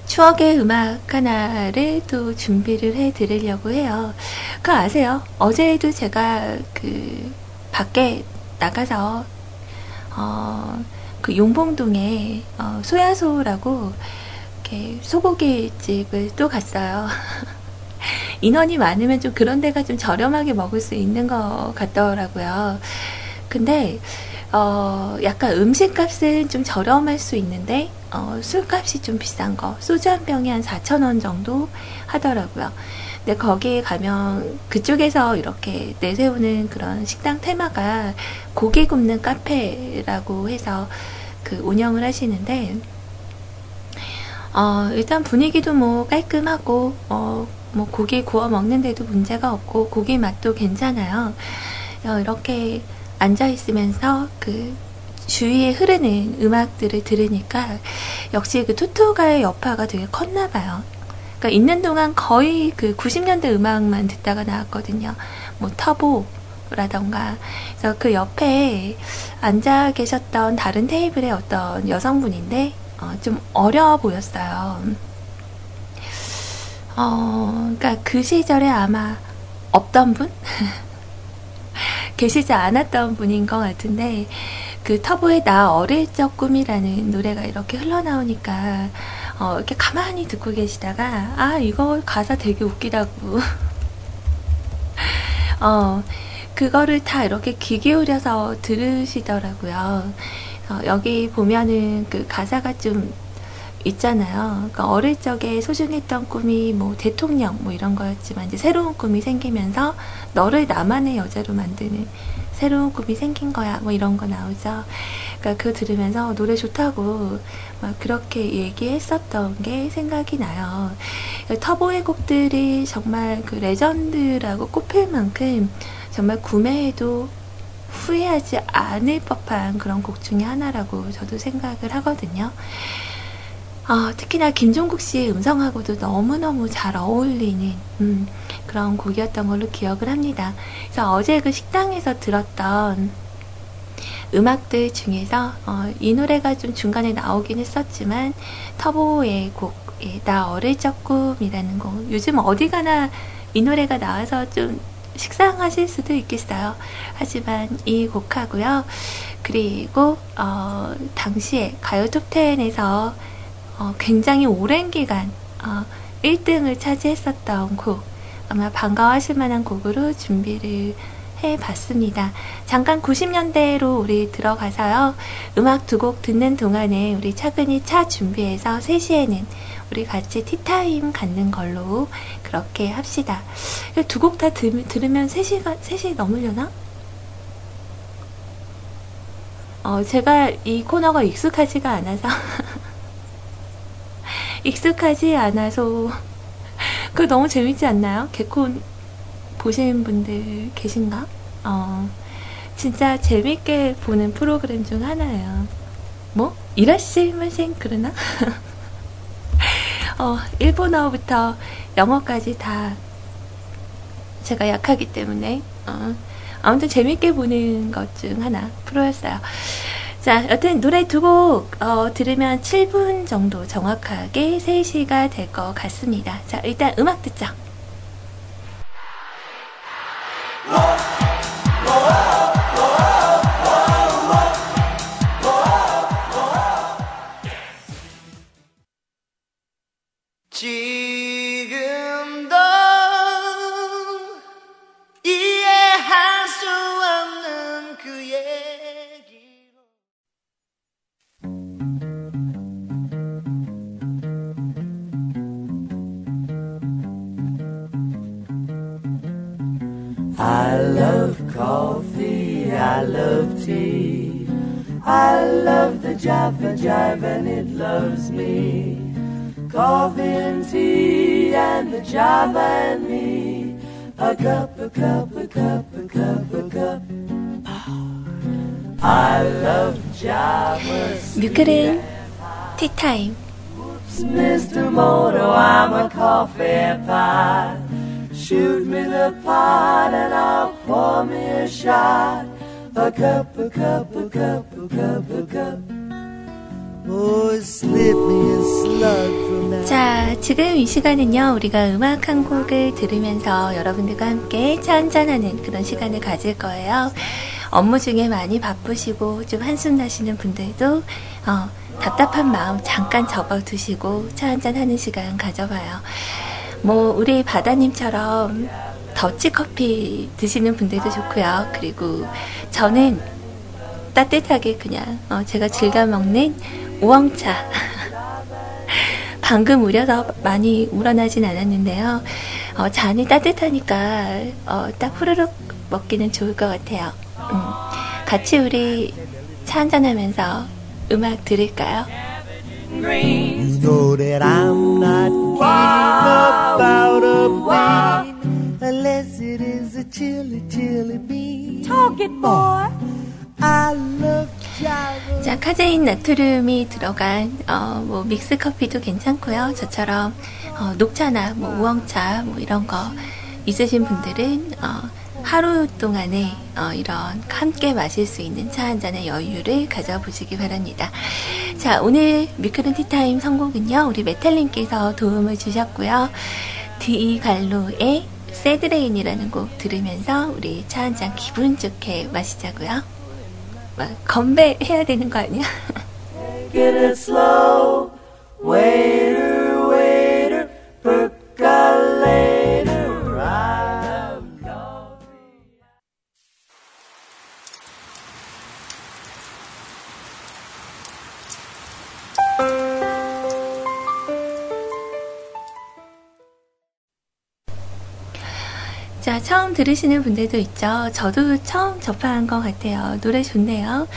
추억의 음악 하나를 또 준비를 해 드리려고 해요. 그 아세요? 어제도 제가 그 밖에 나가서 어, 그 용봉동에 어, 소야소라고 이렇게 소고기 집을 또 갔어요. *laughs* 인원이 많으면 좀 그런 데가 좀 저렴하게 먹을 수 있는 것 같더라고요. 근데 어, 약간 음식값은 좀 저렴할 수 있는데 어, 술값이 좀 비싼 거 소주 한 병이 한 4,000원 정도 하더라고요. 근데 거기에 가면 그쪽에서 이렇게 내세우는 그런 식당 테마가 고기 굽는 카페라고 해서 그 운영을 하시는데 어, 일단 분위기도 뭐 깔끔하고 어, 뭐 고기 구워 먹는데도 문제가 없고 고기 맛도 괜찮아요. 어, 이렇게 앉아 있으면서 그 주위에 흐르는 음악들을 들으니까 역시 그 투투가의 여파가 되게 컸나 봐요. 그러니까 있는 동안 거의 그 90년대 음악만 듣다가 나왔거든요. 뭐 터보 라던가. 그래서 그 옆에 앉아 계셨던 다른 테이블의 어떤 여성분인데 어, 좀 어려 보였어요. 어, 그러니까 그 시절에 아마 없던 분? *laughs* 계시지 않았던 분인 것 같은데 그 터보의 나 어릴 적 꿈이라는 노래가 이렇게 흘러나오니까 어, 이렇게 가만히 듣고 계시다가 아 이거 가사 되게 웃기다고 *laughs* 어 그거를 다 이렇게 귀 기울여서 들으시더라고요. 어, 여기 보면은 그 가사가 좀 있잖아요. 그러니까 어릴 적에 소중했던 꿈이 뭐 대통령 뭐 이런 거였지만 이제 새로운 꿈이 생기면서 너를 나만의 여자로 만드는 새로운 꿈이 생긴 거야 뭐 이런 거 나오죠. 그러니까 그거 들으면서 노래 좋다고 막 그렇게 얘기했었던 게 생각이 나요. 터보의 곡들이 정말 그 레전드라고 꼽힐 만큼 정말 구매해도 후회하지 않을 법한 그런 곡 중에 하나라고 저도 생각을 하거든요. 어, 특히나 김종국 씨의 음성하고도 너무너무 잘 어울리는 음, 그런 곡이었던 걸로 기억을 합니다. 그래서 어제 그 식당에서 들었던 음악들 중에서 어, 이 노래가 좀 중간에 나오긴 했었지만 터보의 곡, 예, 나 어릴 적 꿈이라는 곡 요즘 어디 가나 이 노래가 나와서 좀 식상하실 수도 있겠어요. 하지만 이 곡하고요. 그리고 어, 당시에 가요 톱10에서 어, 굉장히 오랜 기간 어, 1등을 차지했었던 곡 아마 반가워하실 만한 곡으로 준비를 해봤습니다. 잠깐 90년대로 우리 들어가서요. 음악 두 곡 듣는 동안에 우리 차근히 차 준비해서 3시에는 우리 같이 티타임 갖는 걸로 그렇게 합시다. 두 곡 다 들으면 3시가, 3시 넘으려나? 어, 제가 이 코너가 익숙하지가 않아서 *laughs* 익숙하지 않아서 그 너무 재밌지 않나요? 개콘 보시는 분들 계신가? 어, 진짜 재밌게 보는 프로그램 중 하나예요. 뭐? 이라시마생 그러나? *laughs* 어, 일본어부터 영어까지 다 제가 약하기 때문에 어, 아무튼 재밌게 보는 것 중 하나 프로였어요. 자, 여튼 노래 두곡 어, 들으면 7분 정도 정확하게 3시가 될 것 같습니다. 자, 일단 음악 듣죠. 지 I love coffee, I love tea. I love the Java Jive and it loves me. Coffee and tea and the Java and me. A cup, a cup, a cup, a cup, a cup. I love Java. 뮤클은 티타임. Mr. Moto, I'm a coffee pot. Shoot me the pot and I'll pour me a shot. A cup, a cup, a cup, a cup, a cup. Oh. 자, 지금 이 시간은요, 우리가 음악 한 곡을 들으면서 여러분들과 함께 차 한잔하는 그런 시간을 가질 거예요. 업무 중에 많이 바쁘시고 좀 한숨 나시는 분들도 어, 답답한 마음 잠깐 접어두시고 차 한잔 하는 시간 가져봐요. 뭐, 우리 바다님처럼 더치 커피 드시는 분들도 좋고요. 그리고 저는 따뜻하게 그냥 어, 제가 즐겨 먹는 우엉차. *laughs* 방금 우려서 많이 우러나진 않았는데요. 어, 잔이 따뜻하니까 어, 딱 후루룩 먹기는 좋을 것 같아요. 음, 같이 우리 차 한잔 하면서 음악 들을까요? You know that I'm not kidding about a bean unless it is a chili, chili bean. Talk it, boy. I love. 자, 카제인 나트륨이 들어간 어, 뭐 믹스 커피도 괜찮고요. 저처럼 어, 녹차나 뭐 우엉차 뭐 이런 거 있으신 분들은 어, 하루 동안에 어, 이런 함께 마실 수 있는 차 한 잔의 여유를 가져보시기 바랍니다. 자, 오늘 뮤클은 티타임 선곡은요. 우리 메탈님께서 도움을 주셨고요. 디 갈로의 새드레인이라는 곡 들으면서 우리 차 한 잔 기분 좋게 마시자고요. 막 건배 해야 되는 거 아니야? *laughs* 자, 처음 들으시는 분들도 있죠. 저도 처음 접한 것 같아요. 노래 좋네요.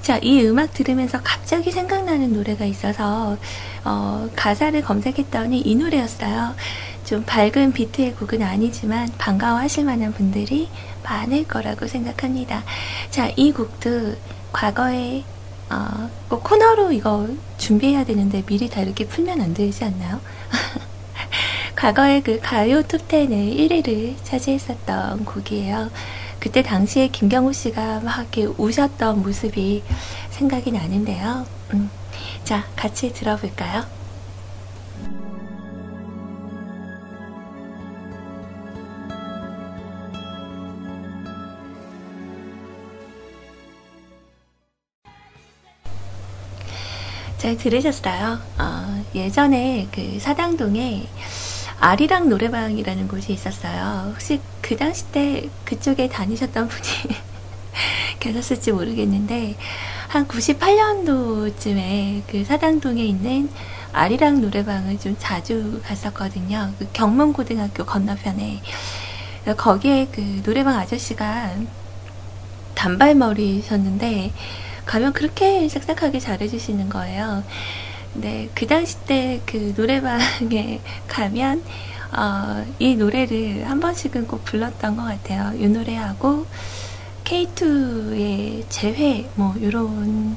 자, 이 음악 들으면서 갑자기 생각나는 노래가 있어서, 어, 가사를 검색했더니 이 노래였어요. 좀 밝은 비트의 곡은 아니지만 반가워하실 만한 분들이 많을 거라고 생각합니다. 자, 이 곡도 과거에, 어, 꼭 코너로 이거 준비해야 되는데 미리 다 이렇게 풀면 안 되지 않나요? *laughs* 과거에 그 가요 톱10의 1위를 차지했었던 곡이에요. 그때 당시에 김경호 씨가 막 이렇게 우셨던 모습이 생각이 나는데요. 음, 자, 같이 들어볼까요? 잘 들으셨어요? 어, 예전에 그 사당동에 아리랑 노래방이라는 곳이 있었어요. 혹시 그 당시 때 그쪽에 다니셨던 분이 *laughs* 계셨을지 모르겠는데, 한 98년도쯤에 그 사당동에 있는 아리랑 노래방을 좀 자주 갔었거든요. 그 경문고등학교 건너편에. 거기에 그 노래방 아저씨가 단발머리셨는데, 가면 그렇게 싹싹하게 잘해주시는 거예요. 네, 그 당시 때 그 노래방에 *laughs* 가면, 어, 이 노래를 한 번씩은 꼭 불렀던 것 같아요. 이 노래하고, K2의 재회, 뭐, 요런,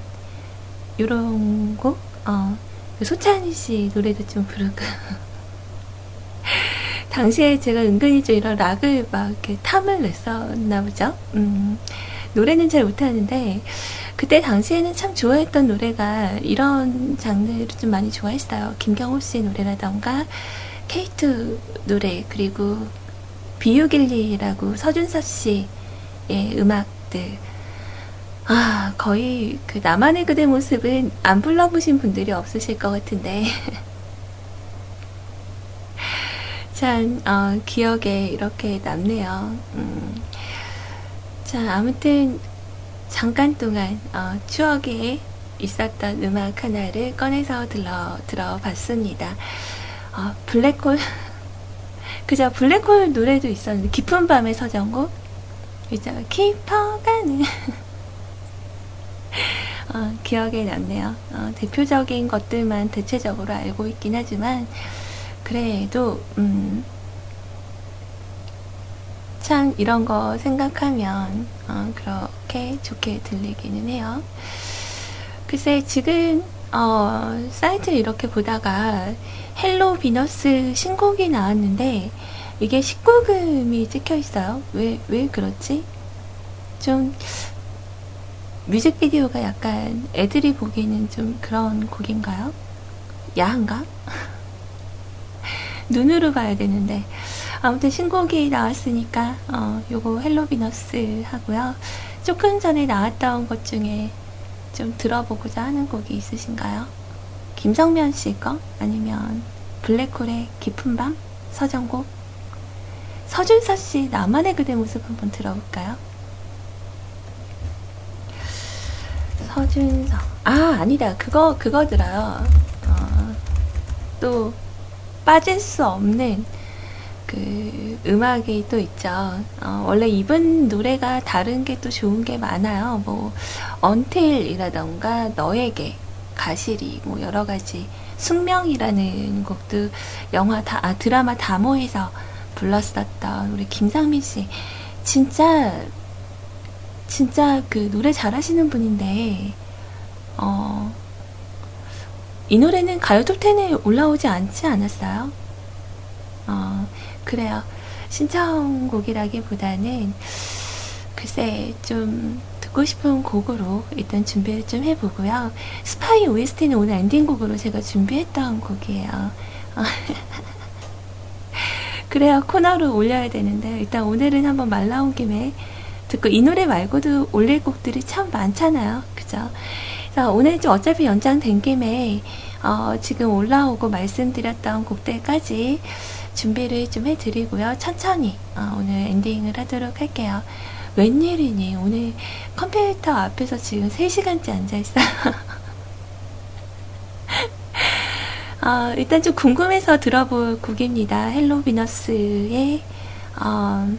요런 곡? 어, 그 소찬희 씨 노래도 좀 부르고. *laughs* 당시에 제가 은근히 좀 이런 락을 막 이렇게 탐을 냈었나 보죠. 음, 노래는 잘 못하는데, 그때 당시에는 참 좋아했던 노래가 이런 장르를 좀 많이 좋아했어요. 김경호 씨 노래라던가 케이트 노래 그리고 비유길리라고 서준서 씨의 음악들 아 거의 그 나만의 그대 모습은 안 불러보신 분들이 없으실 것 같은데 *laughs* 참 어, 기억에 이렇게 남네요. 음. 자 아무튼 잠깐 동안 어, 추억에 있었던 음악 하나를 꺼내서 들러 들어봤습니다. 어, 블랙홀 *laughs* 그저 블랙홀 노래도 있었는데 깊은 밤의 서정곡 그죠 깊어가는 *laughs* 어, 기억에 남네요. 어, 대표적인 것들만 대체적으로 알고 있긴 하지만 그래도 음, 참 이런 거 생각하면 어, 그렇게 좋게 들리기는 해요. 글쎄 지금 어, 사이트를 이렇게 보다가 헬로 비너스 신곡이 나왔는데 이게 19금이 찍혀 있어요. 왜, 왜 그렇지? 좀 뮤직비디오가 약간 애들이 보기에는 좀 그런 곡인가요? 야한가? *laughs* 눈으로 봐야 되는데 아무튼 신곡이 나왔으니까 어, 요거 헬로 비너스 하고요. 조금 전에 나왔던 것 중에 좀 들어보고자 하는 곡이 있으신가요? 김성면 씨 거? 아니면 블랙홀의 깊은 밤? 서정곡? 서준서 씨 나만의 그대 모습 한번 들어볼까요? 서준서 아 아니다 그거 그거 들어요 어, 또 빠질 수 없는 그 음악이 또 있죠. 어, 원래 입은 노래가 다른 게 또 좋은 게 많아요. 뭐 언틸이라던가 너에게 가시리 뭐 여러 가지 숙명이라는 곡도 영화 다 아, 드라마 다모에서 불렀었던 우리 김상민 씨 진짜 진짜 그 노래 잘하시는 분인데 어, 이 노래는 가요 톱10에 올라오지 않지 않았어요? 어, 그래요. 신청곡이라기보다는 글쎄 좀 듣고 싶은 곡으로 일단 준비를 좀 해보고요. 스파이 OST는 오늘 엔딩곡으로 제가 준비했던 곡이에요. *laughs* 어, 그래야 코너로 올려야 되는데 일단 오늘은 한번 말 나온 김에 듣고 이 노래 말고도 올릴 곡들이 참 많잖아요. 그죠? 그래서 오늘 좀 어차피 연장된 김에 어, 지금 올라오고 말씀드렸던 곡들까지 준비를 좀 해드리고요. 천천히 어, 오늘 엔딩을 하도록 할게요. 웬일이니 오늘 컴퓨터 앞에서 지금 3시간째 앉아있어요. *laughs* 어, 일단 좀 궁금해서 들어볼 곡입니다. 헬로 비너스의 어,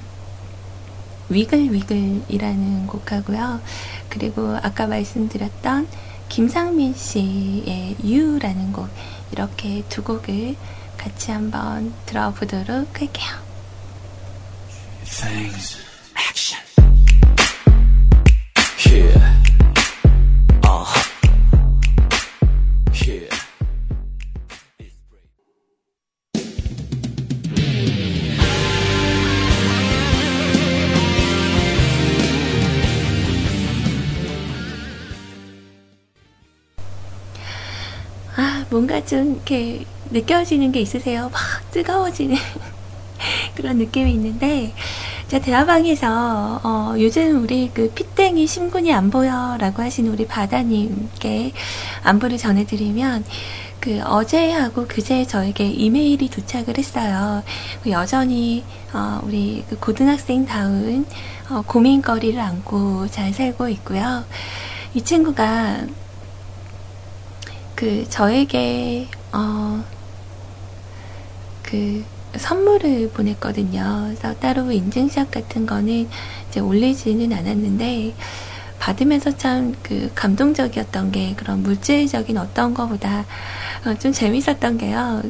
위글 위글이라는 곡하고요. 그리고 아까 말씀드렸던 김상민 씨의 유라는 곡 이렇게 두 곡을 같이 한번 들어보도록 할게요. Things. Action. Yeah. Uh. Yeah. 아, 뭔가 좀 이렇게 느껴지는 게 있으세요? 막 뜨거워지는 *laughs* 그런 느낌이 있는데, 자, 대화방에서, 어, 요즘 우리 그 피땡이 심군이 안 보여 라고 하신 우리 바다님께 안부를 전해드리면, 그 어제하고 그제 저에게 이메일이 도착을 했어요. 그 여전히, 어, 우리 그 고등학생다운 어, 고민거리를 안고 잘 살고 있고요. 이 친구가 그 저에게 어 그 선물을 보냈거든요. 그래서 따로 인증샷 같은 거는 이제 올리지는 않았는데 받으면서 참 그 감동적이었던 게 그런 물질적인 어떤 거보다 어, 좀 재밌었던 게요.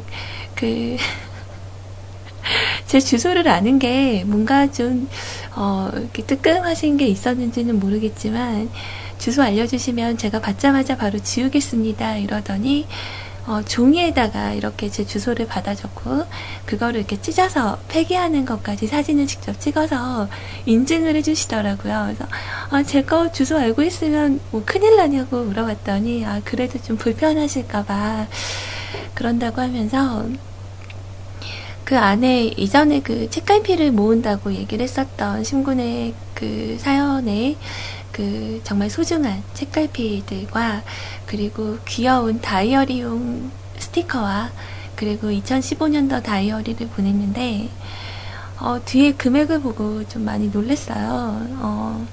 그 *laughs* 제 주소를 아는 게 뭔가 좀, 어, 이렇게 뜨끔하신 게 있었는지는 모르겠지만, 주소 알려주시면 제가 받자마자 바로 지우겠습니다. 이러더니, 어, 종이에다가 이렇게 제 주소를 받아줬고, 그거를 이렇게 찢어서 폐기하는 것까지 사진을 직접 찍어서 인증을 해주시더라고요. 그래서, 아, 제거 주소 알고 있으면 뭐 큰일 나냐고 물어봤더니, 아, 그래도 좀 불편하실까봐 그런다고 하면서, 그 안에 이전에 그 책갈피를 모은다고 얘기를 했었던 신군의 그 사연에 그 정말 소중한 책갈피들과 그리고 귀여운 다이어리용 스티커와 그리고 2015년도 다이어리를 보냈는데 어, 뒤에 금액을 보고 좀 많이 놀랐어요. 어,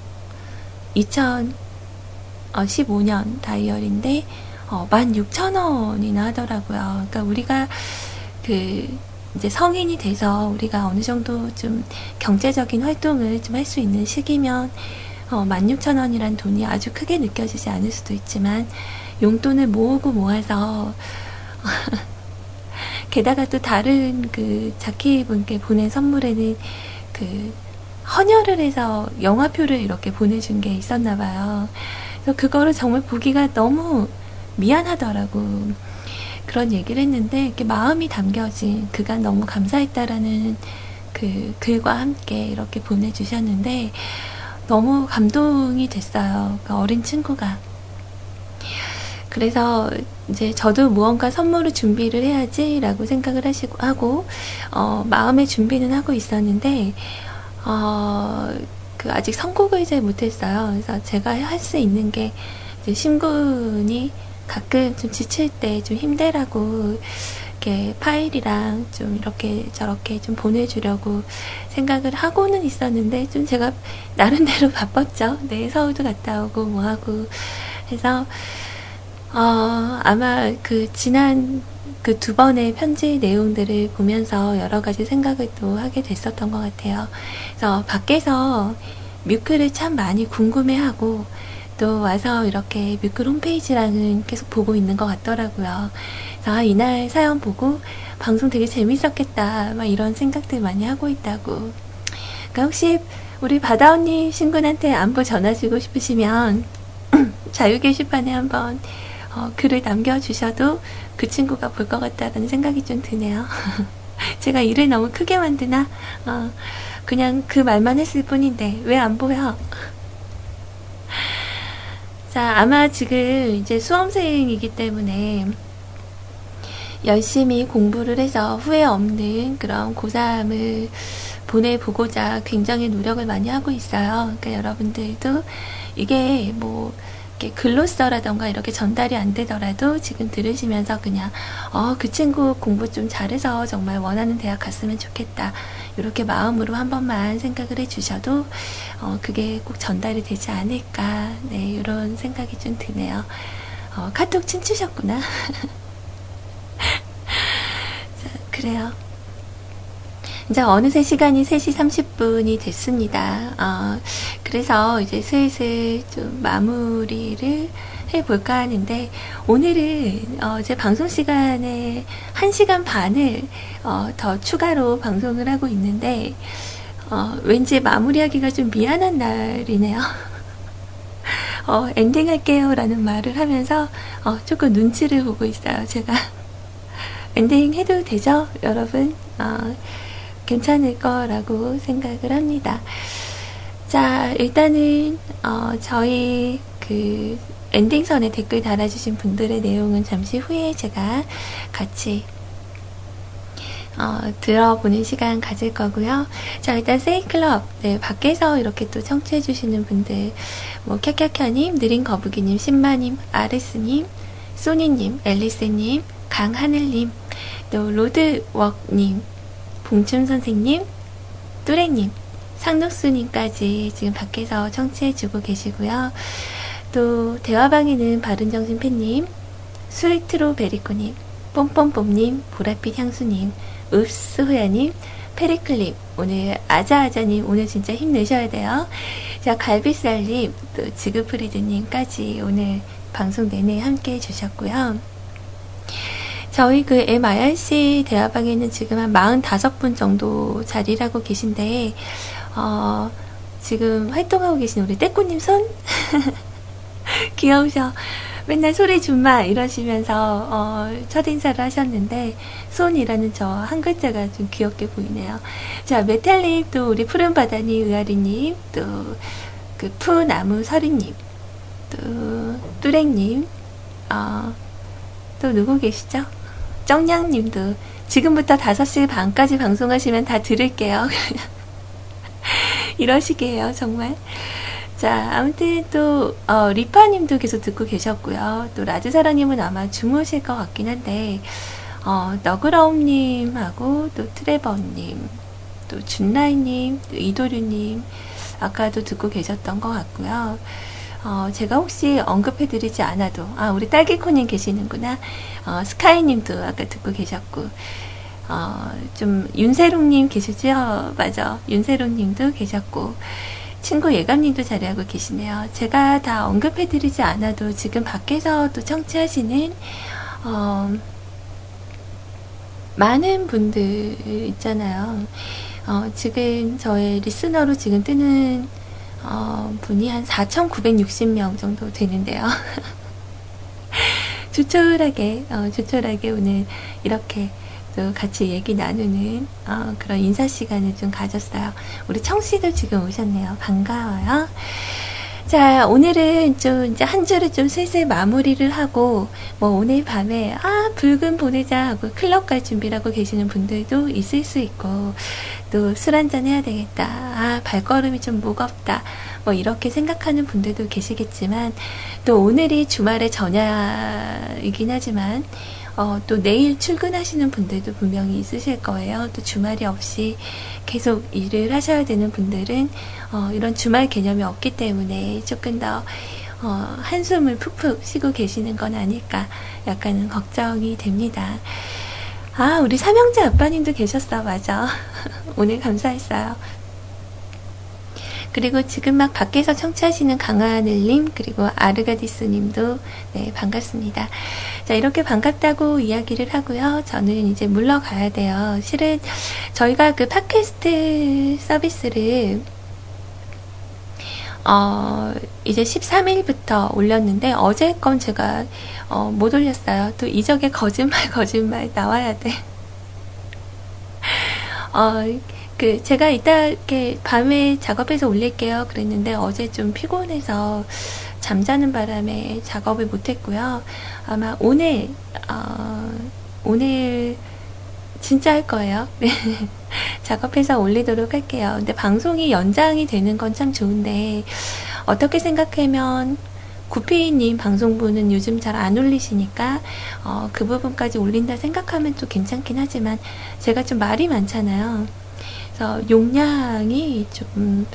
2015년 다이어리인데 어, 16,000원이나 하더라고요. 그러니까 우리가 그 이제 성인이 돼서 우리가 어느 정도 좀 경제적인 활동을 좀 할 수 있는 시기면 어, 16,000원이란 돈이 아주 크게 느껴지지 않을 수도 있지만 용돈을 모으고 모아서 *laughs* 게다가 또 다른 그 자키 분께 보낸 선물에는 그 헌혈을 해서 영화표를 이렇게 보내준 게 있었나 봐요. 그래서 그거를 정말 보기가 너무 미안하더라고. 그런 얘기를 했는데 이렇게 마음이 담겨진 그간 너무 감사했다라는 그 글과 함께 이렇게 보내주셨는데 너무 감동이 됐어요. 그 어린 친구가. 그래서 이제 저도 무언가 선물을 준비를 해야지라고 생각을 하시고 하고 어, 마음의 준비는 하고 있었는데 어, 그 아직 선곡을 잘 못했어요. 그래서 제가 할 수 있는 게 이제 신군이 가끔 좀 지칠 때 좀 힘내라고 이렇게 파일이랑 좀 이렇게 저렇게 좀 보내주려고 생각을 하고는 있었는데 좀 제가 나름대로 *laughs* 바빴죠. 네, 서울도 갔다 오고 뭐 하고 해서 어, 아마 그 지난 그 두 번의 편지 내용들을 보면서 여러 가지 생각을 또 하게 됐었던 것 같아요. 그래서 밖에서 뮤크를 참 많이 궁금해하고 또 와서 이렇게 뮤클 홈페이지랑은 계속 보고 있는 것 같더라고요. 그래서 아, 이날 사연 보고 방송 되게 재밌었겠다. 막 이런 생각들 많이 하고 있다고. 그러니까 혹시 우리 바다 언니 신군한테 안부 전해주고 싶으시면 *clears throat* 자유 게시판에 한번 어, 글을 남겨주셔도 그 친구가 볼 것 같다는 생각이 좀 드네요. *laughs* 제가 일을 너무 크게 만드나? 어, 그냥 그 말만 했을 뿐인데 왜 안 보여? *laughs* 자, 아마 지금 이제 수험생이기 때문에 열심히 공부를 해서 후회 없는 그런 고3을 보내보고자 굉장히 노력을 많이 하고 있어요. 그러니까 여러분들도 이게 뭐 이렇게 글로써라던가 이렇게 전달이 안 되더라도 지금 들으시면서 그냥 어, 그 친구 공부 좀 잘해서 정말 원하는 대학 갔으면 좋겠다. 이렇게 마음으로 한 번만 생각을 해 주셔도 어, 그게 꼭 전달이 되지 않을까. 네, 이런 생각이 좀 드네요. 어, 카톡 춤추셨구나. *laughs* 자, 그래요. 이제 어느새 시간이 3시 30분이 됐습니다. 어, 그래서 이제 슬슬 좀 마무리를 해볼까 하는데, 오늘은, 어, 제 방송 시간에 1시간 반을, 어, 더 추가로 방송을 하고 있는데, 어, 왠지 마무리하기가 좀 미안한 날이네요. *laughs* 어, 엔딩 할게요. 라는 말을 하면서, 어, 조금 눈치를 보고 있어요. 제가. 엔딩 해도 되죠? 여러분? 어, 괜찮을 거라고 생각을 합니다. 자, 일단은, 어, 저희 그 엔딩선에 댓글 달아주신 분들의 내용은 잠시 후에 제가 같이 어, 들어보는 시간 가질 거고요. 자, 일단 세이클럽, 네, 밖에서 이렇게 또 청취해 주시는 분들, 뭐, 캬캬캬님, 느린 거북이님, 신마님, 아레스님, 소니님, 앨리스님, 강하늘님, 또 로드웍님, 봉춤 선생님, 뚜레님, 상록수님까지 지금 밖에서 청취해주고 계시고요. 또 대화방에는 바른정신 팬님, 스위트로 베리코님, 뽐뽐뽐님, 보랏빛 향수님, 읍스 호야님, 페리클님, 오늘 아자아자님 오늘 진짜 힘내셔야 돼요. 자 갈비살님, 또 지그프리드님까지 오늘 방송 내내 함께 해주셨고요. 저희 그 MIRC 대화방에는 지금 한 45분 정도 자리를 하고 계신데, 어, 지금 활동하고 계신 우리 떼꾸님 손? *laughs* 귀여우셔. 맨날 소리 준마 이러시면서 어, 첫 인사를 하셨는데 손이라는 저 한 글자가 좀 귀엽게 보이네요. 자 메탈님 또 우리 푸른 바다니 의아리님 또 그 푸나무 서리님 또 뚜랭님 어, 또 누구 계시죠? 쩡냥님도 지금부터 5시 반까지 방송하시면 다 들을게요. *laughs* 이러시게요 정말. 자, 아무튼 또, 어, 리파님도 계속 듣고 계셨고요. 또, 라즈사라님은 아마 주무실 것 같긴 한데, 어, 너그러움님하고 또 트레버님, 또 준라이님, 또 이도류님, 아까도 듣고 계셨던 것 같고요. 어, 제가 혹시 언급해드리지 않아도, 아, 우리 딸기코님 계시는구나. 어, 스카이님도 아까 듣고 계셨고, 어, 좀, 윤세롱님 계시죠? 맞아. 윤세롱님도 계셨고, 친구 예감님도 자리하고 계시네요. 제가 다 언급해드리지 않아도 지금 밖에서 또 청취하시는 어, 많은 분들 있잖아요. 어, 지금 저의 리스너로 지금 뜨는 어, 분이 한 4,960명 정도 되는데요. *laughs* 조촐하게, 어, 조촐하게 오늘 이렇게 또 같이 얘기 나누는 어, 그런 인사 시간을 좀 가졌어요. 우리 청씨도 지금 오셨네요. 반가워요. 자, 오늘은 좀 이제 한 주를 좀 슬슬 마무리를 하고, 뭐 오늘 밤에, 아, 붉은 보내자 하고 클럽 갈 준비라고 계시는 분들도 있을 수 있고, 또 술 한잔 해야 되겠다. 아, 발걸음이 좀 무겁다. 뭐 이렇게 생각하는 분들도 계시겠지만, 또 오늘이 주말의 전야이긴 하지만, 어, 또 내일 출근하시는 분들도 분명히 있으실 거예요. 또 주말이 없이 계속 일을 하셔야 되는 분들은 어, 이런 주말 개념이 없기 때문에 조금 더 어, 한숨을 푹푹 쉬고 계시는 건 아닐까 약간은 걱정이 됩니다. 아, 우리 삼형제 아빠님도 계셨어. 맞아. *laughs* 오늘 감사했어요. 그리고 지금 막 밖에서 청취하시는 강하늘님, 그리고 아르가디스님도, 네, 반갑습니다. 자, 이렇게 반갑다고 이야기를 하고요. 저는 이제 물러가야 돼요. 실은 저희가 그 팟캐스트 서비스를 어, 이제 13일부터 올렸는데 어제 건 제가 어, 못 올렸어요. 또 이적의 거짓말 *laughs* 거짓말 나와야 돼. 어, 그 제가 이따 이렇게 밤에 작업해서 올릴게요. 그랬는데 어제 좀 피곤해서 잠자는 바람에 작업을 못했고요. 아마 오늘 어, 오늘 진짜 할 거예요. *laughs* 네. 작업해서 올리도록 할게요. 근데 방송이 연장이 되는 건 참 좋은데 어떻게 생각하면 구피님 방송부는 요즘 잘 안 올리시니까 어, 그 부분까지 올린다 생각하면 또 괜찮긴 하지만 제가 좀 말이 많잖아요. 그래서 용량이 좀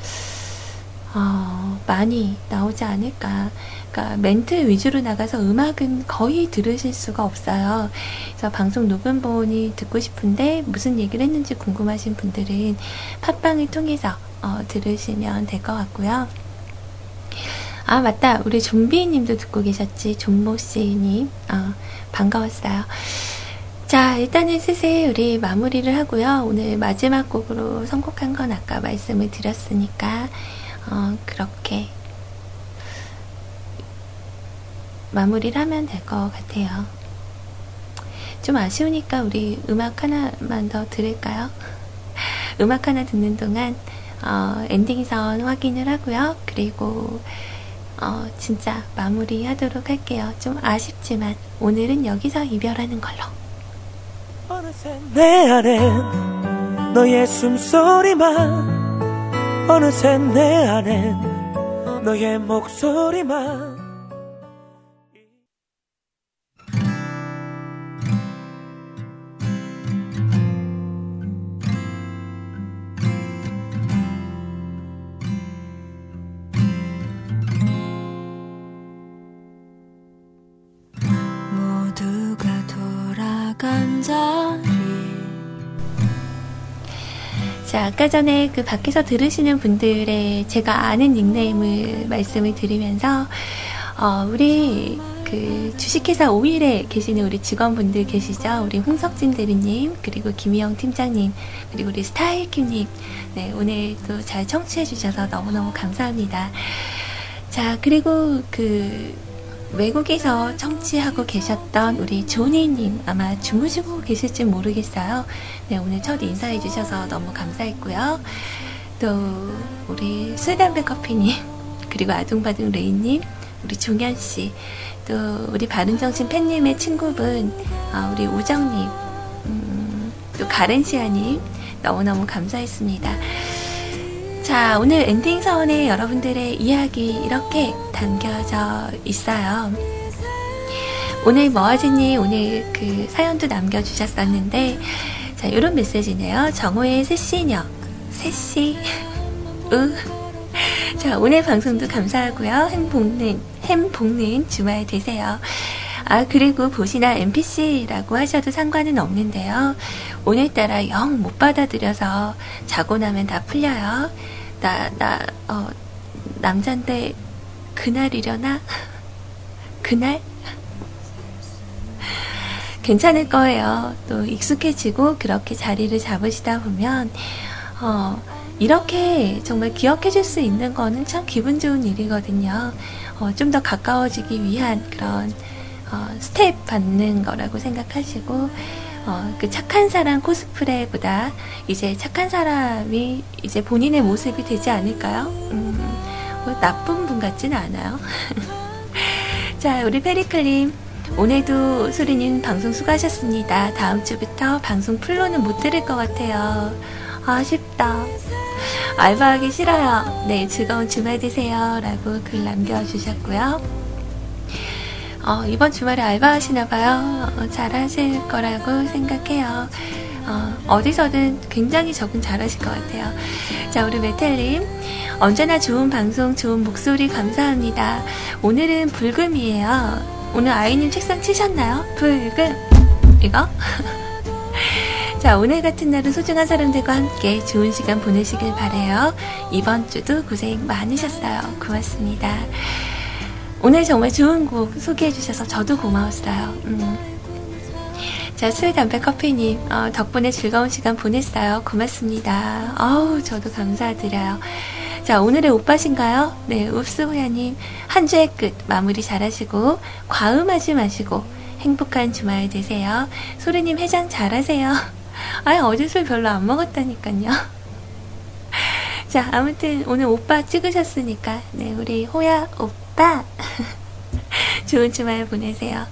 어, 많이 나오지 않을까. 그러니까 멘트 위주로 나가서 음악은 거의 들으실 수가 없어요. 그래서 방송 녹음본이 듣고 싶은데 무슨 얘기를 했는지 궁금하신 분들은 팟빵을 통해서 어, 들으시면 될 것 같고요. 아 맞다 우리 좀비님도 듣고 계셨지 존모씨님 어, 반가웠어요. 자, 일단은 슬슬 우리 마무리를 하고요. 오늘 마지막 곡으로 선곡한 건 아까 말씀을 드렸으니까, 어, 그렇게 마무리를 하면 될 것 같아요. 좀 아쉬우니까 우리 음악 하나만 더 들을까요? *laughs* 음악 하나 듣는 동안, 어, 엔딩선 확인을 하고요. 그리고, 어, 진짜 마무리 하도록 할게요. 좀 아쉽지만, 오늘은 여기서 이별하는 걸로. 어느새 내 안엔 너의 숨소리만 어느새 내 안엔 너의 목소리만 자, 아까 전에 그 밖에서 들으시는 분들의 제가 아는 닉네임을 말씀을 드리면서, 어, 우리 그 주식회사 오일에 계시는 우리 직원분들 계시죠? 우리 홍석진 대리님, 그리고 김희영 팀장님, 그리고 우리 스타일킴님, 네, 오늘도 잘 청취해주셔서 너무너무 감사합니다. 자, 그리고 그, 외국에서 청취하고 계셨던 우리 조니님 아마 주무시고 계실지 모르겠어요. 네, 오늘 첫 인사해 주셔서 너무 감사했고요. 또 우리 술담배 커피님 *laughs* 그리고 아둥바둥 레이님 우리 종현씨 또 우리 바른정신 팬님의 친구분 아, 우리 우정님 음, 또 가렌시아님 너무너무 감사했습니다. 자, 오늘 엔딩 사원에 여러분들의 이야기 이렇게 담겨져 있어요. 오늘 머아지님 오늘 그 사연도 남겨주셨었는데, 자, 이런 메시지네요. 정호의 새씨녀, 새씨, *laughs* 으. 자, 오늘 방송도 감사하고요. 햄 볶는 주말 되세요. 아, 그리고 보시나 NPC라고 하셔도 상관은 없는데요. 오늘따라 영 못 받아들여서 자고 나면 다 풀려요. 나, 나, 어, 남잔데 그날이려나? *laughs* 그날? 괜찮을 거예요. 또 익숙해지고 그렇게 자리를 잡으시다 보면, 어, 이렇게 정말 기억해 줄 수 있는 거는 참 기분 좋은 일이거든요. 어, 좀 더 가까워지기 위한 그런, 어, 스텝 받는 거라고 생각하시고, 어, 그 착한 사람 코스프레보다 이제 착한 사람이 이제 본인의 모습이 되지 않을까요? 음, 뭐 나쁜 분 같지는 않아요. *laughs* 자, 우리 페리클님. 오늘도 소리님 방송 수고하셨습니다. 다음 주부터 방송 풀로는 못 들을 것 같아요. 아쉽다. 알바하기 싫어요. 네, 즐거운 주말 되세요. 라고 글 남겨주셨고요. 어, 이번 주말에 알바하시나봐요. 어, 잘 하실 거라고 생각해요. 어, 디서든 굉장히 적응 잘 하실 것 같아요. 자, 우리 메텔님. 언제나 좋은 방송, 좋은 목소리 감사합니다. 오늘은 불금이에요. 오늘 아이님 책상 치셨나요? 불금. 이거? *laughs* 자, 오늘 같은 날은 소중한 사람들과 함께 좋은 시간 보내시길 바래요. 이번 주도 고생 많으셨어요. 고맙습니다. 오늘 정말 좋은 곡 소개해 주셔서 저도 고마웠어요. 음. 자, 술, 담배, 커피님, 어, 덕분에 즐거운 시간 보냈어요. 고맙습니다. 어우, 저도 감사드려요. 자, 오늘의 오빠신가요? 네, 읍스호야님. 한 주의 끝 마무리 잘 하시고, 과음하지 마시고, 행복한 주말 되세요. 소리님 해장 잘 하세요. *laughs* 아예 어제 술 별로 안 먹었다니까요. *laughs* 자, 아무튼 오늘 오빠 찍으셨으니까, 네, 우리 호야 오빠. *laughs* 좋은 주말 보내세요.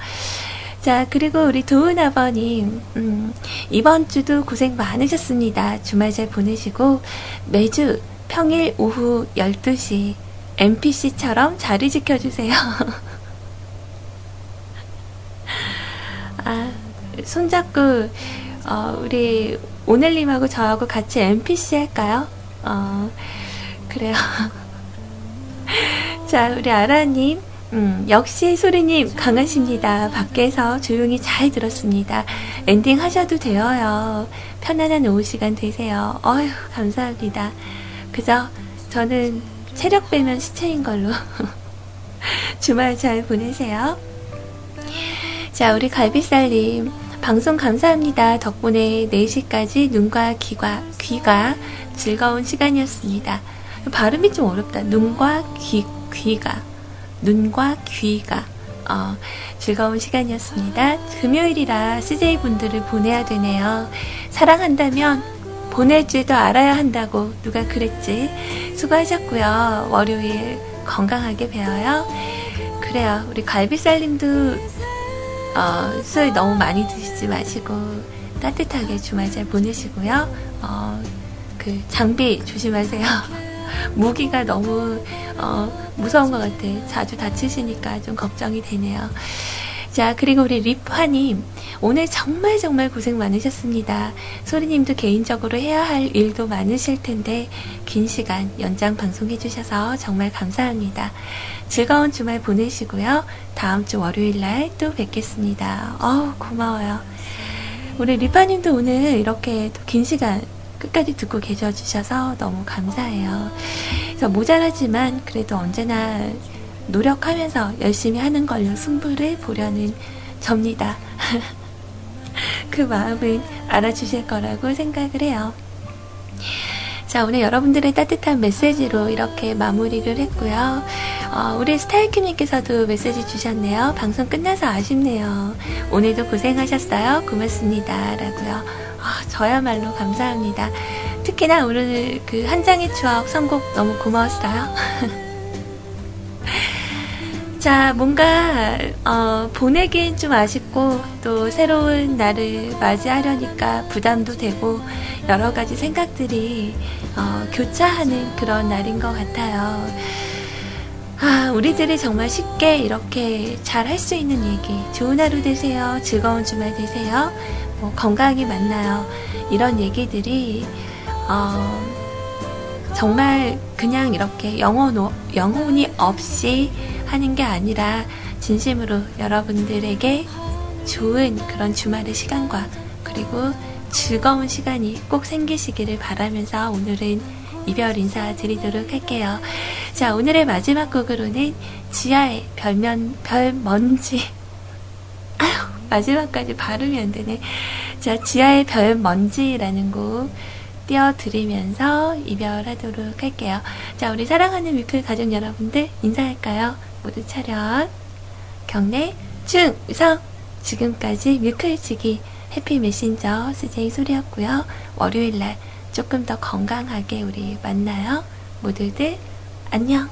자, 그리고 우리 도은 아버님, 음, 이번 주도 고생 많으셨습니다. 주말 잘 보내시고, 매주 평일 오후 12시 NPC처럼 자리 지켜주세요. *laughs* 아, 손잡고, 어, 우리 오늘님하고 저하고 같이 NPC 할까요? 어, 그래요. *laughs* 자, 우리 아라님. 음, 역시 소리님 강하십니다. 밖에서 조용히 잘 들었습니다. 엔딩 하셔도 되어요. 편안한 오후 시간 되세요. 어휴, 감사합니다. 그저 저는 체력 빼면 시체인 걸로 *laughs* 주말 잘 보내세요. 자, 우리 갈비살님. 방송 감사합니다. 덕분에 4시까지 눈과 귀가, 귀가 즐거운 시간이었습니다. 발음이 좀 어렵다. 눈과 귀, 귀가. 눈과 귀가. 어, 즐거운 시간이었습니다. 금요일이라 CJ분들을 보내야 되네요. 사랑한다면 보낼 줄도 알아야 한다고 누가 그랬지. 수고하셨고요. 월요일 건강하게 배워요. 그래요. 우리 갈비살님도 어, 술 너무 많이 드시지 마시고 따뜻하게 주말 잘 보내시고요. 어, 그 장비 조심하세요. *laughs* 무기가 너무 어, 무서운 것 같아. 자주 다치시니까 좀 걱정이 되네요. 자, 그리고 우리 리파님. 오늘 정말 정말 고생 많으셨습니다. 소리님도 개인적으로 해야 할 일도 많으실 텐데, 긴 시간 연장 방송해주셔서 정말 감사합니다. 즐거운 주말 보내시고요. 다음 주 월요일 날 또 뵙겠습니다. 어우, 고마워요. 우리 리파님도 오늘 이렇게 또 긴 시간 끝까지 듣고 계셔주셔서 너무 감사해요. 그래서 모자라지만 그래도 언제나 노력하면서 열심히 하는 걸로 승부를 보려는 접니다. *laughs* 그 마음을 알아주실 거라고 생각을 해요. 자, 오늘 여러분들의 따뜻한 메시지로 이렇게 마무리를 했고요. 어, 우리 스타일킴님께서도 메시지 주셨네요. 방송 끝나서 아쉽네요. 오늘도 고생하셨어요. 고맙습니다. 라고요. 아, 저야말로 감사합니다. 특히나 오늘 그 한 장의 추억 선곡 너무 고마웠어요. *laughs* 자, 뭔가, 어, 보내기엔 좀 아쉽고, 또 새로운 날을 맞이하려니까 부담도 되고, 여러 가지 생각들이, 어, 교차하는 그런 날인 것 같아요. 아, 우리들이 정말 쉽게 이렇게 잘 할 수 있는 얘기. 좋은 하루 되세요. 즐거운 주말 되세요. 뭐, 건강히 만나요. 이런 얘기들이, 어, 정말 그냥 이렇게 영혼, 영혼이 없이 하는 게 아니라 진심으로 여러분들에게 좋은 그런 주말의 시간과 그리고 즐거운 시간이 꼭 생기시기를 바라면서 오늘은 이별 인사 드리도록 할게요. 자, 오늘의 마지막 곡으로는 지하의 별면, 별 먼지. *laughs* 아휴, 마지막까지 발음이 안 되네. 자, 지하의 별 먼지라는 곡 띄워드리면서 이별하도록 할게요. 자, 우리 사랑하는 뮤클 가족 여러분들 인사할까요? 모두 차렷 경례 충성 지금까지 뮤클치기 해피 메신저 CJ 소리였고요. 월요일날 조금 더 건강하게 우리 만나요. 모두들 안녕